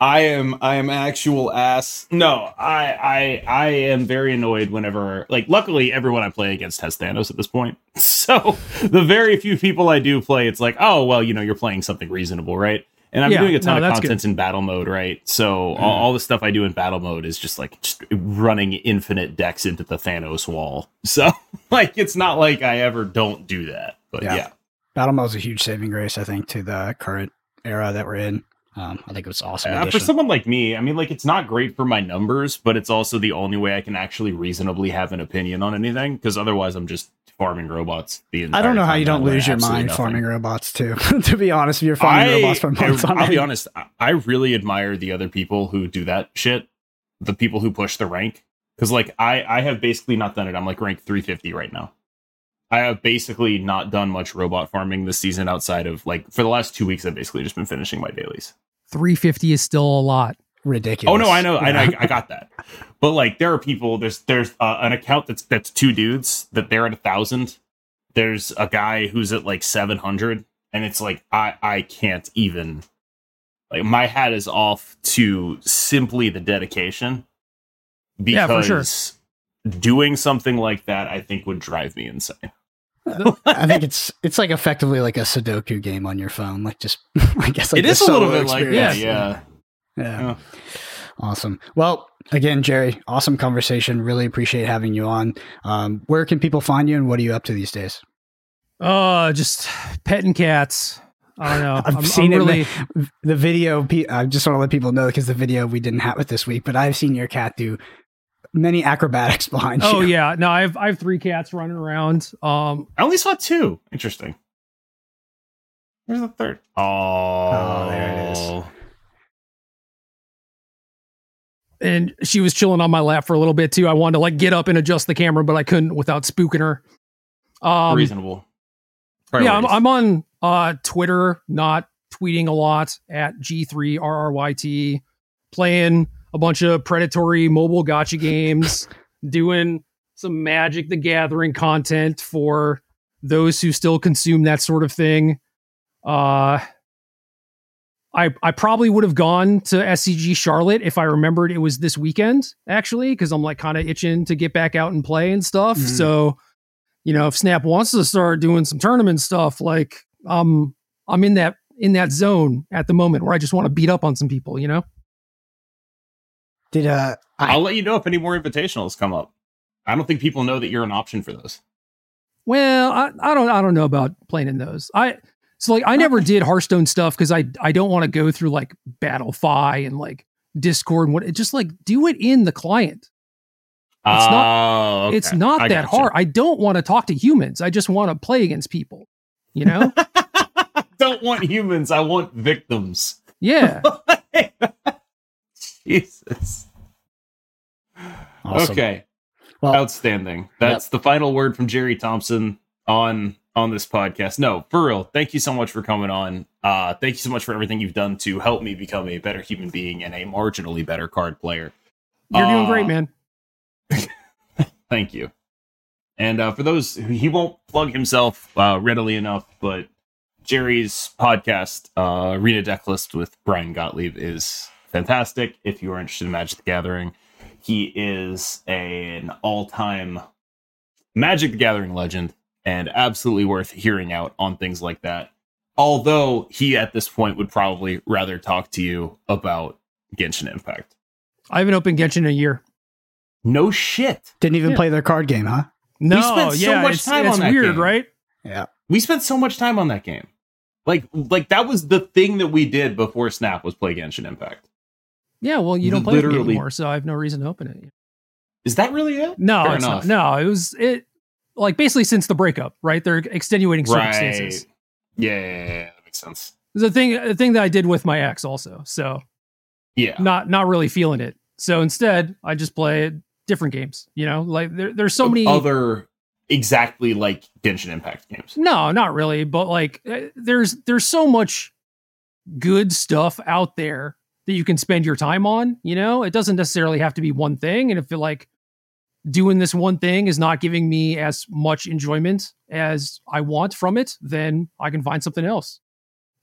Speaker 2: I am I am actual ass. No, I I I am very annoyed whenever like luckily everyone I play against has Thanos at this point. So the very few people I do play, it's like, oh well, you know, you're playing something reasonable, right? And I'm
Speaker 3: Yeah,
Speaker 2: doing a ton
Speaker 3: no,
Speaker 2: of
Speaker 3: that's
Speaker 2: content in battle mode, right? So all, all the stuff I do in battle mode is just like just running infinite decks into the Thanos wall. So like it's not like I ever don't do that. But
Speaker 1: Yeah.
Speaker 2: yeah.
Speaker 1: battle mode is a huge saving grace i think to the current era that we're in um, i think it was awesome
Speaker 2: Uh, for someone like me, I mean, like it's not great for my numbers, but it's also the only way I can actually reasonably have an opinion on anything. Because otherwise, I'm just farming robots. The
Speaker 1: I don't know how you don't lose your mind
Speaker 2: nothing.
Speaker 1: farming robots too. to be honest, if you're farming
Speaker 2: I,
Speaker 1: robots for months on
Speaker 2: I'll be honest. I- I really admire the other people who do that shit. The people who push the rank, because like I, I have basically not done it. I'm like rank 350 right now. I have basically not done much robot farming this season outside of like for the last two weeks. I've basically just been finishing my dailies.
Speaker 3: 350 is still a lot.
Speaker 1: ridiculous.
Speaker 2: Oh no, I know, I. I got that. But like, there are people. There's there's uh, an account that's that's two dudes that they're at a thousand. There's a guy who's at like seven hundred, and it's like I I can't even. Like my hat is off to simply the dedication. Because
Speaker 3: Yeah, for sure.
Speaker 2: doing something like that, I think would drive me insane.
Speaker 1: I think it's it's like effectively like a Sudoku game on your phone. Like just I guess like
Speaker 2: it is a little
Speaker 1: solo
Speaker 2: bit like
Speaker 1: experience.
Speaker 2: that, yeah.
Speaker 1: yeah.
Speaker 2: Yeah.
Speaker 1: Awesome. Well, again, Gerry, awesome conversation. Really appreciate having you on. Um, where can people find you, and what are you up to these days?
Speaker 3: Oh, just petting cats. I don't know.
Speaker 1: I've
Speaker 3: I'm,
Speaker 1: seen
Speaker 3: I'm
Speaker 1: it,
Speaker 3: really.
Speaker 1: The video, I just want to let people know because the video we didn't have it this week, but I've seen your cat do many acrobatics behind
Speaker 3: Oh
Speaker 1: you.
Speaker 3: yeah, no, I have I have three cats running around. Um,
Speaker 2: I only saw two. Interesting. Where's the third? Oh,
Speaker 1: Oh, there it is.
Speaker 3: and she was chilling on my lap for a little bit too. I wanted to like get up and adjust the camera, but I couldn't without spooking her. Um,
Speaker 2: Reasonable.
Speaker 3: yeah, I'm, I'm on uh, Twitter, not tweeting a lot at G3RRYT, playing a bunch of predatory mobile gacha games, doing some Magic the Gathering content for those who still consume that sort of thing. Uh, I I probably would have gone to SCG Charlotte if I remembered it was this weekend, actually, because I'm like kind of itching to get back out and play and stuff.
Speaker 1: Mhm.
Speaker 3: So, you know, if Snap wants to start doing some tournament stuff, like um, I'm in that in that zone at the moment where I just want to beat up on some people. You know,
Speaker 1: Did uh, I,
Speaker 2: I'll let you know if any more invitationals come up. I don't think people know that you're an option for those.
Speaker 3: well, I, I don't I don't know about playing in those. I so like I never did Hearthstone stuff because I I don't want to go through like Battlefy and like Discord and what. It just like do it in the client. It's
Speaker 2: not.
Speaker 3: It's not
Speaker 2: I
Speaker 3: that
Speaker 2: gotcha.
Speaker 3: hard. I don't want to talk to humans. I just want to play against people. You know?
Speaker 2: don't want humans. I want victims.
Speaker 3: yeah.
Speaker 2: Jesus.
Speaker 1: awesome.
Speaker 2: Okay.
Speaker 1: Well,
Speaker 2: Outstanding. That's the final word from Gerry Thompson on on this podcast. No, for real. Thank you so much for coming on. Uh thank you so much for everything you've done to help me become a better human being and a marginally better card player.
Speaker 3: You're doing
Speaker 2: Uh,
Speaker 3: great, man.
Speaker 2: Thank you. And uh, for those he won't plug himself uh, readily enough, but Gerry's podcast, uh, Arena Decklist with Brian Gottlieb, is fantastic. If you are interested in Magic the Gathering, he is an all time Magic the Gathering legend and absolutely worth hearing out on things like that. Although he at this point would probably rather talk to you about Genshin Impact.
Speaker 3: I haven't opened Genshin in a year.
Speaker 2: No shit.
Speaker 1: didn't even
Speaker 3: Yeah.
Speaker 1: play their card game, huh?
Speaker 3: No,
Speaker 2: spent so
Speaker 3: yeah,
Speaker 2: much
Speaker 3: it's,
Speaker 2: time
Speaker 3: it's
Speaker 2: on that
Speaker 3: weird,
Speaker 2: game.
Speaker 3: right?
Speaker 1: Yeah.
Speaker 2: we spent so much time on that game. Like, like that was the thing that we did before Snap was play Genshin Impact.
Speaker 3: Yeah, well, you don't play with me anymore, so I have no reason to open it.
Speaker 2: Is that really it?
Speaker 3: No,
Speaker 2: Fair
Speaker 3: it's
Speaker 2: enough.
Speaker 3: not. No, it was it like basically since the breakup, right? They're extenuating circumstances.
Speaker 2: Right. Yeah, yeah, yeah, that makes sense.
Speaker 3: There's a thing a thing that I did with my ex also. So
Speaker 2: Yeah.
Speaker 3: not not really feeling it. So instead, I just play different games. You know, like there, there's so many.
Speaker 2: other exactly like Genshin Impact games.
Speaker 3: No, not really. But like, uh, there's there's so much good stuff out there that you can spend your time on. You know, it doesn't necessarily have to be one thing. And if it like doing this one thing is not giving me as much enjoyment as I want from it, then I can find something else.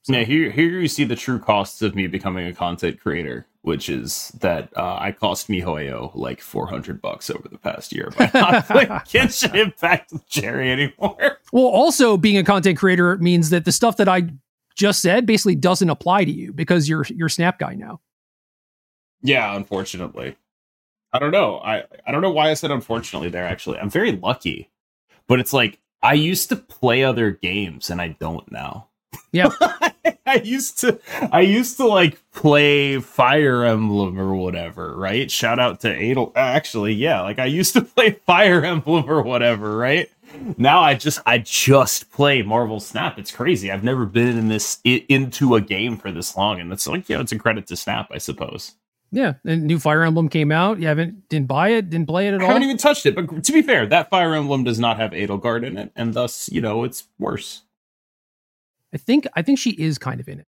Speaker 3: So-
Speaker 2: Yeah, here here you see the true costs of me becoming a content creator, which is that uh, I cost MiHoYo like four hundred bucks over the past year by not playing Genshin Impact with Gerry anymore.
Speaker 3: Well, also being a content creator means that the stuff that I just said basically doesn't apply to you because you're you're Snap guy now.
Speaker 2: Yeah, unfortunately. I don't know. I I don't know why I said unfortunately there actually. I'm very lucky. But it's like I used to play other games and I don't now.
Speaker 3: Yeah.
Speaker 2: I used to I used to like play Fire Emblem or whatever, right? Shout out to Adel. Actually, yeah, like I used to play Fire Emblem or whatever, right? Now I just I just play Marvel Snap. It's crazy. I've never been in this i- into a game for this long, and it's like yeah, it's a credit to Snap, I suppose.
Speaker 3: Yeah, and new Fire Emblem came out. You haven't didn't buy it, didn't play it at all.
Speaker 2: I
Speaker 3: all.
Speaker 2: haven't even touched it. But to be fair, that Fire Emblem does not have Edelgard in it, and thus, you know, it's worse.
Speaker 3: I think I think she is kind of in it,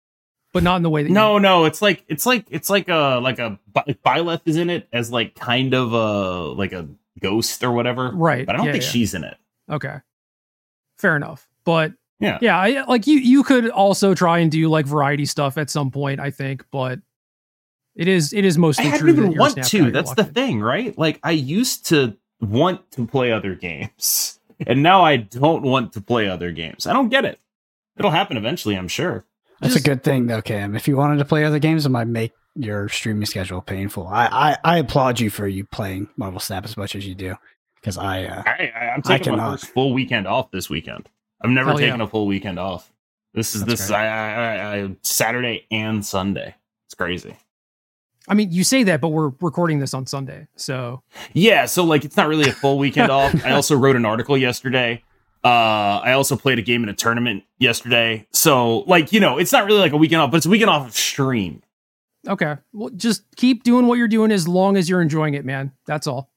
Speaker 3: but not in the way that.
Speaker 2: No, no, it's like it's like it's like a like a like Byleth is in it as like kind of a like a ghost or whatever.
Speaker 3: right?
Speaker 2: But I don't
Speaker 3: yeah,
Speaker 2: think
Speaker 3: yeah.
Speaker 2: she's in it.
Speaker 3: Okay. Fair enough, but
Speaker 2: Yeah.
Speaker 3: yeah, I, like you you could also try and do like variety stuff at some point. I think, but it is it is mostly
Speaker 2: I
Speaker 3: mostly
Speaker 2: hadn't
Speaker 3: true. that
Speaker 2: even
Speaker 3: you're
Speaker 2: want to. That's the
Speaker 3: in.
Speaker 2: thing, right? Like I used to want to play other games, and now I don't want to play other games. I don't get it. It'll happen eventually, I'm sure.
Speaker 1: That's
Speaker 3: Just-
Speaker 1: a good thing though, Cam. If you wanted to play other games, it might make your streaming schedule painful. I I, I applaud you for you playing Marvel Snap as much as you do, because I uh,
Speaker 2: I, I, I'm
Speaker 1: I
Speaker 2: taking my first full weekend off this weekend. I've never
Speaker 3: Hell yeah.
Speaker 2: taken a full weekend off. This is
Speaker 1: That's
Speaker 2: this. I, I, I, I Saturday and Sunday. It's crazy.
Speaker 3: I mean, you say that, but we're recording this on Sunday, so
Speaker 2: Yeah, so like it's not really a full weekend off. I also wrote an article yesterday Uh, I also played a game in a tournament yesterday. So, like, you know, it's not really like a weekend off, but it's a weekend off of stream.
Speaker 3: Okay. Well, just keep doing what you're doing as long as you're enjoying it, man. That's all.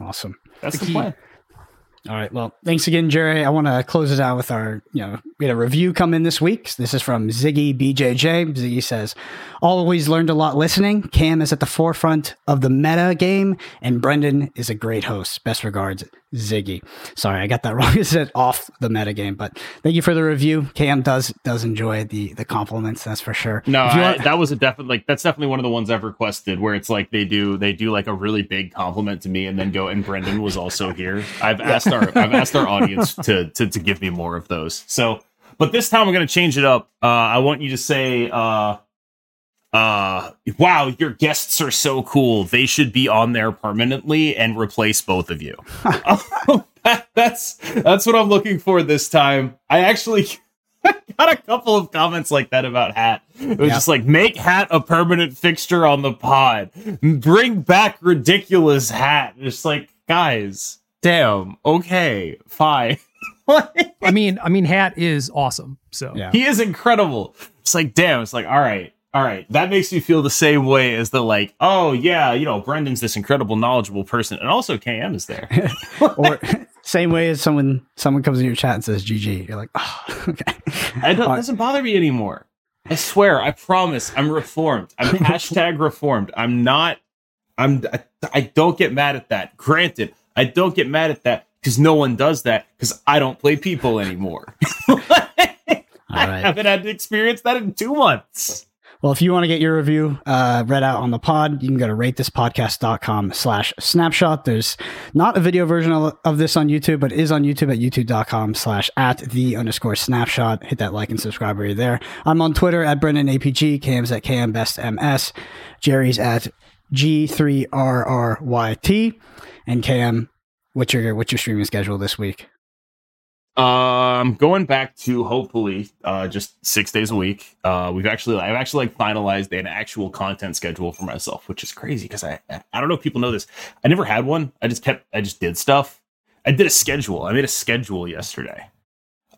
Speaker 1: Awesome.
Speaker 2: That's
Speaker 3: The
Speaker 2: the, plan.
Speaker 1: All right. Well, thanks again, Gerry. I want to close it out with our, you know, we had a review come in this week. This is from Ziggy BJJ. Ziggy says, always learned a lot listening. Cam is at the forefront of the meta game, and Brendan is a great host. Best regards, Ziggy. Sorry, I got that wrong. It said off the metagame, but thank you for the review. Cam does does enjoy the the compliments. That's for sure.
Speaker 2: No, I, that was a definite like that's definitely one of the ones I've requested where it's like they do they do like a really big compliment to me and then go and Brendan was also here. I've asked our I've asked our audience to to to give me more of those. So, but this time I'm going to change it up. Uh I want you to say uh uh wow, your guests are so cool. They should be on there permanently and replace both of you. That- that's that's what I'm looking for this time. I actually got a couple of comments like that about Hat. It was
Speaker 1: Yeah.
Speaker 2: just like make Hat a permanent fixture on the pod. Bring back ridiculous Hat. Just like guys, damn. Okay, fine.
Speaker 3: I mean, I mean, Hat is awesome. So
Speaker 1: yeah.
Speaker 2: he is incredible. It's like damn. It's like all right. All right, that makes me feel the same way as the like, oh yeah, you know, Brendan's this incredible, knowledgeable person, and also KM is there.
Speaker 1: or same way as someone someone comes in your chat and says GG. You're like, oh, okay.
Speaker 2: It do-
Speaker 1: All right.
Speaker 2: doesn't bother me anymore. I swear, I promise, I'm reformed. I'm hashtag reformed. I'm not. I'm. I, I don't get mad at that. Granted, I don't get mad at that because no one does that because I don't play people anymore. I
Speaker 1: right.
Speaker 2: haven't had to experience that in two months.
Speaker 1: Well, if you want to get your review uh, read out on the pod, you can go to ratethispodcast.com slash snapshot. There's not a video version of, of this on YouTube, but it is on YouTube at youtube.com slash at the underscore snapshot. Hit that like and subscribe while you're there. I'm on Twitter at BrendanAPG, Cam's at KMBestMS, Gerry's at G3RRYT, and Cam, what's your, what's your streaming schedule this week?
Speaker 2: Um, going back to hopefully uh just six days a week. Uh, we've actually I've actually like finalized an actual content schedule for myself, which is crazy because I I don't know if people know this. I never had one. I just kept I just did stuff. I did a schedule. I made a schedule yesterday.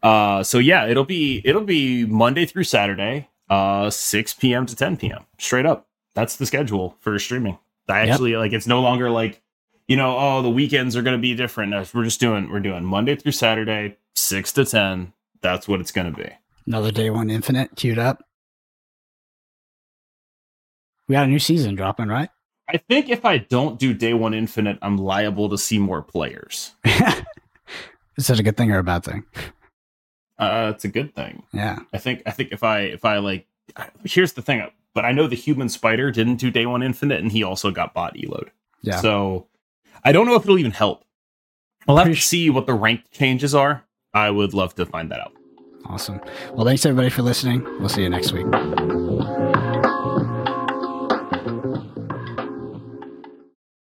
Speaker 2: Uh, so yeah, it'll be it'll be Monday through Saturday, uh, six p.m. to ten p.m. straight up. That's the schedule for streaming. I
Speaker 1: Yep.
Speaker 2: actually like it's no longer like you know, oh, the weekends are going to be different. No, We're just doing, we're doing Monday through Saturday, six to 10. That's what it's going to be.
Speaker 1: Another day one infinite queued up. We got a new season dropping, right?
Speaker 2: I think if I don't do day one infinite, I'm liable to see more players.
Speaker 1: Is that a good thing or a bad thing?
Speaker 2: Uh, it's a good thing.
Speaker 1: Yeah.
Speaker 2: I think, I think if I, if I like, here's the thing, but I know the human spider didn't do day one infinite and he also got bot eload.
Speaker 1: Yeah.
Speaker 2: So I don't know if it'll even help. I'll have to see what the rank changes are. I would love to find that out.
Speaker 1: Awesome. Well, thanks everybody for listening. We'll see you next week.